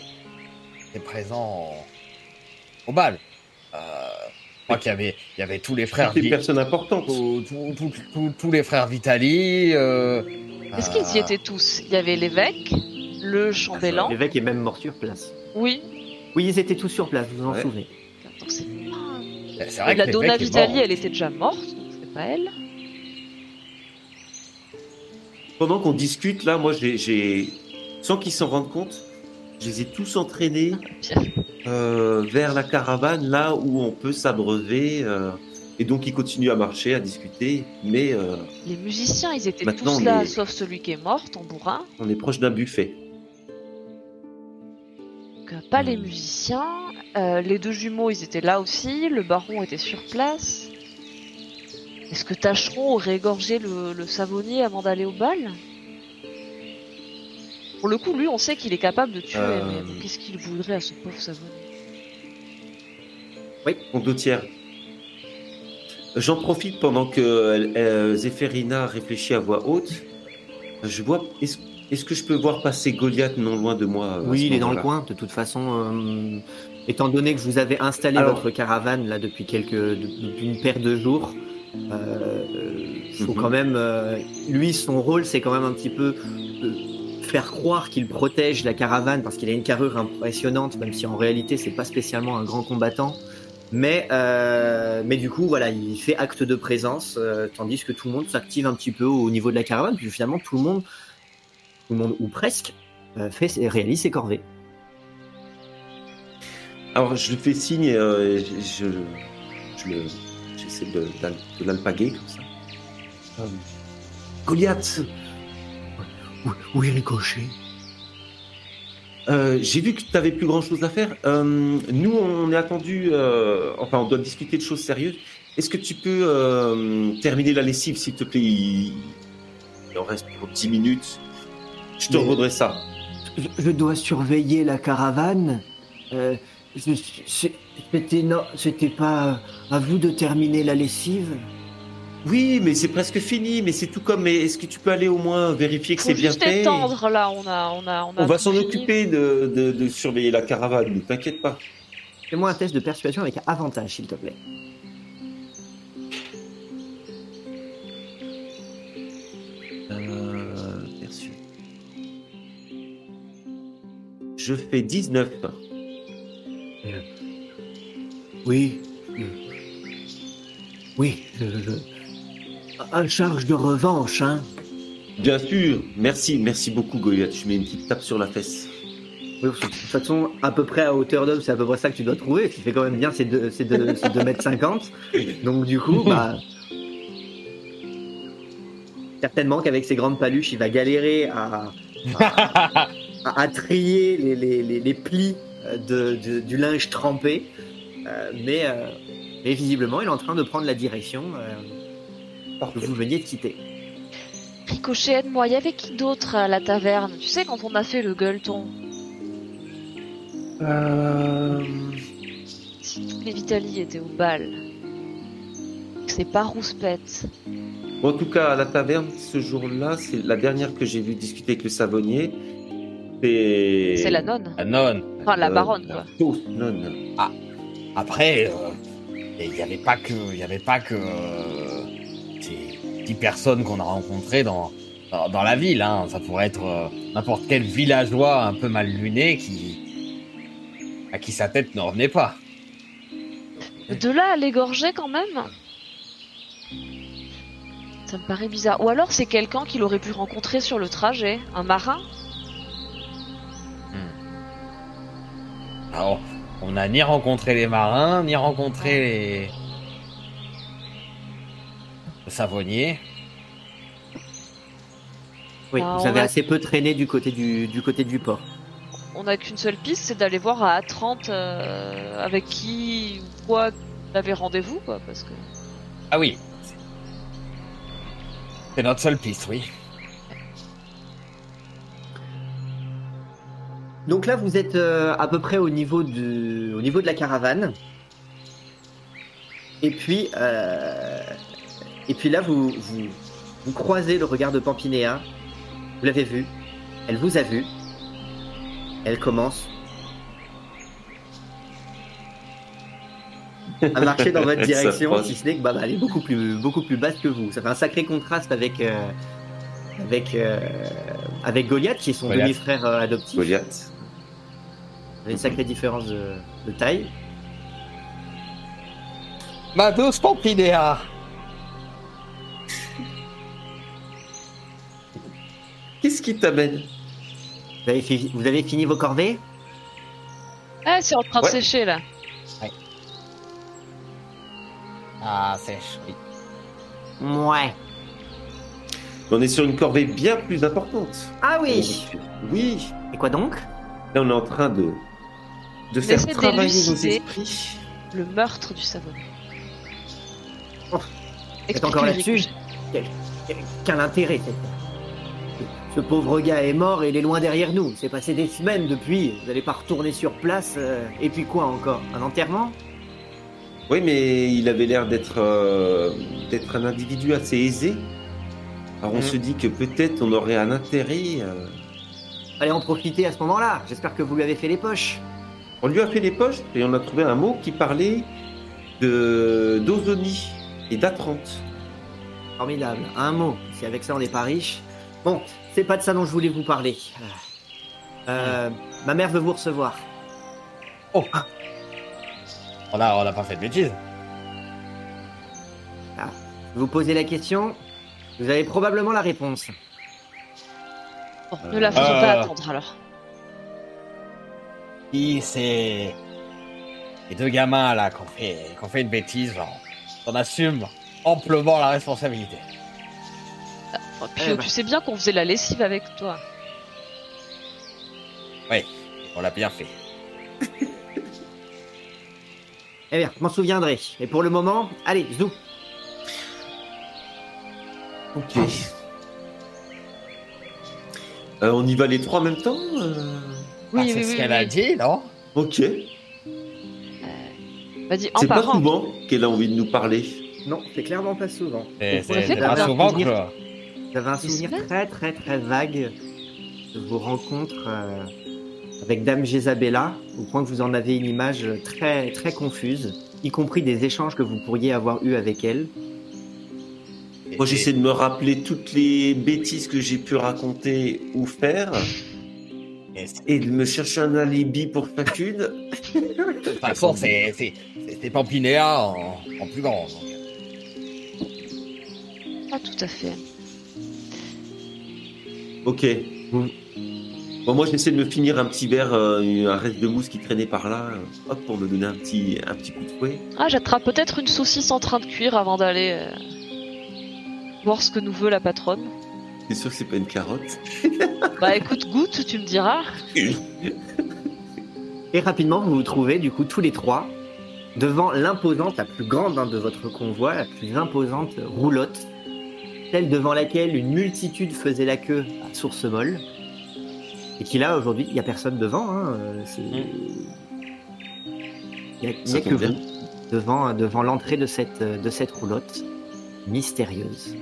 étaient présents au bal. Euh, je crois qu'il y avait, il y avait tous les frères Des personnes importantes. tous- les frères Vitali. euh, Est-ce qu'ils y euh, étaient tous? Il y avait l'évêque, le chambellan. L'évêque est même mort sur place. Oui. Oui, ils étaient tous sur place, vous vous en Ouais. souvenez. Donc c'est vrai que la Donna Vitali, elle était déjà morte, donc c'est pas elle. Pendant qu'on discute, là, moi, j'ai- sans qu'ils s'en rendent compte, je les ai tous entraînés Pierre. euh, vers la caravane, là où on peut s'abreuver. euh, et donc, ils continuent à marcher, à discuter, mais euh, Les musiciens, ils étaient tous là, sauf celui qui est mort, tambourin. on est proche d'un buffet. Donc, pas les musiciens. Les deux jumeaux, ils étaient là aussi. Le baron était sur place. Est-ce que Tacheron aurait égorgé le, le savonnier avant d'aller au bal? Pour le coup, lui, on sait qu'il est capable de tuer, Euh. mais qu'est-ce qu'il voudrait à ce pauvre savonnier Condottière. J'en profite pendant que euh, Zéphérina réfléchit à voix haute. Je vois. Est-ce est-ce que je peux voir passer Goliath non loin de moi à Oui, il est dans le moment-là? coin. De toute façon, euh, étant donné que vous avez installé Alors- votre caravane là depuis quelques, depuis une paire de jours, euh, faut Mhm. quand même. euh, lui, son rôle, c'est quand même un petit peu euh, faire croire qu'il protège la caravane parce qu'il a une carrure impressionnante, même si en réalité, c'est pas spécialement un grand combattant. Mais, euh, mais du coup, voilà, il fait acte de présence, euh, tandis que tout le monde s'active un petit peu au niveau de la caravane. Puis finalement, tout le monde, tout le monde ou presque, euh, fait, réalise ses corvées. Alors, je lui fais signe et euh, je, je, je le- j'essaie de, de l'alpaguer comme ça. Goliath, Oui, ricochet? euh, j'ai vu que tu n'avais plus grand chose à faire. Euh, nous, on est attendu, euh, enfin, on doit discuter de choses sérieuses. Est-ce que tu peux terminer la lessive, s'il te plaît? Il, il en reste pour 10 minutes. Je te redresserai ça. Je, je dois surveiller la caravane. C'était pas à vous de terminer la lessive? Oui, mais c'est presque fini, mais c'est tout comme. Mais est-ce que tu peux aller au moins vérifier que c'est bien fait étendre là, on a, on a, on a On va s'en occuper de, de, de surveiller la caravane, ne t'inquiète pas. Fais-moi un test de persuasion avec avantage, s'il te plaît. Euh, perçu. je fais 19. Oui. euh, Oui. Un charge de revanche, hein. Bien sûr. Merci, merci beaucoup, Goliath. Je mets une petite tape sur la fesse. Oui, de toute façon, à peu près à hauteur d'homme, c'est à peu près ça que tu dois trouver. Tu fais quand même bien ces 2 ces deux, ces deux mètres 50. Donc du coup, bah. Certainement qu'avec ses grandes paluches, il va galérer à, à, à- à trier les, les- les- les plis euh, de, de- du linge trempé. Euh, mais, euh, mais visiblement, il est en train de prendre la direction euh, que vous veniez de quitter. Ricochet, aide-moi, il y avait qui d'autre à la taverne? Tu sais, quand on a fait le gueuleton, Euh... si tous les Vitali étaient au bal, c'est pas Rouspette. En tout cas, à la taverne, ce jour-là, c'est la dernière que j'ai vu discuter avec le savonnier. C'est C'est la nonne. Ah, non. Enfin, la Euh, baronne, la quoi. fausse nonne. Après, euh, il n'y avait pas que, il y avait pas que euh, ces dix personnes qu'on a rencontrées dans, dans, dans la ville. Hein. Ça pourrait être euh, n'importe quel villageois un peu mal luné qui, à qui sa tête ne revenait pas. De là à l'égorger quand même? Ça me paraît bizarre. Ou alors c'est quelqu'un qu'il aurait pu rencontrer sur le trajet. Un marin? Alors, on n'a ni rencontré les marins, ni rencontré les le savonnier. Oui, Ah, vous on avez assez peu traîné du côté du, du côté du port. On n'a qu'une seule piste, c'est d'aller voir à A30 euh, avec qui ou quoi il avait rendez-vous, quoi, parce que... Ah oui. C'est notre seule piste, oui. Donc là, vous êtes euh, à peu près au niveau, de, au niveau de la caravane. Et puis, euh, et puis là, vous, vous, vous croisez le regard de Pampinéa. Vous l'avez vu. Elle vous a vu. Elle commence à marcher dans votre direction, si ce n'est que bah, bah, elle est beaucoup plus, beaucoup plus basse que vous. Ça fait un sacré contraste avec, euh, avec, euh, avec Goliath, qui est son demi-frère euh, adoptif. Goliath. Il y a une sacrée différence de, de taille. Ma douce. Qu'est-ce qui t'amène? Vous avez, fi- vous avez fini vos corvées? Ah, c'est en train de Ouais. sécher, là. Ah, sèche, oui. Ouais. On est sur une corvée bien plus importante. Ah oui Oui. Et quoi donc? Là, on est en train de, de faire Laissez travailler nos esprits. Le meurtre du savonnier. Oh, Explique-lui, encore là-dessus quel, quel- quel intérêt c'est Ce pauvre gars est mort et il est loin derrière nous. C'est passé des semaines depuis. Vous n'allez pas retourner sur place. euh, et puis quoi encore? Un enterrement? Oui, mais il avait l'air d'être euh, d'être un individu assez aisé. Alors on Mm. se dit que peut-être on aurait un intérêt. euh, Allez en profiter à ce moment-là. J'espère que vous lui avez fait les poches. On lui a fait les poches et on a trouvé un mot qui parlait de d'ozonie et d'atrante. Formidable. Un mot. Si avec ça on n'est pas riche. Bon, c'est pas de ça dont je voulais vous parler. Euh, ma mère veut vous recevoir. On a, on a pas fait de bêtises. Vous posez la question, vous avez probablement la réponse. Bon, ne la faisons Euh. pas attendre, alors. Si c'est les deux gamins là qu'on fait, qu'on fait une bêtise, genre, on assume amplement la responsabilité. Puis, Eh euh, ben. tu sais bien qu'on faisait la lessive avec toi. On l'a bien fait. Eh bien, je m'en souviendrai. Et pour le moment, allez, zou. Ok. Euh, on y va les trois en même temps euh? Ah, Oui, c'est oui, ce oui. qu'elle oui. a dit, non? Ok. Vas-y, en C'est pas souvent qu'elle a envie de nous parler? Non, c'est clairement pas souvent. C'est Vous c'est- c'est pas souvent que. Vous avez un souvenir très très très vague de vos rencontres euh, avec Dame Jésabella, au point que vous en avez une image très très confuse, y compris des échanges que vous pourriez avoir eu avec elle. Moi, j'essaie de me rappeler toutes les bêtises que j'ai pu raconter ou faire. Et de me chercher un alibi pour chacune. De toute façon, c'est Pampinéa en, en plus grand. Pas tout à fait. Ok. Bon, moi, j'essaie de me finir un petit verre, euh, un reste de mousse qui traînait par là, euh, hop, pour me donner un petit, un petit coup de fouet. Ah, j'attrape peut-être une saucisse en train de cuire avant d'aller euh, voir ce que nous veut la patronne. C'est sûr que c'est pas une carotte? Bah écoute, goûte, tu me diras. Et rapidement, vous vous trouvez du coup tous les trois devant l'imposante, la plus grande hein, de votre convoi, la plus imposante roulotte, celle devant laquelle une multitude faisait la queue à source molle. Et qui là, aujourd'hui, il n'y a personne devant. Hein, euh, c'est- Il n'y a, que vous devant, devant l'entrée de cette, de cette roulotte mystérieuse.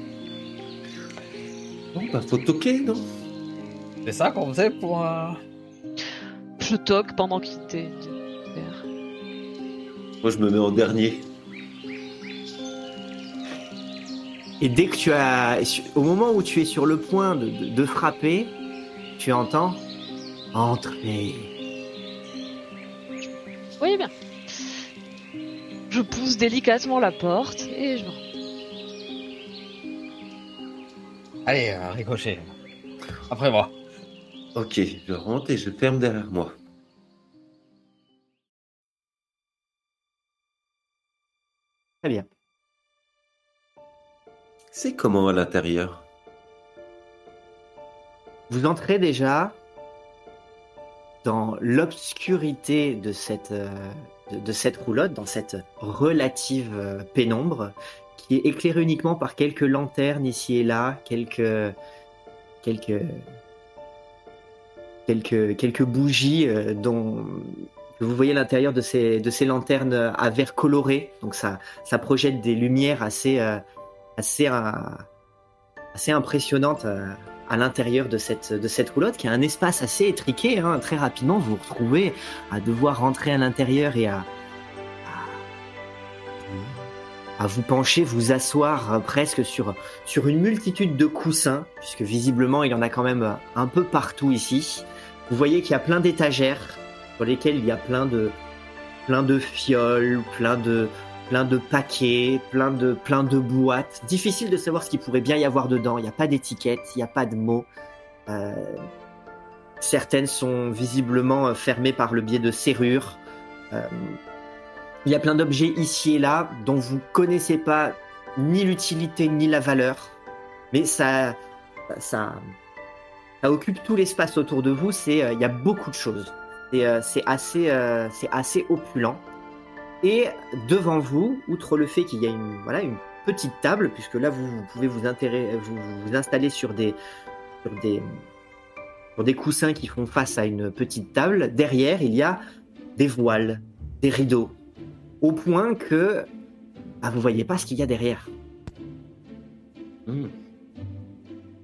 Bon, bah, faut toquer, non? C'est ça qu'on faisait pour. euh, Je toque pendant qu'il t'est- Moi, je me mets en dernier. Et dès que tu as, au moment où tu es sur le point de, de- de frapper, tu entends entrer. Voyez bien. Je pousse délicatement la porte et je. Allez, euh, ricochet. Après moi. Ok, je rentre et je ferme derrière moi. Très bien. C'est comment à l'intérieur? Vous entrez déjà dans l'obscurité de cette, euh, de, cette roulotte, dans cette relative euh, pénombre, qui est éclairée uniquement par quelques lanternes ici et là, quelques, quelques, quelques, quelques bougies euh, dont vous voyez l'intérieur de ces, de ces lanternes à verre coloré. Donc ça, ça projette des lumières assez, assez, euh, assez impressionnantes. euh, à l'intérieur de cette, roulotte, qui a un espace assez étriqué. hein. Très rapidement, vous vous retrouvez à devoir rentrer à l'intérieur et à, vous pencher, vous asseoir euh, presque sur, sur une multitude de coussins, puisque visiblement, il y en a quand même un peu partout ici. Vous voyez qu'il y a plein d'étagères sur lesquelles il y a plein de, plein de fioles, plein de, plein de paquets, plein de, plein de boîtes. Difficile de savoir ce qu'il pourrait bien y avoir dedans. Il n'y a pas d'étiquette, il n'y a pas de mots. Euh, certaines sont visiblement euh, fermées par le biais de serrures. Euh, il y a plein d'objets ici et là dont vous connaissez pas ni l'utilité ni la valeur, mais ça, ça, ça occupe tout l'espace autour de vous. C'est, il y a beaucoup de choses. C'est, assez, c'est assez opulent. Et devant vous, outre le fait qu'il y a une, voilà, une petite table, puisque là vous, vous pouvez vous, vous installer sur des, sur, des, sur des coussins qui font face à une petite table, derrière il y a des voiles, des rideaux, au point que bah, vous voyez pas ce qu'il y a derrière. Hmm.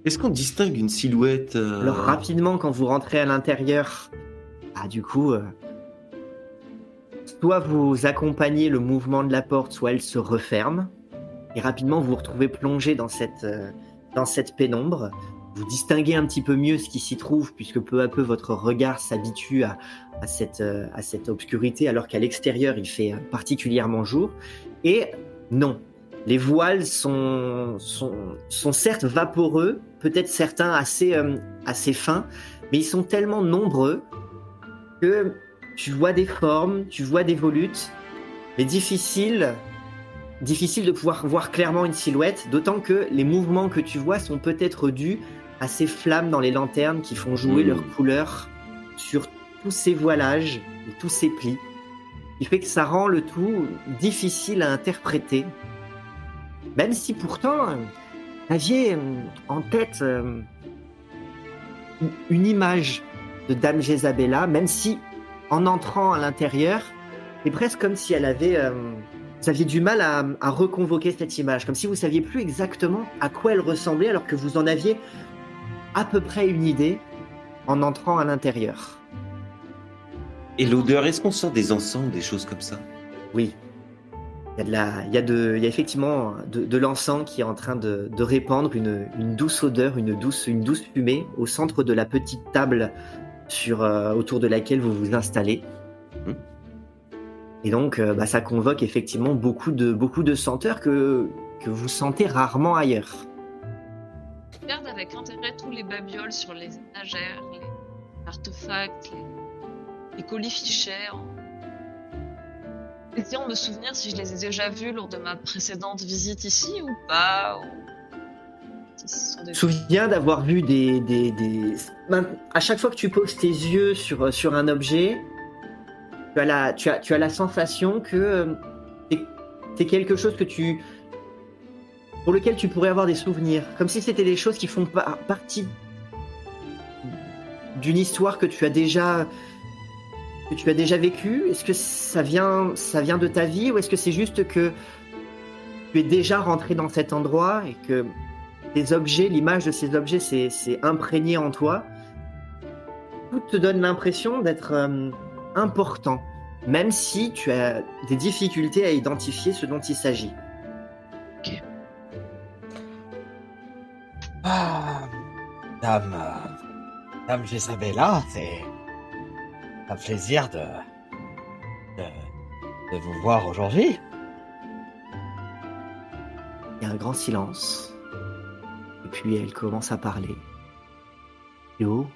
Est-ce qu'on distingue une silhouette euh, Alors rapidement, quand vous rentrez à l'intérieur, bah, du coup, euh, soit vous accompagnez le mouvement de la porte, soit elle se referme. Et rapidement, vous vous retrouvez plongé dans cette, euh, dans cette pénombre. Vous distinguez un petit peu mieux ce qui s'y trouve, puisque peu à peu votre regard s'habitue à, à, cette, euh, à cette obscurité, alors qu'à l'extérieur, il fait euh, particulièrement jour. Et non, les voiles sont, sont, sont certes vaporeux, peut-être certains assez, assez fins, mais ils sont tellement nombreux que tu vois des formes, tu vois des volutes, mais difficile, difficile de pouvoir voir clairement une silhouette, d'autant que les mouvements que tu vois sont peut-être dus à ces flammes dans les lanternes qui font jouer Mm. leur couleur sur tous ces voilages et tous ces plis. Il fait que ça rend le tout difficile à interpréter, même si pourtant, euh, aviez euh, en tête euh, une- une image de Dame Jezabella, même si en entrant à l'intérieur, c'est presque comme si elle avait, euh, vous aviez du mal à, à reconvoquer cette image, comme si vous saviez plus exactement à quoi elle ressemblait, alors que vous en aviez à peu près une idée en entrant à l'intérieur. Et l'odeur, est-ce qu'on sent des encens, des choses comme ça? Oui. Il y a, de la, il y a, de, il y a effectivement de, de l'encens qui est en train de, de répandre une, une douce odeur, une douce, une douce fumée au centre de la petite table sur, euh, autour de laquelle vous vous installez. Et donc, euh, bah, ça convoque effectivement beaucoup de, beaucoup de senteurs que, que vous sentez rarement ailleurs. Je regarde avec intérêt tous les babioles sur les étagères, les artefacts, les, les colis fichets. en- Essayons de me souvenir si je les ai déjà vus lors de ma précédente visite ici ou pas. Souviens d'avoir vu des, des, À chaque fois que tu poses tes yeux sur, sur un objet, tu as la, sensation que euh, c'est- c'est quelque chose que tu. pour lequel tu pourrais avoir des souvenirs. Comme si c'était des choses qui font par- partie d'une histoire que tu as déjà. que tu as déjà vécue. Est-ce que ça vient, ça vient de ta vie ou est-ce que c'est juste que tu es déjà rentré dans cet endroit et que les objets, l'image de ces objets, c'est c'est imprégné en toi. Tout te donne l'impression d'être euh, important, même si tu as des difficultés à identifier ce dont il s'agit. Ah, Dame, Dame Jésabella, c'est un plaisir de, de, de vous voir aujourd'hui. Il y a un grand silence. Puis elle commence à parler. Yo,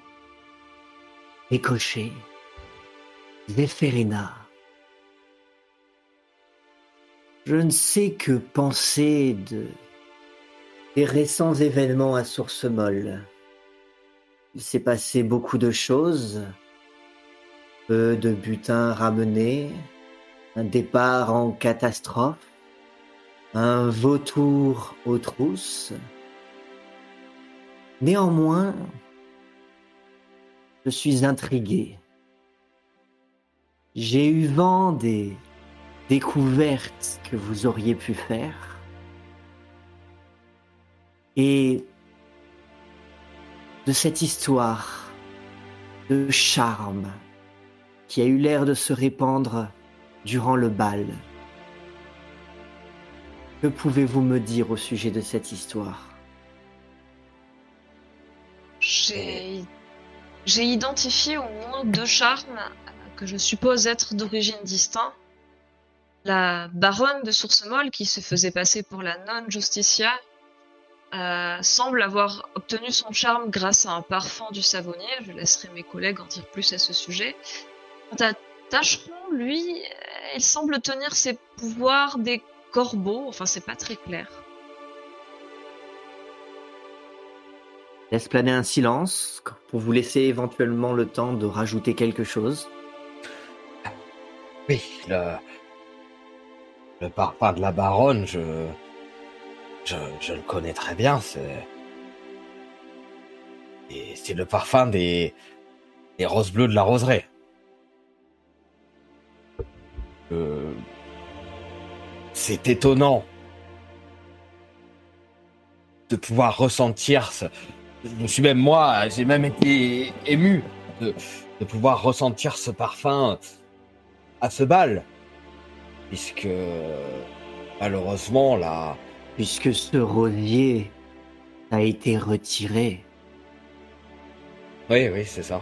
Ricochet, Zéphérina. Je ne sais que penser de des récents événements à source molle. Il s'est passé beaucoup de choses. Peu de butins ramenés, un départ en catastrophe, un vautour aux trousses. Néanmoins, je suis intrigué. J'ai eu vent des découvertes que vous auriez pu faire. Et de cette histoire de charme qui a eu l'air de se répandre durant le bal. Que pouvez-vous me dire au sujet de cette histoire? J'ai j'ai identifié au moins deux charmes que je suppose être d'origine distincte. La baronne de Sourcemolle, qui se faisait passer pour la non Justicia, euh, semble avoir obtenu son charme grâce à un parfum du savonnier. Je laisserai mes collègues en dire plus à ce sujet. Quant à Tacheron, lui, il semble tenir ses pouvoirs des corbeaux. Enfin, c'est pas très clair. Laisse planer un silence pour vous laisser éventuellement le temps de rajouter quelque chose. Oui, le, le parfum de la baronne, je, je, le connais très bien. C'est, c'est le parfum des, des roses bleues de la roseraie. Euh, c'est étonnant de pouvoir ressentir ce. Je suis même moi, j'ai même été ému de, de pouvoir ressentir ce parfum à ce bal, puisque malheureusement là, Puisque ce rosier a été retiré. oui oui c'est ça.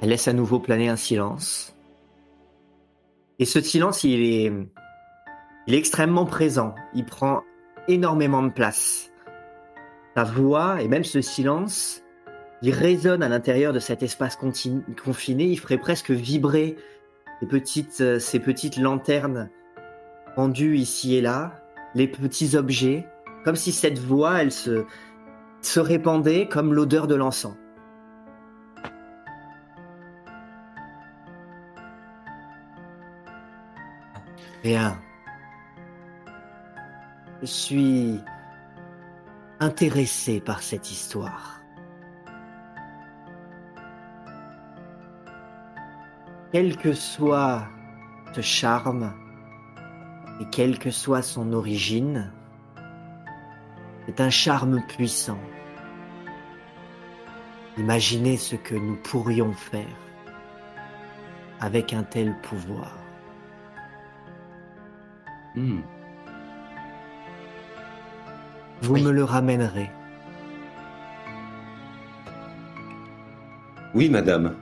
Elle laisse à nouveau planer un silence. Et ce silence, il est, il est extrêmement présent. Il prend énormément de place. Sa voix et même ce silence, il résonne à l'intérieur de cet espace confiné. Il ferait presque vibrer ces petites, euh, ces petites lanternes pendues ici et là, les petits objets, comme si cette voix, elle se, répandait comme l'odeur de l'encens. Bien. Je suis intéressé par cette histoire. Quel que soit ce charme et quelle que soit son origine, c'est un charme puissant. Imaginez ce que nous pourrions faire avec un tel pouvoir. Hmm. Vous Oui. me le ramènerez. Oui, madame.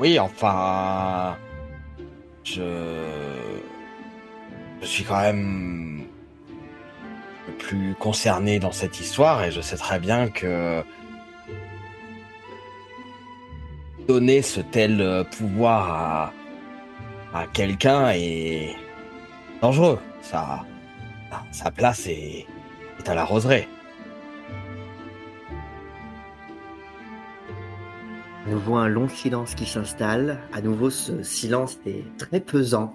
Oui, enfin, je, je suis quand même le plus concerné dans cette histoire et je sais très bien que donner ce tel pouvoir à, à quelqu'un est dangereux. Ça, sa place est, est à la roseraie. À nouveau un long silence qui s'installe. À nouveau ce silence est très pesant.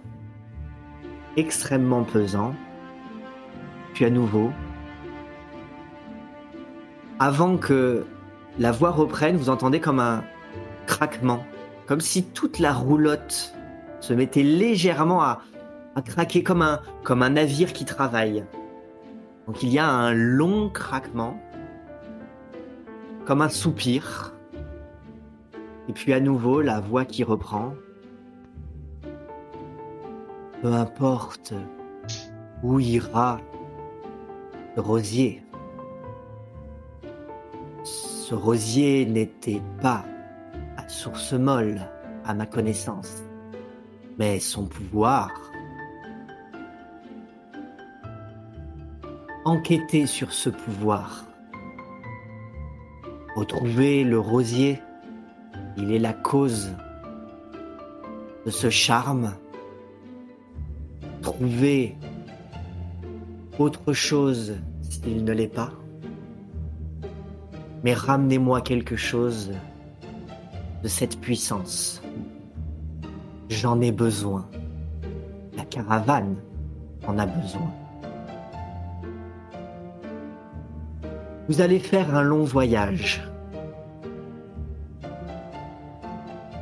Extrêmement pesant. Puis à nouveau. Avant que la voix reprenne, vous entendez comme un craquement. Comme si toute la roulotte se mettait légèrement à, craquer comme un, comme un navire qui travaille. Donc il y a un long craquement. Comme un soupir. Et puis à nouveau, la voix qui reprend. Peu importe où ira ce rosier. Ce rosier n'était pas à source molle, à ma connaissance, mais son pouvoir. Enquêter sur ce pouvoir. Retrouver le rosier il est la cause de ce charme. Trouver autre chose s'il ne l'est pas. Mais ramenez-moi quelque chose de cette puissance. J'en ai besoin. La caravane en a besoin. Vous allez faire un long voyage.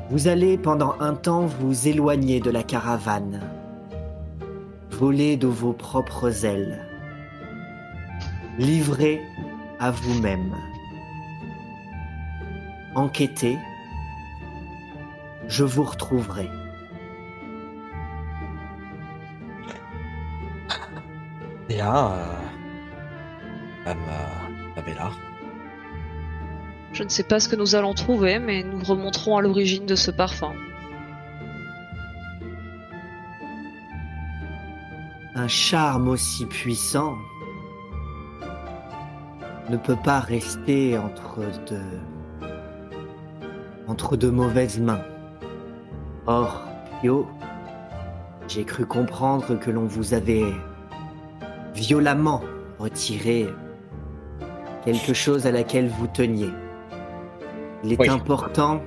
Vous allez pendant un temps vous éloigner de la caravane, voler de vos propres ailes, livrer à vous-même, enquêter, je vous retrouverai. Léa, euh, euh, Abélard. Je ne sais pas ce que nous allons trouver, mais nous remonterons à l'origine de ce parfum. Un charme aussi puissant ne peut pas rester entre de entre de mauvaises mains. Or, Pio, j'ai cru comprendre que l'on vous avait violemment retiré quelque chose à laquelle vous teniez. Il est Oui. important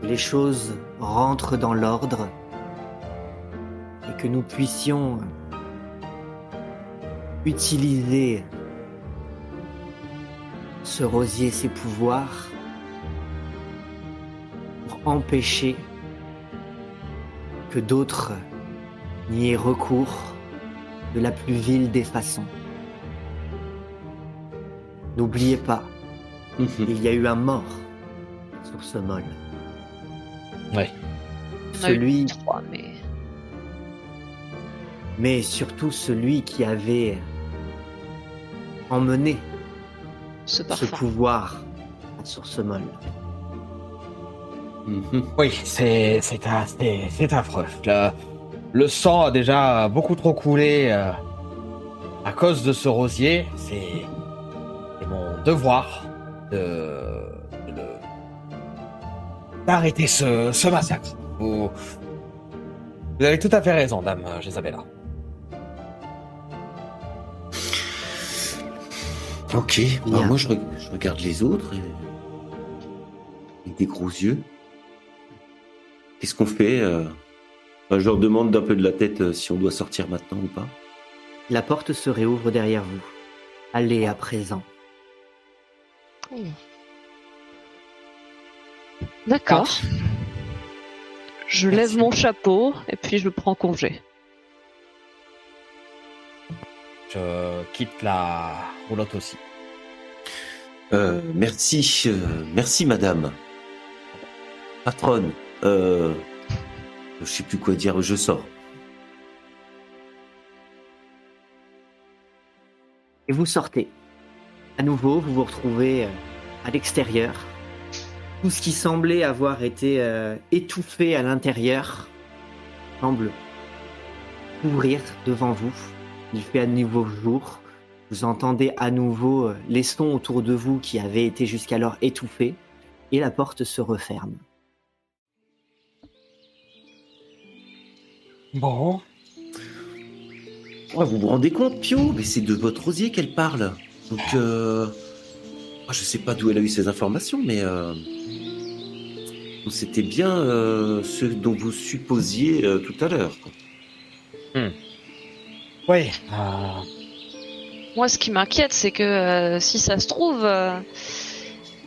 que les choses rentrent dans l'ordre et que nous puissions utiliser ce rosier, ses pouvoirs, pour empêcher que d'autres n'y aient recours de la plus vile des façons. N'oubliez pas, il y a eu un mort sur ce mol. Ouais. Celui, trois, mais mais surtout celui qui avait emmené ce ce pouvoir à Source Molle. Mhm. Oui, c'est c'est un- c'est- c'est affreux. Le, le sang a déjà beaucoup trop coulé euh, à cause de ce rosier. C'est devoir de de le- d'arrêter ce, ce massacre. Vous, vous avez tout à fait raison, Dame Jésabella. Ok, moi je, re- je regarde les autres et... avec des gros yeux. Qu'est-ce qu'on fait euh? Je leur demande d'un peu de la tête euh, si on doit sortir maintenant ou pas. La porte se réouvre derrière vous. Allez à présent. D'accord. Je lève mon chapeau et puis je prends congé. Je quitte la roulotte aussi. Euh, merci, euh, merci madame. Patronne, euh, je sais plus quoi dire, je sors. Et vous sortez. À nouveau, vous vous retrouvez euh, à l'extérieur. Tout ce qui semblait avoir été euh, étouffé à l'intérieur semble ouvrir devant vous. Il fait à nouveau jour. Vous entendez à nouveau euh, les sons autour de vous qui avaient été jusqu'alors étouffés. Et la porte se referme. Bon. Vous vous rendez compte, Pio? Mais c'est de votre rosier qu'elle parle. Donc, euh... je sais pas d'où elle a eu ces informations, mais euh... c'était bien euh, ce dont vous supposiez euh, tout à l'heure. quoi. Oui. euh, Moi, ce qui m'inquiète, c'est que euh, si ça se trouve, euh,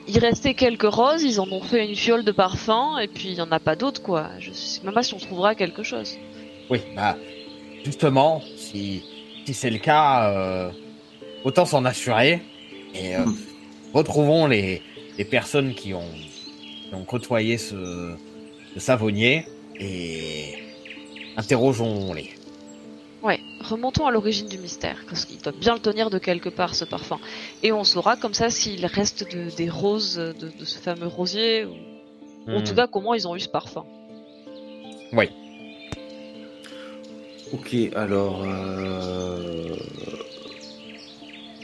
il restait quelques roses, ils en ont fait une fiole de parfum, et puis il y en a pas d'autres, quoi. Je sais même pas si on trouvera quelque chose. oui, bah, justement, si, si c'est le cas, euh, autant s'en assurer. Et euh, Mhm. retrouvons les, les personnes qui ont, qui ont côtoyé ce, ce savonnier et interrogeons-les. Ouais, remontons à l'origine du mystère, parce qu'il doit bien le tenir de quelque part, ce parfum. Et on saura comme ça s'il reste de- des roses de, de ce fameux rosier, ou en tout Hmm. cas comment ils ont eu ce parfum. Ok, alors. euh,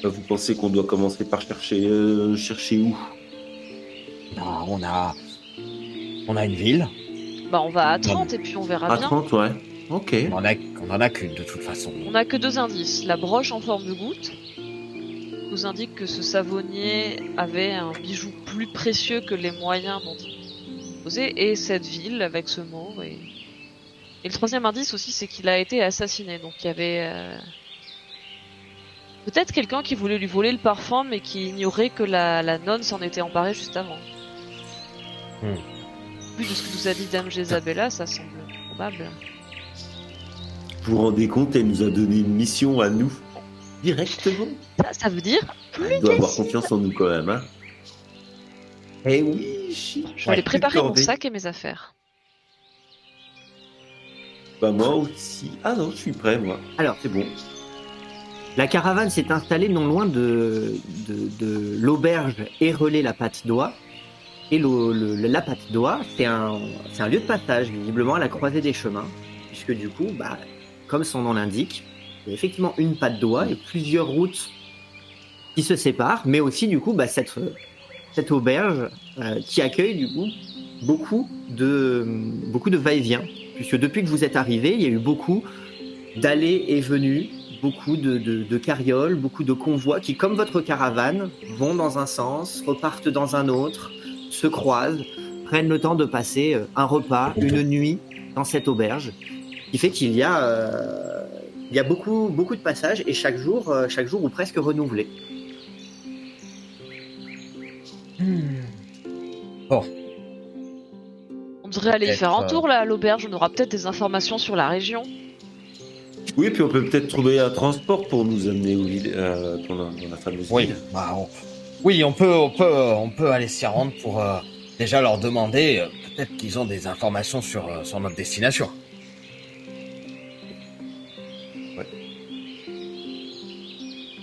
Vous pensez qu'on doit commencer par chercher, euh, chercher où? Bah, on a, on a une ville. Bah on va à 30 et puis on verra À bien. 30, ouais. Ok. On en a, on en a qu'une de toute façon. On a que deux indices. La broche en forme de goutte nous indique que ce savonnier avait un bijou plus précieux que les moyens dont il disposait, et cette ville avec ce mot. Et, et le troisième indice aussi, c'est qu'il a été assassiné. Donc il y avait euh, peut-être quelqu'un qui voulait lui voler le parfum, mais qui ignorait que la, la nonne s'en était emparée juste avant. Hmm. Vu de ce que nous a dit Dame Jezabella, ça semble probable. Vous vous rendez compte, elle nous a donné une mission à nous. Directement. Ça, ça veut dire Elle doit avoir confiance en nous quand même, hein. Eh oui, chi. je vais préparer mon sac et mes affaires. Bah moi aussi. Ah non, je suis prêt, moi. Alors, C'est bon. La caravane s'est installée non loin de, de, de l'auberge la Patte d'Oie. Et la Patte d'Oie, c'est un, lieu de passage, visiblement à la croisée des chemins. Puisque du coup, bah, comme son nom l'indique, il y a effectivement une patte d'oie et plusieurs routes qui se séparent, mais aussi du coup, bah, cette, cette auberge euh, qui accueille du coup beaucoup de, beaucoup de va-et-vient. Puisque depuis que vous êtes arrivé, il y a eu beaucoup d'allées et venues, beaucoup de, de, de carrioles, beaucoup de convois qui, comme votre caravane, vont dans un sens, repartent dans un autre, se croisent, prennent le temps de passer euh, un repas, une nuit dans cette auberge, qui fait qu'il y a, euh, il y a beaucoup, beaucoup de passages et chaque jour, euh, chaque jour ou presque renouvelé. On devrait aller y faire un tour là à l'auberge, on aura peut-être des informations sur la région. Oui, puis on peut peut-être trouver un transport pour nous amener au ville, euh, dans, la, dans la fameuse Oui, ville. bah, on... oui, on peut, on peut, on peut aller s'y rendre pour euh, déjà leur demander. euh, Peut-être qu'ils ont des informations sur, euh, sur notre destination.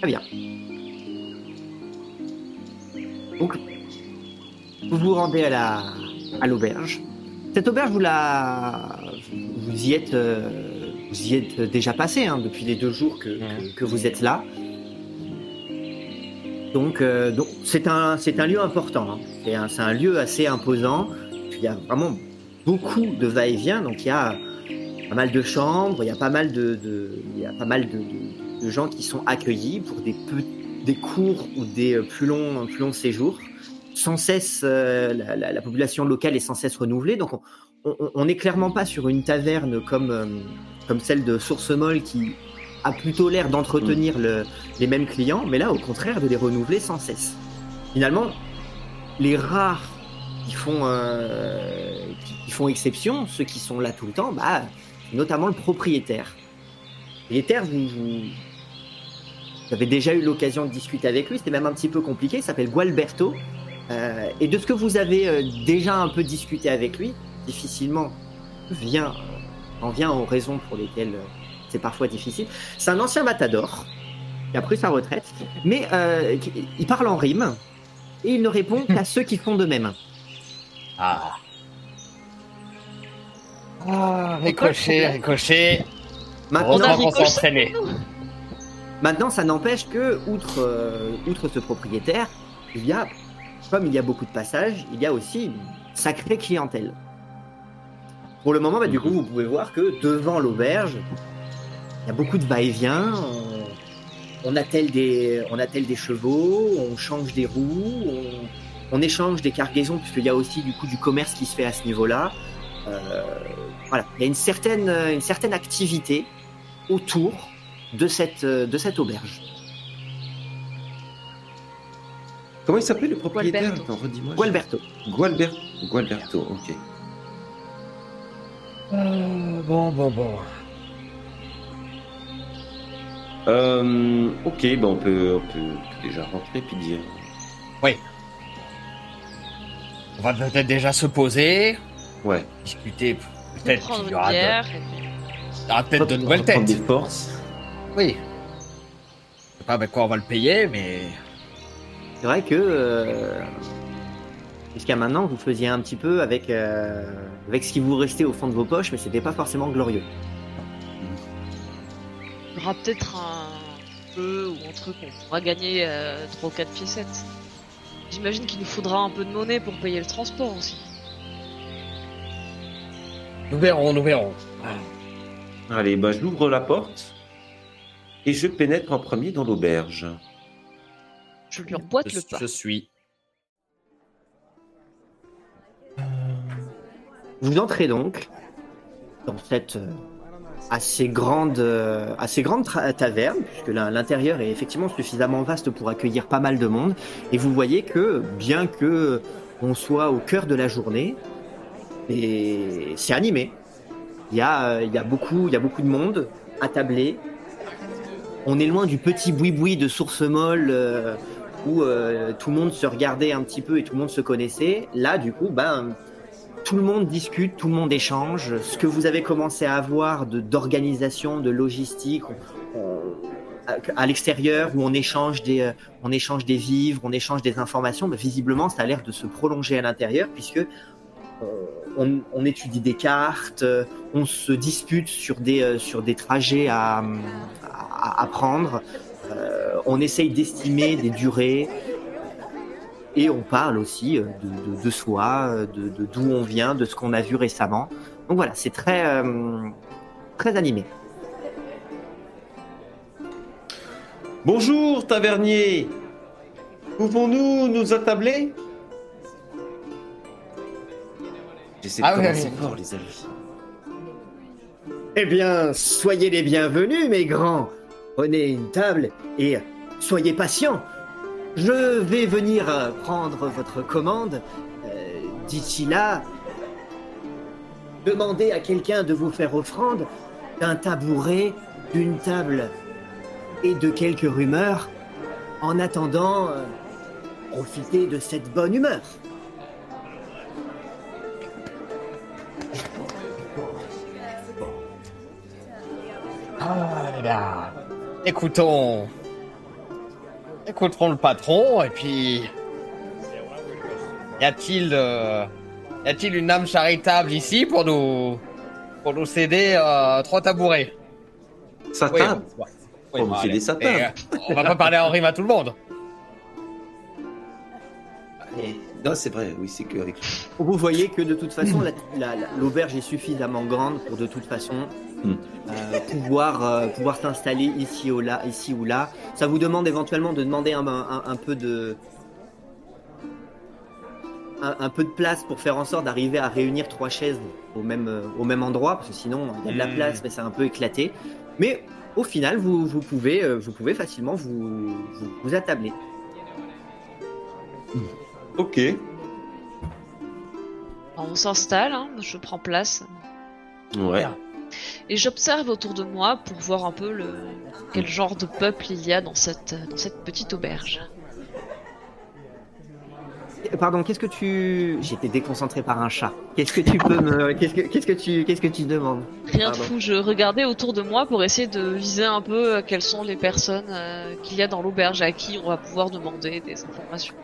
Très bien. Donc, vous vous rendez à la à l'auberge. Cette auberge, vous la vous y êtes euh, vous y êtes déjà passé hein, depuis les deux jours que, que, que vous êtes là. Donc, euh, donc c'est un c'est un lieu important. hein. C'est un, c'est un lieu assez imposant. Il y a vraiment beaucoup de va-et-vient. Donc il y a pas mal de chambres, il y a pas mal de, de- il y a pas mal de, de- de gens qui sont accueillis pour des pe- des courts ou des euh, plus longs plus longs séjours. Sans cesse, euh, la, la- la population locale est sans cesse renouvelée. Donc on, on, on est clairement pas sur une taverne comme euh, comme celle de Source Molle qui a plutôt l'air d'entretenir le- les mêmes clients, mais là au contraire de les renouveler sans cesse. Finalement, les rares qui font euh, exception, ceux qui sont là tout le temps, bah notamment le propriétaire. Le propriétaire, vous, avez déjà eu l'occasion de discuter avec lui, c'était même un petit peu compliqué, il s'appelle Gualberto. Euh, et de ce que vous avez euh, déjà un peu discuté avec lui, difficilement vient, en vient aux raisons pour lesquelles euh, c'est parfois difficile. C'est un ancien matador qui a pris sa retraite, mais euh, il parle en rime et il ne répond qu'à ceux qui font de même. Ah. Ah, ricochet, ricochet. Maintenant, On. Maintenant, ça n'empêche que, outre, euh, outre ce propriétaire, il y a, comme il y a beaucoup de passages, il y a aussi une sacrée clientèle. Pour le moment, bah, du coup, vous pouvez voir que devant l'auberge, il y a beaucoup de va-et-vient. On, on attelle des, on attelle des chevaux, on change des roues, on, on échange des cargaisons, puisqu'il y a aussi du coup du commerce qui se fait à ce niveau-là. Euh, voilà, il y a une certaine, une certaine activité autour de cette, de cette auberge. Comment il s'appelait le propriétaire? Gualberto. Attends, redis-moi. Gualberto. Gualber... Gualberto, ok. Euh, bon, bon, bon. Euh, ok, ben on peut, on peut déjà rentrer puis dire. On va peut-être déjà se poser, Ouais. discuter. Peut-être prendre qu'il y aura, de, il y aura peut-être de nouvelles têtes. des forces. Oui. Je sais pas avec quoi on va le payer, mais. C'est vrai que euh, jusqu'à maintenant, vous faisiez un petit peu avec, euh, avec ce qui vous restait au fond de vos poches, mais c'était pas forcément glorieux. Il y aura peut-être un jeu ou un truc on pourra gagner euh, 3 ou 4 piécettes. J'imagine qu'il nous faudra un peu de monnaie pour payer le transport aussi. Nous verrons, nous verrons. Allez, ben j'ouvre la porte et je pénètre en premier dans l'auberge. Je lui emboîte le pas. je suis. Vous entrez donc dans cette euh, assez grande, euh, assez grande taverne, puisque l'in- l'intérieur est effectivement suffisamment vaste pour accueillir pas mal de monde, et vous voyez que bien que on soit au cœur de la journée, c'est animé. Il y a, euh, il y a beaucoup, il y a beaucoup de monde attablé. On est loin du petit boui-boui de source molle où tout le monde se regardait un petit peu et tout le monde se connaissait. Là, du coup, ben tout le monde discute, tout le monde échange. Ce que vous avez commencé à avoir d'organisation, de logistique, on- on- à, l'extérieur où on échange des, euh, on échange des vivres, on échange des informations, ben, visiblement ça a l'air de se prolonger à l'intérieur puisque euh, on, on étudie des cartes, euh, on se dispute sur des, sur des trajets à, à, prendre, on essaye d'estimer des durées. Et on parle aussi euh, de, de, de soi, euh, de d'où on vient, de ce qu'on a vu récemment. Donc voilà, c'est très, euh, très animé. Bonjour, tavernier Pouvons-nous nous attabler? J'essaie de Ah oui, commencer oui. fort, les amis. Eh bien, soyez les bienvenus, mes grands. Prenez une table et soyez patients. Je vais venir euh, prendre votre commande. Euh, D'ici là, demandez à quelqu'un de vous faire offrande d'un tabouret, d'une table et de quelques rumeurs. En attendant, euh, profitez de cette bonne humeur. Ah, bien, écoutons. Écouterons le patron et puis. Y a-t-il. euh, Y a-t-il une âme charitable ici pour nous. Pour nous céder euh, trois tabourets? Satan. On nous fait allez. des euh, on va pas parler en rime à tout le monde. Et- Non, c'est vrai, oui, c'est que Vous voyez que de toute façon, la- la- la- l'auberge est suffisamment grande pour de toute façon. Euh, pouvoir, euh, pouvoir s'installer ici ou là, ici ou là. Ça vous demande éventuellement de demander un, un- un peu de un, un peu de place pour faire en sorte d'arriver à réunir trois chaises au même, euh, au même endroit, parce que sinon il y a de la Hmm. place, mais c'est un peu éclaté. Mais au final, vous, vous pouvez, euh, vous pouvez facilement vous, vous, vous attabler. Ok. On s'installe, hein, je prends place Ouais. Et j'observe autour de moi pour voir un peu le quel genre de peuple il y a dans cette dans cette petite auberge. pardon, qu'est-ce que tu. J'étais déconcentré par un chat. Qu'est-ce que tu peux me. Qu'est-ce que, qu'est-ce que tu, qu'est-ce que tu demandes? Rien de Pardon. fou, je regardais autour de moi pour essayer de viser un peu euh, quelles sont les personnes euh, qu'il y a dans l'auberge à qui on va pouvoir demander des informations.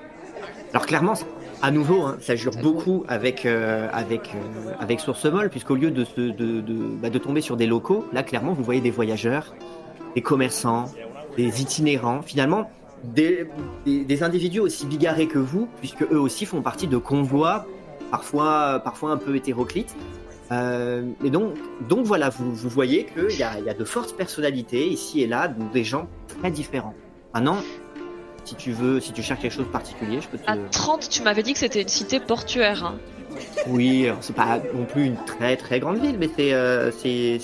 Alors clairement, à nouveau, hein, ça jure beaucoup avec euh, avec euh, avec Source Molle, puisqu'au lieu de, de de, bah, de tomber sur des locaux, là clairement vous voyez des voyageurs, des commerçants, des itinérants, finalement des, des, des individus aussi bigarrés que vous, puisque eux aussi font partie de convois, parfois parfois un peu hétéroclites. Euh, et donc donc voilà, vous, vous voyez qu'il y a, y a de fortes personnalités ici et là, donc des gens très différents. Maintenant, si tu veux, si tu cherches quelque chose de particulier, je peux te. À 30, tu m'avais dit que c'était une cité portuaire. hein. Oui, c'est pas non plus une très très grande ville, mais c'est euh, c'est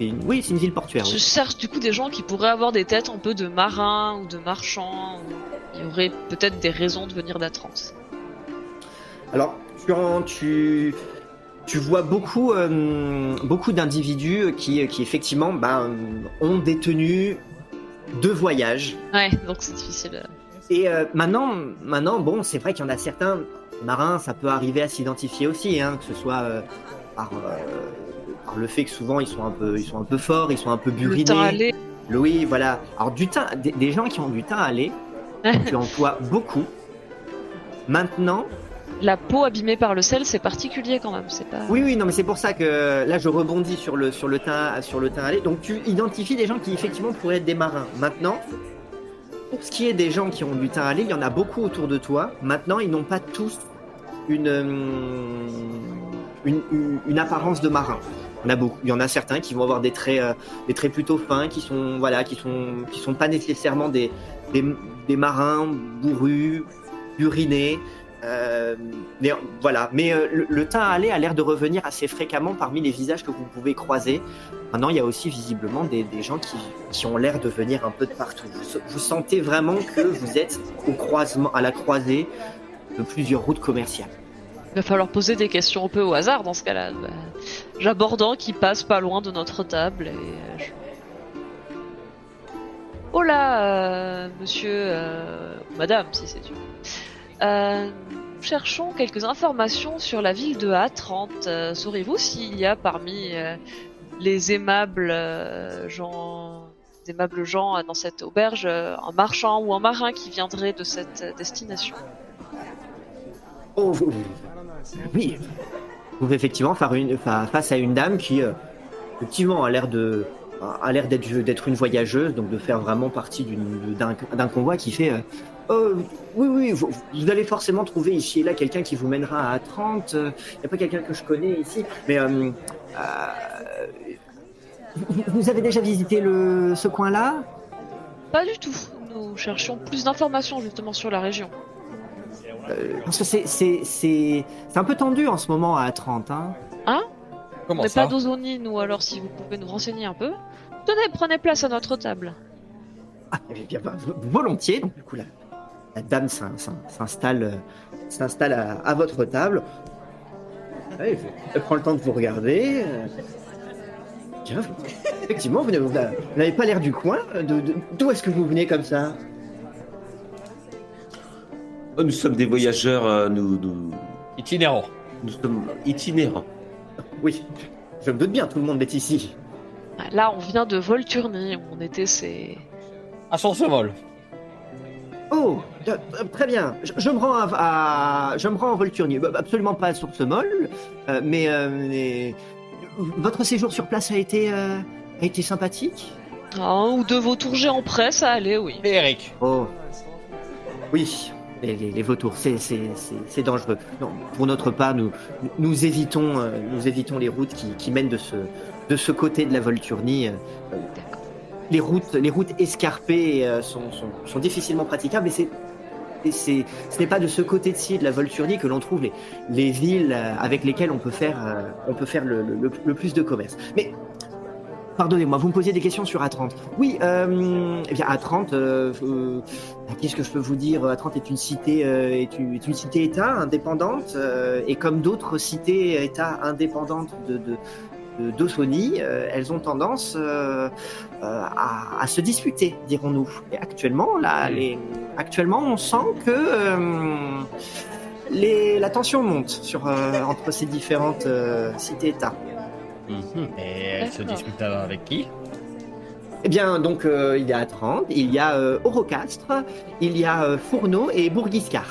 une... oui, c'est une ville portuaire. Je oui. cherche du coup des gens qui pourraient avoir des têtes un peu de marins ou de marchands. ou- Il y aurait peut-être des raisons de venir d'Atrance. Alors tu tu tu vois beaucoup euh, beaucoup d'individus qui qui effectivement bah, euh, ont des tenues de voyage. Ouais, donc c'est difficile. euh. Et euh, maintenant maintenant bon, c'est vrai qu'il y en a certains marins, ça peut arriver à s'identifier aussi, hein, que ce soit euh, par euh, par le fait que souvent ils sont un peu ils sont un peu forts, ils sont un peu burinés. temps aller. Oui, voilà. Alors du teint, des, des gens qui ont du teint à lait, tu en vois beaucoup. Maintenant, La peau abîmée par le sel, c'est particulier quand même. C'est pas. oui, oui, non, mais c'est pour ça que là je rebondis sur le sur le teint sur le teint lait. Donc tu identifies des gens qui effectivement pourraient être des marins. Maintenant, pour ce qui est des gens qui ont du teint lait, il y en a beaucoup autour de toi. Maintenant, ils n'ont pas tous une, une apparence de marin. Il y en a beaucoup. Il y en a certains qui vont avoir des traits euh, des traits plutôt fins, qui sont voilà, qui sont qui sont pas nécessairement des des, des marins bourrus, urinés. Euh, mais voilà, mais euh, le, le teint à lait a l'air de revenir assez fréquemment parmi les visages que vous pouvez croiser. Maintenant, il y a aussi visiblement des, gens qui, qui ont l'air de venir un peu de partout. Vous, sentez vraiment que vous êtes au croisement, à la croisée de plusieurs routes commerciales. Il va falloir poser des questions un peu au hasard dans ce cas-là. J'abordant qui passe pas loin de notre table et. euh, je- Oh euh, monsieur, madame, si c'est tu. Euh, cherchons quelques informations sur la ville de A30. Euh, Saurez-vous s'il y a parmi euh, les aimables euh, gens, les aimables gens euh, dans cette auberge, un marchand ou un marin qui viendrait de cette destination? Oh, oui. Vous pouvez effectivement faire face à une dame qui, effectivement, a l'air de a l'air d'être une voyageuse, donc de faire vraiment partie d'un convoi qui fait. Euh, Oh, oui, oui, vous, vous allez forcément trouver ici et là quelqu'un qui vous mènera à 30. Il n'y a pas quelqu'un que je connais ici, mais euh, euh, vous, avez déjà visité le, ce coin-là? Pas du tout. Nous cherchions plus d'informations justement sur la région. Euh, Parce que c'est c'est c'est c'est un peu tendu en ce moment à 30. Hein. Comment On n'est ça? pas d'Ozoni, nous, alors si vous pouvez nous renseigner un peu. Tenez, prenez place à notre table. Ah, eh bien, bah, vo- volontiers. Donc, du coup, la, la dame s'in- s'in- s'installe, euh, s'installe à, à votre table. Elle prend le temps de vous regarder. euh. Tiens, vous- effectivement, vous n'avez- pas l'air du coin. euh, de- de- D'où est-ce que vous venez comme ça? Oh, Nous sommes des voyageurs, nous, nous, Itinérant. nous sommes itinérants. Oui, je me doute bien, tout le monde est ici. Là, on vient de Volturny, où on était ces... À Sourcemol. Oh, euh, euh, très bien. Je, je me rends à, à- je me rends en Volturnier. Bah, Absolument pas sur ce mol, euh, mais, euh, mais- votre séjour sur place a été, euh, a été sympathique? Un ou deux vautours géants près, ça allait, oui. Et Eric. Oh, oui. Les, les- les vautours, c'est, c'est, c'est, c'est dangereux. Non, pour notre part, nous, nous évitons, euh, nous évitons les routes qui, qui mènent de ce, de ce côté de la Volturnie. euh, les routes, les routes escarpées euh, sont, sont, sont difficilement praticables et c'est ce n'est pas de ce côté-ci de la Volturnie que l'on trouve les, les villes euh, avec lesquelles on peut faire, euh, le, plus de commerce. Mais, pardonnez-moi, vous me posiez des questions sur A30. Oui, euh, eh bien A30, euh, euh, qu'est-ce que je peux vous dire? A30 est une cité, est une, cité-État indépendante et comme d'autres cités-États indépendantes de, d'Osoni, euh, elles ont tendance euh, euh, à, à se disputer, dirons-nous. Et actuellement, là, les, actuellement, on sent que euh, les, la tension monte sur, euh, entre ces différentes euh, cités-États. Mhm. Et elle se dispute avec qui? Eh bien, donc, euh, il y a Trente, il y a euh, Orocastre, il y a euh, Fourneau et Bourguiscar.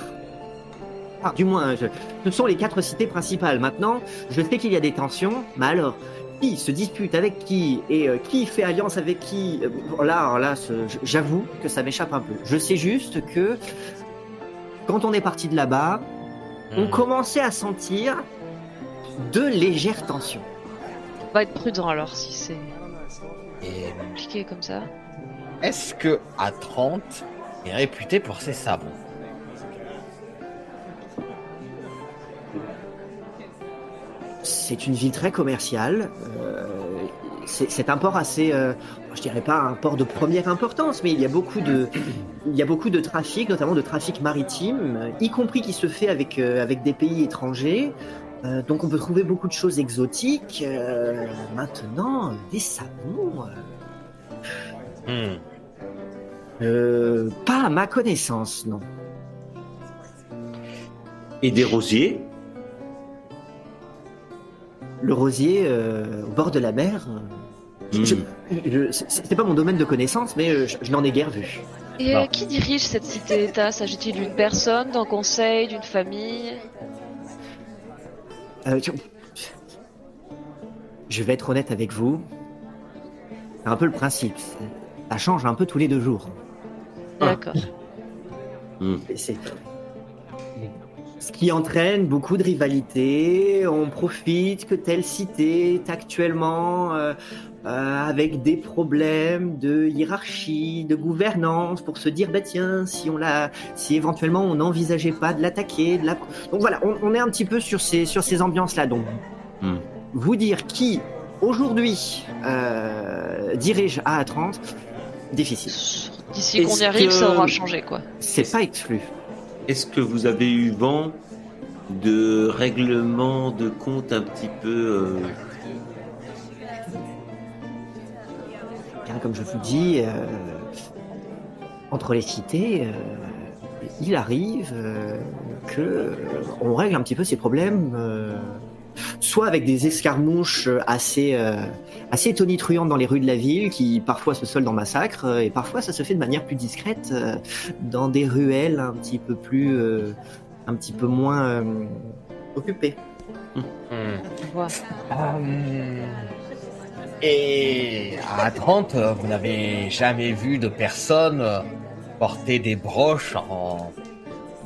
Ah, du moins, je- ce sont les quatre cités principales. Maintenant, je sais qu'il y a des tensions, mais alors, qui se dispute avec qui et euh, qui fait alliance avec qui euh, Là, là, ce- j'avoue que ça m'échappe un peu. Je sais juste que quand on est parti de là-bas, on Hmm. commençait à sentir de légères tensions. On va être prudent alors si c'est Et compliqué comme ça. est-ce que à 30 est réputé pour ses savons? C'est une ville très commerciale. euh, c'est un port assez, euh, je dirais pas un port de première importance, mais il y a beaucoup de, il y a beaucoup de trafic, notamment de trafic maritime, y compris qui se fait avec euh, avec des pays étrangers. Euh, donc on peut trouver beaucoup de choses exotiques. Maintenant, des savons, Hmm. pas à ma connaissance, non. Et des rosiers? Le rosier euh, au bord de la mer. c'est c'est pas mon domaine de connaissance, mais euh, je, je n'en ai guère vu. Et euh, qui dirige cette cité-État S'agit-il d'une personne, d'un conseil, d'une famille? Euh, je... je vais être honnête avec vous. C'est un peu le principe. Ça change un peu tous les deux jours. Ah. D'accord. C'est- Ce qui entraîne beaucoup de rivalité. On profite que telle cité est actuellement euh, euh, avec des problèmes de hiérarchie, de gouvernance, pour se dire bah tiens, si on l'a, si éventuellement on n'envisageait pas de l'attaquer, de la. Donc voilà, on, on est un petit peu sur ces sur ces ambiances là. Donc Hmm. vous dire qui aujourd'hui euh, dirige A30, difficile. D'ici qu'on y arrive, ça aura changé quoi. C'est pas exclu. Est-ce que vous avez eu vent de règlements de compte un petit peu euh, comme je vous dis, euh, entre les cités, euh, il arrive que on règle un petit peu ces problèmes, soit avec des escarmouches assez assez tonitruantes dans les rues de la ville, qui parfois se soldent en massacre, euh, et parfois ça se fait de manière plus discrète euh, dans des ruelles un petit peu plus, euh, un petit peu moins euh, occupées. Hmm. Euh, Et à 30, euh, vous n'avez jamais vu de personne porter des broches en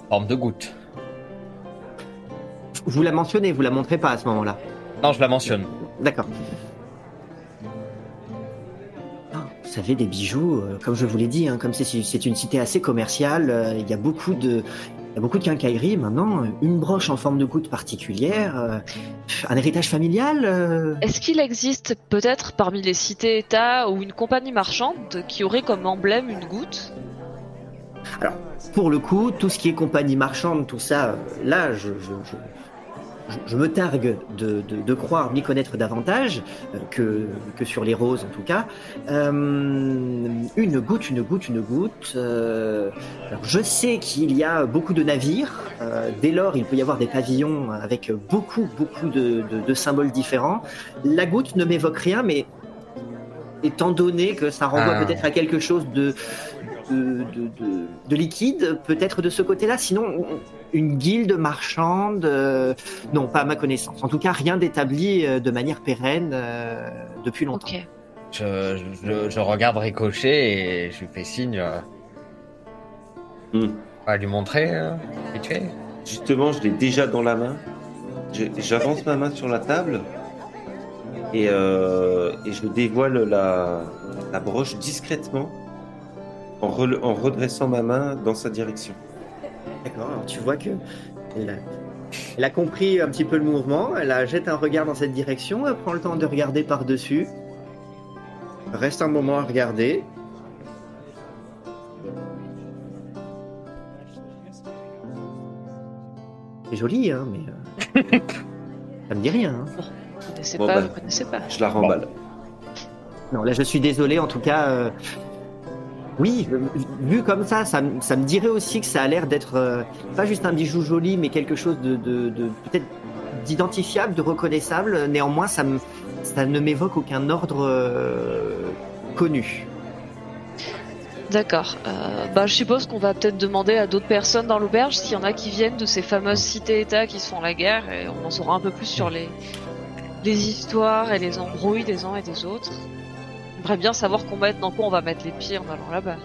forme de goutte Vous la mentionnez, vous la montrez pas à ce moment-là. Non, je la mentionne. D'accord. Savez, des bijoux, euh, comme je vous l'ai dit, hein, comme c'est une cité assez commerciale, euh, il y a beaucoup de, il y a beaucoup de quincailleries maintenant. Une broche en forme de goutte particulière, euh, un héritage familial. euh, Est-ce qu'il existe peut-être parmi les cités-États ou une compagnie marchande qui aurait comme emblème une goutte? Pour le coup, tout ce qui est compagnie marchande, tout ça, là, je, je, je, je- je me targue de, de, de croire m'y connaître davantage euh, que, que sur les roses en tout cas. Euh, une goutte, une goutte, une goutte. euh, alors je sais qu'il y a beaucoup de navires. dès lors, il peut y avoir des pavillons avec beaucoup, beaucoup de symboles différents. La goutte ne m'évoque rien, mais étant donné que ça renvoie Ah. peut-être à quelque chose de de, de, de- de liquide, peut-être de ce côté-là. Sinon, on- une guilde marchande, euh, non, pas à ma connaissance. En tout cas, rien d'établi euh, de manière pérenne euh, depuis longtemps. Ok. Je, je, je regarde Ricochet et je lui fais signe. On va lui montrer euh, tu es. Justement, je l'ai déjà dans la main. J'avance ma main sur la table et, euh, et je dévoile la, la broche discrètement en, redressant ma main dans sa direction. D'accord, alors tu vois que elle a, elle a compris un petit peu le mouvement, elle a jette un regard dans cette direction, elle prend le temps de regarder par-dessus. Reste un moment à regarder. C'est joli, hein, mais. euh, ça me dit rien. hein. Vous connaissez Bon, pas, bah. vous connaissez pas. Je la remballe. Non, là, je suis désolé. En tout cas, euh, oui, vu comme ça, ça, me- dirait aussi que ça a l'air d'être euh, pas juste un bijou joli, mais quelque chose de, peut-être d'identifiable, de reconnaissable. Néanmoins, ça, ne m'évoque aucun ordre euh, connu. D'accord. Euh, bah, je suppose qu'on va peut-être demander à d'autres personnes dans l'auberge s'il y en a qui viennent de ces fameuses cités-États qui se font la guerre et on en saura un peu plus sur les histoires et les embrouilles des uns et des autres. J'aimerais bien savoir qu'on quoi on va mettre les pieds en allant là-bas.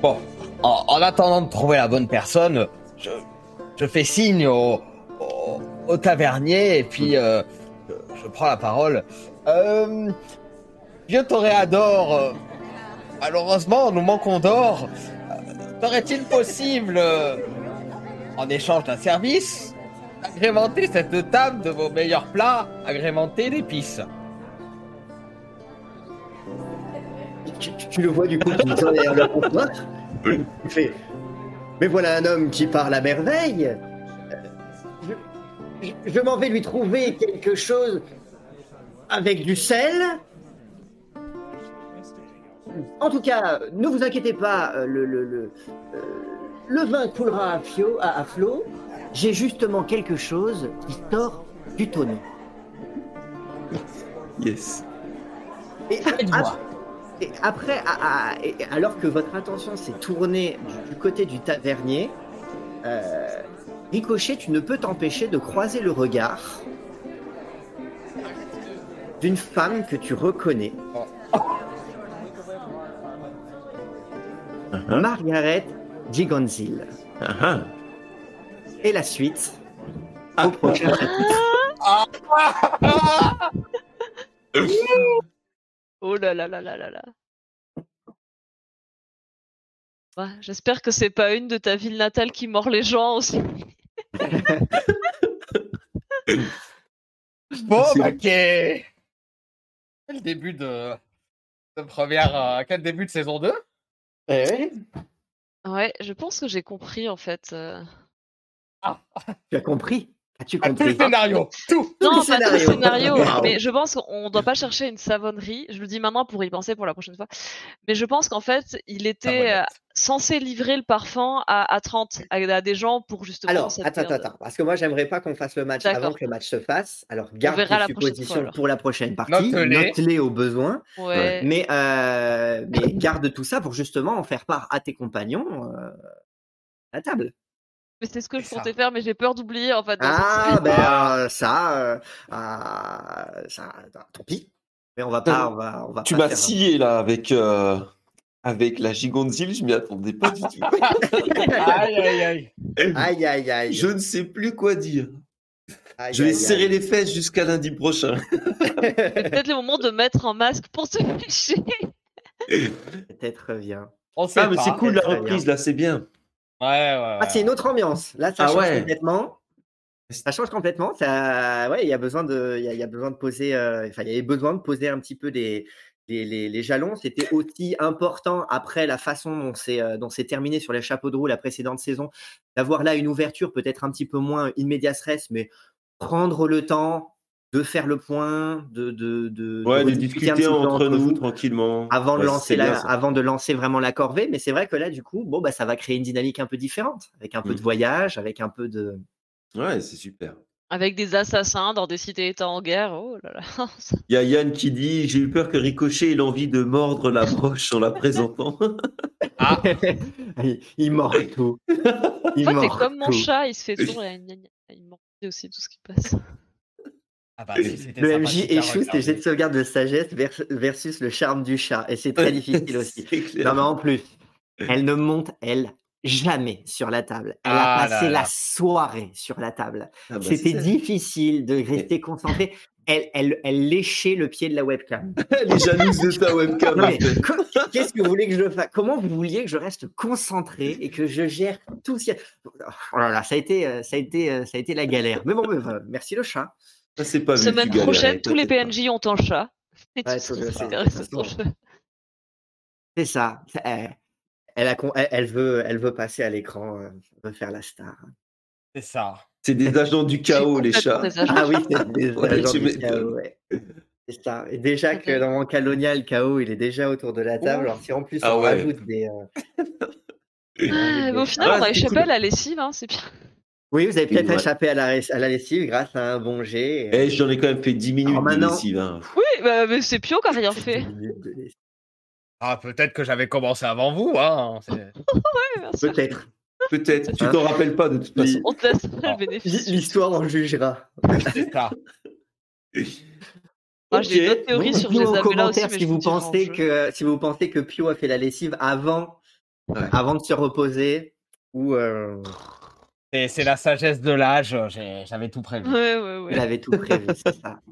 Bon, en, en attendant de trouver la bonne personne, je, fais signe au, tavernier et puis euh, je, prends la parole. Euh, vieux toréador, euh, malheureusement, nous manquons d'or. Euh, Serait-il possible, en échange d'un service, d'agrémenter cette table de vos meilleurs plats agrémentés d'épices? Tu, tu- tu le vois du coup qui tient derrière le comptoir. Il fait Mais voilà un homme qui parle à merveille. Je, je- je m'en vais lui trouver quelque chose avec du sel. En tout cas, ne vous inquiétez pas, euh, le, le, le, euh, le vin coulera à, fio- à- à flot. J'ai justement quelque chose qui sort du tonneau. Yes. Et Aide-moi. Et après, à- à- et alors que votre attention s'est tournée du, du côté du tavernier, euh, Ricochet, tu ne peux t'empêcher de croiser le regard d'une femme que tu reconnais, Uh-huh. Margaret Gigonzil. Uh-huh. Et la suite Ah. au prochain chapitre. Oh là là là là là là. Ouais, J'espère que c'est pas une de ta ville natale qui mord les gens aussi. Bon, bah, quel... quel début de, de première, euh, quel début de saison 2 Eh, Ouais, je pense que j'ai compris en fait. euh. tu as compris? As-tu Ah, Tout le compris? scénario, tout. Tout Non, le pas tout le scénario. scénario, Wow. mais je pense qu'on doit pas chercher une savonnerie. Je le dis maintenant pour y penser pour la prochaine fois. Mais je pense qu'en fait, il était euh, censé livrer le parfum à, à 30, à, à des gens pour justement. Alors, cette attends, attends, période. attends, parce que moi j'aimerais pas qu'on fasse le match avant que le match se fasse. Alors, garde tes suppositions fois, pour la prochaine partie, Note-les. note-les au besoin. Ouais. Mais, euh, mais garde tout ça pour justement en faire part à tes compagnons euh, à la table. Mais c'est ce que je comptais ça. faire, mais j'ai peur d'oublier en fait. Ah, ben euh, ça, euh, ah, ça, tant pis. Mais on va pas, on va, on va Tu m'as faire- scié là avec, euh, avec la gigonzile, je m'y attendais pas du tout. Aïe, aïe, aïe. Aïe, aïe, aïe. je ne sais plus quoi dire. Aïe, Je vais aïe, serrer aïe. les fesses jusqu'à lundi prochain. C'est peut-être le moment de mettre un masque pour se ficher. Peut-être bien. On sait Ah, mais c'est cool la bien. reprise là, c'est bien. Ouais, ouais, ouais. Ah, c'est une autre ambiance. Là, ça Ah change ouais. complètement. Ça change complètement. Ça, ouais, il y a besoin de, il y a, il y a besoin de poser. euh, Enfin, il y avait besoin de poser un petit peu les, les, les, les jalons. C'était aussi important après la façon dont c'est, euh, dont c'est terminé sur les chapeaux de roue la précédente saison, d'avoir là une ouverture peut-être un petit peu moins in medias res, mais prendre le temps de faire le point, de, de, de, Ouais, de discuter entre nous tranquillement. avant de lancer bien, la, avant de lancer vraiment la corvée. Mais c'est vrai que là, du coup, bon, bah, ça va créer une dynamique un peu différente, avec un peu de Mhm. voyage, avec un peu de. Ouais, c'est super. Avec des assassins dans des cités-états en guerre. Oh là là. Ça- Il y a Yann qui dit J'ai eu peur que Ricochet ait l'envie de mordre la broche en la présentant. Ah, il, il mord tout. Il Toi, t'es mord comme mon tout. chat, il se fait toujours. Il mord aussi tout ce qui passe. Ah bah, si, Le MJ échoue, c'est jet regarder. de sauvegarde de sagesse vers- versus le charme du chat. Et c'est très difficile aussi. Non, mais en plus, elle ne monte, elle, jamais sur la table. Elle Ah a passé là là. la soirée sur la table. Ah bah, C'était difficile de rester concentré. Elle, elle, elle léchait le pied de la webcam. Elle est jalouse de ta webcam. Qu'est-ce que vous voulez que je fasse? Comment vous vouliez que je reste concentré et que je gère tout ce Oh là là, ça a été, euh, ça a été, euh, ça a été la galère. Mais bon, mais, merci le chat. Ça, c'est pas Semaine prochaine, tous les PNJ ont un chat. Et Ouais, tout c'est- ça. Ça, Elle, elle a con- elle- elle veut, elle veut passer à l'écran, euh, elle veut faire la star. C'est ça. C'est des agents du chaos, les chats. Ah oui, c'est des agents du chaos, ouais. C'est ça. Et déjà que dans mon Calonia, le chaos, il est déjà autour de la table. Alors si en plus Ah on ouais. rajoute des... euh, Ah, mais au final, Ah, on a échappé cool. à la lessive, hein, c'est bien. Oui, vous avez peut-être échappé à la, à la lessive grâce à un bon jet. Eh, j'en ai quand même fait 10 minutes Alors de maintenant- lessive. hein. Oui, bah, mais c'est Pio qui a rien fait. Ah, peut-être que j'avais commencé avant vous, hein. Ouais. Peut-être. Peut-être. Tu Hein? t'en rappelles pas de toute façon. On te laisse le bénéfice. L'histoire en jugera. C'est ça. Ah, J'ai une Ok. autre théorie Bon, sur dites-nous en Isabella aussi, commentaire mais si je vous pensez que si vous pensez que Pio a fait la lessive avant, Ouais. avant de se reposer ou euh, C'est c'est la sagesse de l'âge. j'ai- J'avais tout prévu. Ouais, ouais, avait tout prévu, c'est ça.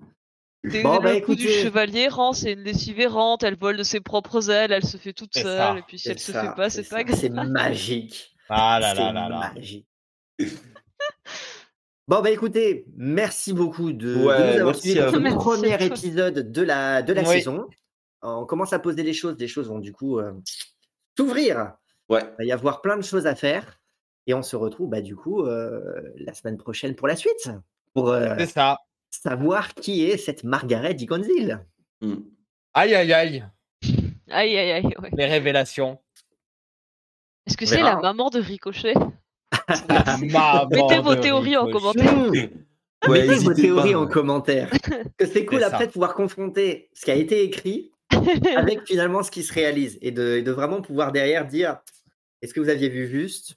Bon, le bah, coup du écoutez. chevalier errant, c'est une lessive errante, elle vole de ses propres ailes, elle se fait toute C'est seule, ça. et puis si C'est elle se ça, fait pas, c'est ça. pas grave. C'est magique. Ah là C'est là là là. magique. Bon bah écoutez, merci beaucoup de, de Ouais, nous avoir à pour premier épisode de la, de la Oui. saison. On commence à poser des choses, des choses vont du coup euh, s'ouvrir. Ouais. Il va y avoir plein de choses à faire. Et on se retrouve bah, du coup euh, la semaine prochaine pour la suite. Pour euh, ça. savoir qui est cette Margaret Digonzil. Hmm. Aïe aïe aïe. Aïe, aïe, aïe, ouais. Les révélations. Est-ce que c'est la maman de Ricochet? Maman Mettez vos théories en commentaire. Ouais, Mettez vos théories pas. en commentaire. Que c'est cool après ça. de pouvoir confronter ce qui a été écrit avec finalement ce qui se réalise et de, et de vraiment pouvoir derrière dire est-ce que vous aviez vu juste?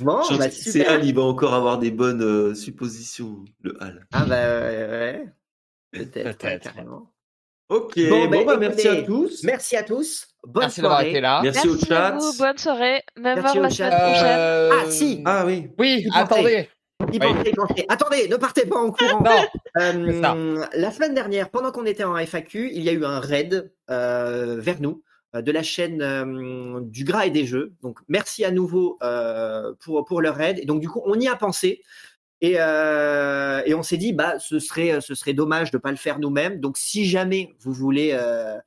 Bon, bah, C'est super. Al, il va encore avoir des bonnes euh, suppositions, le Al. Ah bah ouais, ouais. Peut-être, ouais, carrément. Ok, Bon, bon, bah, bah, merci à tous. Merci à tous. Bonne Merci d'avoir soirée. été là. Merci, au Merci chat. à vous, bonne soirée, même Merci heure au la chat. semaine prochaine. Euh, Ah, si. Ah oui. Oui, attendez. Y Oui. pensez, y pensez. Attendez, ne partez pas en courant. Non. Euh, la semaine dernière, pendant qu'on était en FAQ, il y a eu un raid euh, vers nous de la chaîne euh, du gras et des jeux. Donc merci à nouveau euh, pour, pour le raid. Et donc du coup, on y a pensé. Et, euh, et on s'est dit, bah, ce serait, ce serait dommage de ne pas le faire nous-mêmes. Donc si jamais vous voulez, euh, vous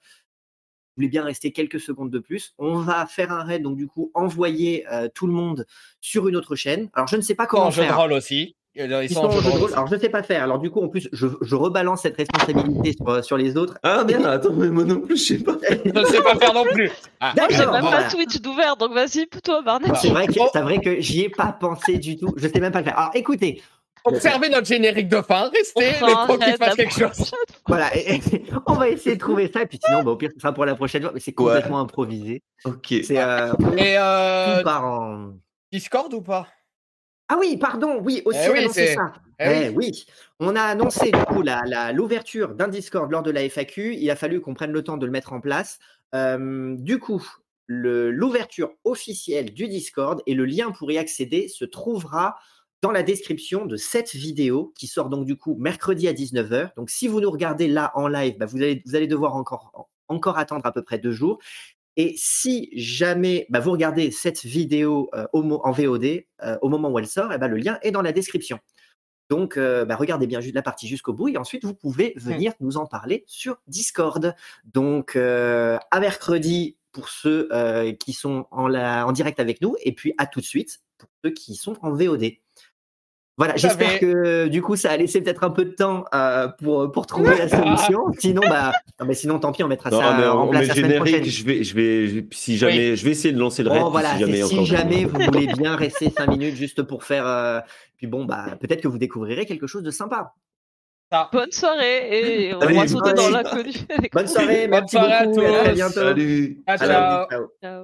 voulez bien rester quelques secondes de plus, on va faire un raid. Donc du coup, envoyer euh, tout le monde sur une autre chaîne. Alors je ne sais pas comment En jeu de faire. rôle aussi. Ils Ils sont sont en en jeu de jeu de rôle rôle. Alors, je sais pas faire. Alors, du coup, en plus, je, je rebalance cette responsabilité sur, sur les autres. Ah merde, attends, mais moi non plus, je sais pas. Je ne sais pas faire non plus. Ah, Moi, j'ai même pas. Twitch d'ouvert, donc vas-y, toi, Barnett. C'est vrai que Oh. c'est vrai que j'y ai pas pensé du tout. Je sais même pas le faire. Alors, écoutez, Observez notre générique de fin. Restez, fera mais un faut qu'il raid fasse la quelque chose. voilà, et- et on va essayer de trouver ça. Et puis, sinon, bah, au pire, ce sera pour la prochaine fois. Mais c'est complètement improvisé. Ok. C'est euh, Et euh, tout part en. Discord ou pas? Ah oui, pardon. Oui, aussi Eh oui, annoncé ça. Eh Eh oui, on a annoncé du coup la- la- l'ouverture d'un Discord lors de la FAQ. Il a fallu qu'on prenne le temps de le mettre en place. Euh, du coup, l'ouverture officielle du Discord et le lien pour y accéder se trouvera dans la description de cette vidéo qui sort donc du coup mercredi à 19h. Donc si vous nous regardez là en live, bah, vous, allez, vous allez devoir encore, encore attendre à peu près deux jours. Et si jamais bah, vous regardez cette vidéo euh, en VOD euh, au moment où elle sort, eh ben, le lien est dans la description. Donc, euh, bah, regardez bien la partie jusqu'au bout et ensuite vous pouvez venir nous en parler sur Discord. Donc, à mercredi pour ceux qui sont en, la- en direct avec nous et puis à tout de suite pour ceux qui sont en VOD. Voilà, à j'espère que du coup ça a laissé peut-être un peu de temps euh, pour, pour trouver la solution. Sinon, bah, non, mais sinon, tant pis, on mettra Non, ça mais en on, place met la semaine prochaine. générique, je vais, je vais, si jamais, je vais essayer de lancer le raid. Bon, puis voilà, si jamais, si vous voulez bien rester cinq minutes juste pour faire. euh, Puis bon, bah, peut-être que vous découvrirait quelque chose de sympa. Bonne soirée et on Allez, va sauter dans bonne l'inconnu. Bonne soirée, Bonne merci soirée à beaucoup, et à très tous. bientôt. Salut. Ciao, Salut, ciao. ciao. Ciao.